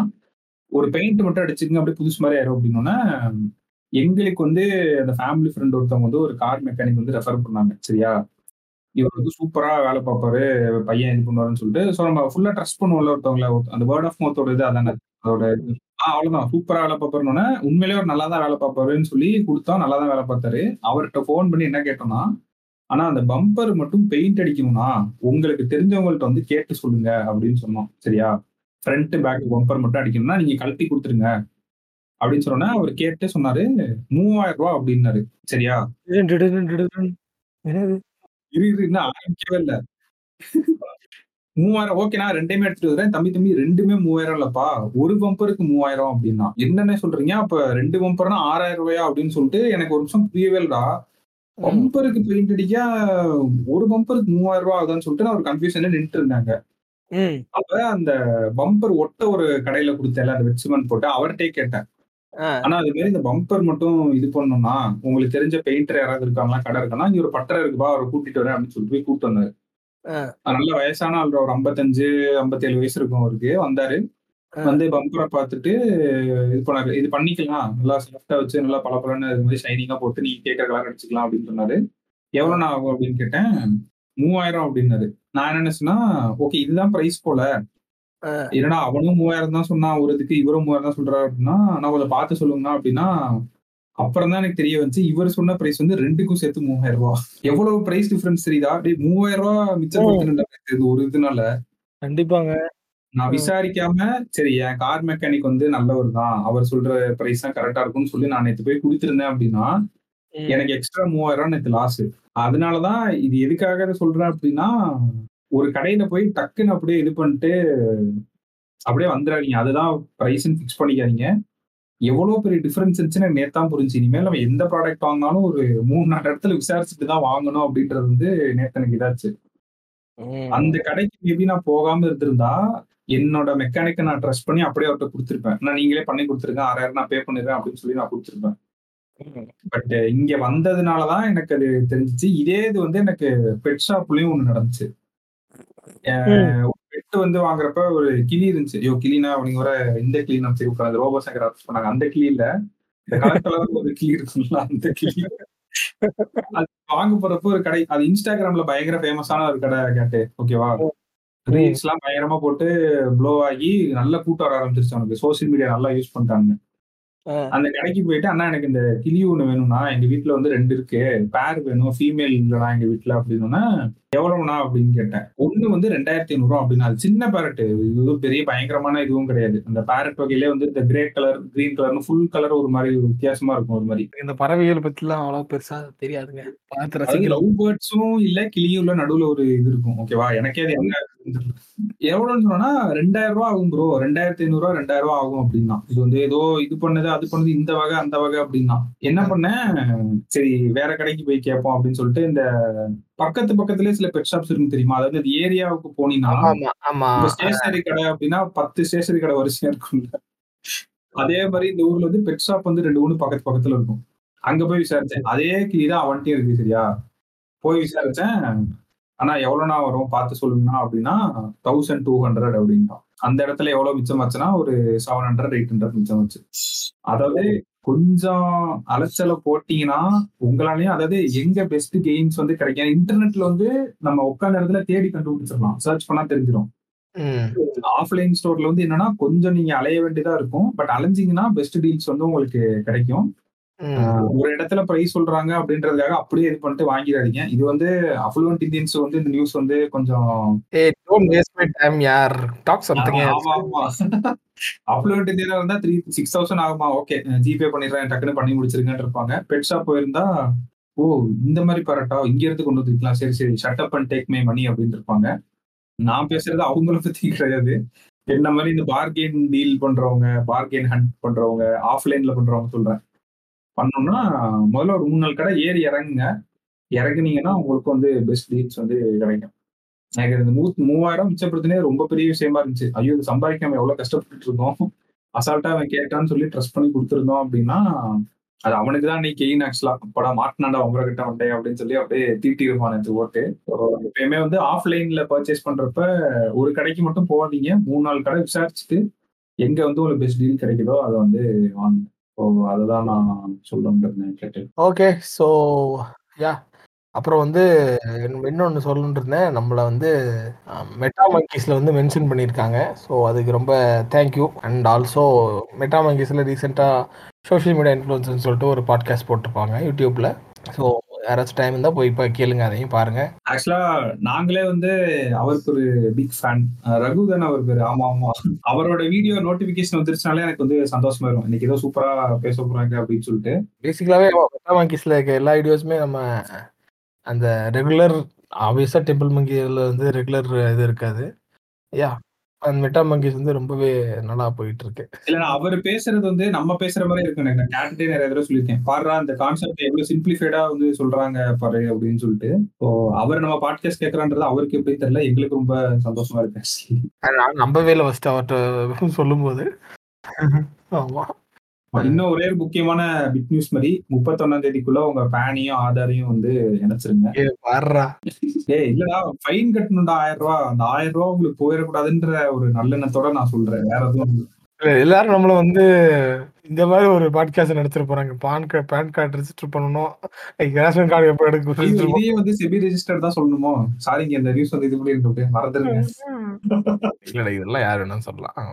ஒரு பெயிண்ட் மட்டும் அடிச்சுங்க அப்படியே புதுசு மாதிரி ஆயிரும் அப்படின்னோன்னா எங்களுக்கு வந்து அந்த ஃபேமிலி ஃப்ரெண்ட் ஒருத்தவங்க வந்து ஒரு கார் மெக்கானிக் வந்து ரெஃபர் பண்ணாங்க. சரியா? இவர் வந்து சூப்பரா வேலை பார்ப்பாரு பையன் இது பண்ணுவாருன்னு சொல்லிட்டு ஸோ நம்ம ஃபுல்லா ட்ரஸ்ட் பண்ணுவோம்ல ஒருத்தவங்கள அந்த வேர்ட் ஆஃப் மவுத்தோட இது அதானே? அதோட. ஆ அவ்வளவுதான். சூப்பரா வேலை பார்ப்பாருன்னு உண்மையிலேயே அவர் நல்லா தான் வேலை பார்ப்பாருன்னு சொல்லி கொடுத்தோம் நல்லா தான் வேலை பார்த்தாரு. அவர்கிட்ட ஃபோன் பண்ணி என்ன கேட்டோம்னா ஆனா அந்த பம்பர் மட்டும் பெயிண்ட் அடிக்கணும்னா உங்களுக்கு தெரிஞ்சவங்கள்ட்ட வந்து கேட்டு சொல்லுங்க அப்படின்னு சொன்னோம். சரியா? ஃப்ரண்ட் பேக் பம்பர் மட்டும் அடிக்கணும்னா நீங்க கழட்டி கொடுத்துருங்க அப்படின்னு சொன்னோன்னா அவர் கேட்டு சொன்னாரு மூவாயிரம் ரூபாய் அப்படின்னாரு. சரியா? என்னது? இரு ஆரம்பிக்கவே இல்ல. மூவாயிரம் ஓகே நான் ரெண்டையுமே எடுத்துட்டு வரேன். தம்பி தம்பி ரெண்டுமே மூவாயிரம் இல்லப்பா ஒரு பம்பருக்கு மூவாயிரம் அப்படின்னா. என்னன்னு சொல்றீங்க? அப்ப ரெண்டு பம்பர்னா ஆறாயிரம் ரூபாயா அப்படின்னு சொல்லிட்டு எனக்கு ஒரு நிமிஷம் புரியவே இல்லடா பம்பருக்கு பெயிண்ட் அடிக்க ஒரு பம்பருக்கு மூவாயிரம் ரூபாய் ஆகுதான்னு சொல்லிட்டு நான் ஒரு கன்ஃபியூஷன்ல நின்றுட்டு இருந்தாங்க. அப்ப அந்த பம்பர் ஒட்ட ஒரு கடையில கொடுத்தேன் அந்த வெட்சிமன் போட்டு அவர்கிட்டே கேட்டேன். ஆனா அது மாதிரி இந்த பம்பர் மட்டும் இது பண்ணணும்னா உங்களுக்கு தெரிஞ்ச பெயிண்டர் யாராவது இருக்காங்களா கடை இருக்கானா இங்க ஒரு பட்டறை இருக்குப்பா அவரை கூட்டிட்டு வரேன் அப்படின்னு சொல்லிட்டு போய் கூட்டு வந்தாரு. நல்ல வயசான ஆள் ஒரு ஐம்பத்தஞ்சு ஐம்பத்தேழு வயசு இருக்கும் அவருக்கு. வந்தாரு. வந்து பம்பரை பார்த்துட்டு இது பண்ணாரு. இது பண்ணிக்கலாம். நல்லா சாஃப்டா வச்சு நல்லா பளபளன்னு இது மாதிரி ஷைனிங்கா போட்டு நீங்க கேட்கற கலர் அடிச்சுக்கலாம் அப்படின்னு சொன்னாரு. எவ்வளவு நான் ஆகும் அப்படின்னு கேட்டேன். மூவாயிரம் அப்படின்னாரு. நான் என்ன நினைச்சேன்னா ஓகே இதுதான் பிரைஸ் போல. என்னடா அவனும் மூவாயிரம் தான் சொன்னான். ஒரு இதுக்கு இவரும் மூவாயிரம் தான் சொல்றாரு அப்படின்னா நான் கொஞ்சம் பார்த்து சொல்லுங்கண்ணா அப்படின்னா அப்புறம் தான் எனக்கு தெரிய வந்துச்சு. இவர் சொன்ன பிரைஸ் வந்து ரெண்டுக்கும் சேர்த்து மூவாயிரம் ரூபாய் எவ்வளவு பிரைஸ் டிஃபரன்ஸ் தெரியுதா? அப்படியே மூவாயிரம் ரூபாய் மிச்சம் ஒரு இதுனால. கண்டிப்பாங்க. நான். விசாரிக்காம சரி என் கார் மெக்கானிக் வந்து நல்லவர் தான். அவர் சொல்ற பிரைஸ் தான் கரெக்டா இருக்கும்னு சொல்லி நான் நேத்து போய் கொடுத்திருந்தேன் அப்படின்னா. எனக்கு எக்ஸ்ட்ரா மூவாயிரம் நேத்து லாஸ் அதனாலதான் இது எதுக்காக சொல்றேன் அப்படின்னா ஒரு கடையில போய் டக்குன்னு அப்படியே இது பண்ணிட்டு அப்படியே வந்துடாதீங்க அதுதான் பிரைஸ்ன்னு ஃபிக்ஸ் பண்ணிக்காதீங்க. எவ்வளவு பெரிய டிஃபரன்ஸ் இருந்துச்சுன்னு நேத்தான் புரிஞ்சு இனிமேல் நம்ம எந்த ப்ராடக்ட் வாங்கினாலும் ஒரு மூணு நாலு இடத்துல விசாரிச்சுட்டு தான் வாங்கணும் அப்படின்றது வந்து நேத்து எனக்கு இதாச்சு. அந்த கடைக்கு மேபி நான் போகாம இருந்திருந்தா என்னோட மெக்கானிக்கை நான் ட்ரஸ்ட் பண்ணி அப்படியே அவர்கிட்ட கொடுத்துருப்பேன். நான் நீங்களே பண்ணி கொடுத்துருங்க. ஆறாயிரம் நான் பே பண்ணிடுறேன் அப்படின்னு சொல்லி நான் கொடுத்துருப்பேன். பட் இங்க வந்ததுனாலதான் எனக்கு அது தெரிஞ்சுச்சு. இதே இது வந்து எனக்கு பெட் ஷாப்லயும் ஒண்ணு நடந்துச்சு. பெட் வந்து வாங்குறப்ப ஒரு கிளி இருந்துச்சு. ஐயோ கிளினா அப்படிங்க வர இந்த கிளி நம்ம சரி உட்காந்து ரோபோ சங்கர் பண்ணாங்க அந்த கிளி இல்ல. இந்த கலர் கலர் ஒரு கிளி இருக்குல்ல அந்த கிளி. அது வாங்க போறப்போ ஒரு கடை அது இன்ஸ்டாகிராம்ல பயங்கர ஃபேமஸான ஒரு கடை கேட்டு. ஓகேவா ரீல்ஸ் எல்லாம் பயங்கரமா போட்டு ப்ளோ ஆகி நல்ல கூட்டம் வர ஆரம்பிச்சிருச்சு அவனுக்கு. சோசியல் மீடியா நல்லா யூஸ் பண்ணிட்டாங்க ஆ. அந்த கடைக்கு போயிட்டு அண்ணா எனக்கு இந்த கிளி ஒண்ணு வேணும்னா எங்க வீட்ல வந்து ரெண்டு இருக்கு. பேர் வேணும். ஃபீமேல் இல்லைனா எங்க வீட்ல. அப்படின்னா எவ்வளவுண்ணா அப்படின்னு கேட்டேன். ஒண்ணு வந்து ரெண்டாயிரத்தி ஐநூறு ரூபா அப்படின்னு அது சின்ன பேரட் இது பெரிய பயங்கரமான இதுவும் கிடையாது. அந்த பேரட் வகையிலே வந்து இந்த கிரே கலர் கிரீன் கலர்னு ஃபுல் கலர் ஒரு மாதிரி ஒரு வித்தியாசமா இருக்கும் ஒரு மாதிரி. இந்த பறவைகள் பத்திலாம் அவ்வளவு பெருசா தெரியாதுங்க. பார்த்து லவ் பேர்ட்ஸும் இல்ல கிளியும் இல்ல நடுவுல ஒரு இது இருக்கும். ஓகேவா எனக்கே அது என்ன. எவ்வளவுன்னு சொன்னா ரெண்டாயிரம் ரூபாய் ஆகும் ப்ரோ ரெண்டாயிரத்தி ஐநூறு ரூபா ரெண்டாயிரம் ரூபாய் ஆகும் அப்படின்னா. இது வந்து ஏதோ இது பண்ணது அது பண்ணது இந்த வகை அந்த வகை அப்படின்னா. என்ன பண்ணேன்? சரி வேற கடைக்கு போய் கேட்போம் அப்படின்னு சொல்லிட்டு இந்த பக்கத்து பக்கத்துலயே சில பெட் ஷாப்ஸ் இருக்கு தெரியுமா? அதாவது இந்த ஏரியாவுக்கு போனீங்கன்னா ஸ்டேஷனரி கடை அப்படின்னா பத்து ஸ்டேஷனரி கடை வரிசையா இருக்கும்ல. அதே மாதிரி இந்த ஊர்ல வந்து பெட் ஷாப் வந்து ரெண்டு மூணு பக்கத்து பக்கத்துல இருக்கும். அங்க போய் விசாரிச்சேன். அதே கிளி தான் அவன்கிட்டயும் இருக்கு சரியா? போய் விசாரிச்சேன். ஆனா எவ்வளவுனா வரும்? பார்த்து சொல்லுங்கண்ணா அப்படின்னா தௌசண்ட் டூ ஹண்ட்ரட் அப்படின்னா அந்த இடத்துல எவ்வளவு மிச்சம் ஆச்சுன்னா ஒரு செவன் ஹண்ட்ரட் எயிட் ஹண்ட்ரட் மிச்சம் ஆச்சு அதாவது கொஞ்சம் அலைச்சலை போட்டீங்கன்னா உங்களாலையும் அதாவது எங்க பெஸ்ட் கெயிம்ஸ் வந்து கிடைக்கும். இன்டர்நெட்ல வந்து நம்ம உட்கார்ந்த இடத்துல தேடி கண்டுபிடிச்சிடலாம். சர்ச் பண்ணா தெரிஞ்சிடும். ஆஃப்லைன் ஸ்டோர்ல வந்து என்னன்னா கொஞ்சம் நீங்க அலைய வேண்டியதா இருக்கும். பட் அலைஞ்சிங்கன்னா பெஸ்ட் டீல்ஸ் வந்து உங்களுக்கு கிடைக்கும். ஒரு இடத்துல பிரைஸ் சொல்றாங்க அப்படின்றதுக்காக அப்படியே இது பண்ணிட்டு வாங்கிடாதீங்க. இது வந்து அஃப்ளூவன்ட் இந்தியன்ஸ் வந்து இந்த நியூஸ் வந்து கொஞ்சம் டோன்ட் வேஸ்ட் மை டைம் யார் டாக் சம்திங் ஆமா ஆமா அஃப்ளூவன்ட் இந்தியால இருந்தா த்ரீ சிக்ஸ் தௌசண்ட் ஆகுமா? ஓகே ஜிபே பண்ணிடுறேன் டக்குன்னு பண்ணி முடிச்சிருக்கேன்னு இருப்பாங்க. பெட் ஷாப் போயிருந்தா ஓ இந்த மாதிரி பரட்டா இங்க இருந்து கொண்டு வந்துருக்கலாம் சரி சரி shut up and take my money அப்படின்னு இருப்பாங்க. நான் பேசுறது அவங்கள பத்தி கிடையாது. என்ன மாதிரி இந்த பார்கெயின் டீல் பண்றவங்க பார்கெயின் ஹண்ட் பண்றவங்க ஆஃப்லைன்ல பண்றவங்க சொல்றேன். பண்ணோம்னா முதல்ல ஒரு மூணு நாள் கடை ஏறி இறங்குங்க. இறங்குனீங்கன்னா உங்களுக்கு வந்து பெஸ்ட் டீல்ஸ் வந்து கிடைக்கும். எனக்கு இந்த மூ மூவாயிரம் மிச்சப்படுத்தினே ரொம்ப பெரிய விஷயமா இருந்துச்சு. ஐயோ இது சம்பாதிக்காம எவ்வளவு கஷ்டப்பட்டு இருந்தோம். அசால்ட்டா அவன் கேட்டான்னு சொல்லி ட்ரஸ்ட் பண்ணி கொடுத்துருந்தோம் அப்படின்னா அது அவனுக்கு தான் நீ கெயின் ஆக்சுவலா படம் மாட்டினாண்டா உங்களை கிட்ட வந்தேன் அப்படின்னு சொல்லி அப்படியே தீட்டி இருப்பான் நேற்று ஓட்டு. எப்பயுமே வந்து ஆஃப்லைன்ல பர்ச்சேஸ் பண்றப்ப ஒரு கடைக்கு மட்டும் போகாதீங்க. மூணு நாலு கடை விசாரிச்சுட்டு எங்க வந்து உங்களுக்கு பெஸ்ட் டீல் கிடைக்குதோ அதை வந்து வாங்க. ஸோ அதுதான் நான் சொல்ல இருந்தேன் கேட்டு ஓகே. ஸோ யா அப்புறம் வந்து இன்னொன்னு சொல்லணும்னு இருந்தேன். நம்மள வந்து மெட்டா மங்கீஸ்ல வந்து மென்ஷன் பண்ணியிருக்காங்க. ஸோ அதுக்கு ரொம்ப thank you. And also Meta மங்கீஸ்ல ரீசென்ட்டா சோசியல் மீடியா இன்ஃப்ளூயன்சர்ன்னு சொல்லிட்டு ஒரு பாட்காஸ்ட் போட்டிருப்பாங்க யூடியூப்ல. ஸோ யாராச்சும் டைம் இருந்தா போய் இப்ப கேளுங்க. அதையும் பாருங்க. ஆக்சுவலா நாங்களே வந்து அவருக்கு ஒரு பிக் ஃபேன். ரகு தானே அவர் பேரு. ஆமா, ஆமா. அவரோட வீடியோ நோட்டிஃபிகேஷன் வந்துருச்சுனாலே எனக்கு வந்து சந்தோஷமா இருக்கும். இன்னைக்கு ஏதோ சூப்பரா பேச போறாங்க அப்படின்னு சொல்லிட்டு. பேசிக்கலாவே மெட்டா மங்கீஸ்ல இருக்க எல்லா வீடியோஸுமே நம்ம அந்த ரெகுலர் ஆப்வியஸா டெம்பிள் மங்கில வந்து ரெகுலர் இது இருக்காது. யா அந்த மெட்டா மங்கீஸ் வந்து ரொம்பவே நல்லா போயிட்டு இருக்கு. இல்ல அவரு பேசுறது வந்து நம்ம பேசுற மாரியே இருக்கும் எனக்கு. கேட்டுட்டே நெறைய தடவ சொல்லியிருக்கேன். பார்றா இந்த கான்செப்ட் எவ்வளவு சிம்ப்ளிஃபைடா வந்து சொல்றாங்க பாரு அப்படின்னு சொல்லிட்டு. ஸோ அவர் நம்ம பாட்காஸ்ட் கேட்கறான்றது அவருக்கு எப்படின்னு தெரியல. எங்களுக்கு ரொம்ப சந்தோஷமா இருக்கு. நான் நம்பவே இல்ல ஃபர்ஸ்ட் அவர்ட்ட சொல்லும்போது. ஆமா. இன்னும் ஒரே ஒரு முக்கியமான பிட் நியூஸ் மாரி 31ஆம் தேதிக்குள்ள உங்க பேனையும், ஆதாரையும் வந்து இணைச்சிருங்க. ஏய் இல்லடா ஃபைன் கட்டணும்டா ரூ. 1000 அந்த ரூ. 1000 உங்களுக்கு போயிறக்கூடாதுன்ற ஒரு நல்லெண்ணத்தோட நான் சொல்றேன். வேற எதுவும் எல்லாரும் நம்மள வந்து இந்த மாரி ஒரு பாட்காஸ்ட் நடத்திட போறாங்க. பான் கா பான் கார்டு ரெஜிஸ்டர் பண்ணணும். ரேஷன் கார்டு எப்ப எடுக்க! ரெஜிஸ்டர் இதையே வந்து செபி ரெஜிஸ்டர்ட் தான் சொல்லணுமோ? சாரிங்க இந்த நியூஸ் வந்து இது பண்ணிருக்கு மறந்துருங்க. இல்லடா இதெல்லாம் யார் வேணாலும் சொல்லலாம்.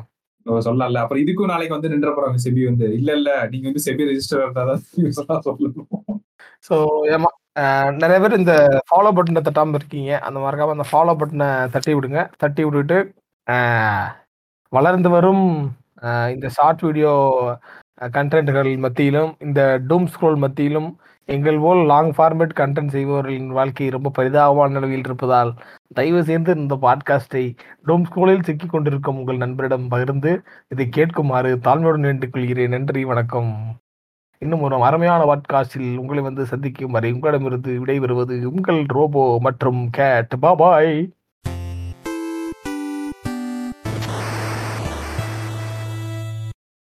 சொல்லல சொல்லலாம்ல. அப்புறம் இதுக்கும் நாளைக்கு வந்து நின்ற போறாங்க செபி வந்து. இல்ல இல்ல நீங்க வந்து செபி ரெஜிஸ்டர் இருந்தா தான் (laughs) சொல்லணும். ஸோ ஏமா அ பேர் இந்த ஃபாலோ பட்டனை தட்டாம இருக்கீங்க. அந்த மறக்காம அந்த ஃபாலோ பட்டனை தட்டி விடுங்க. தட்டி விட்டுட்டு வளர்ந்து வரும் இந்த ஷார்ட் வீடியோ கன்டென்ட்கள் மத்தியிலும், இந்த டூம் ஸ்க்ரோல் மத்தியிலும் எங்கள் போல் லாங் ஃபார்மேட் கன்டென்ட் செய்பவர்களின் வாழ்க்கை ரொம்ப பரிதாபமான நிலையில் இருப்பதால், தயவு செய்து இந்த பாட்காஸ்ட்டை டோம் ஸ்கூலில் சிக்கிக் கொண்டிருக்கும் உங்கள் நண்பரிடம் பகிர்ந்து, இதை கேட்குமாறு தாழ்மையுடன் வேண்டிக் கொள்கிறேன். நன்றி, வணக்கம். இன்னும் ஒரு அருமையான பாட்காஸ்டில் உங்களை வந்து சந்திக்கும் வரை உங்களிடமிருந்து விடைபெறுவது உங்கள் ரோபோ மற்றும் கேட். பாபாய்.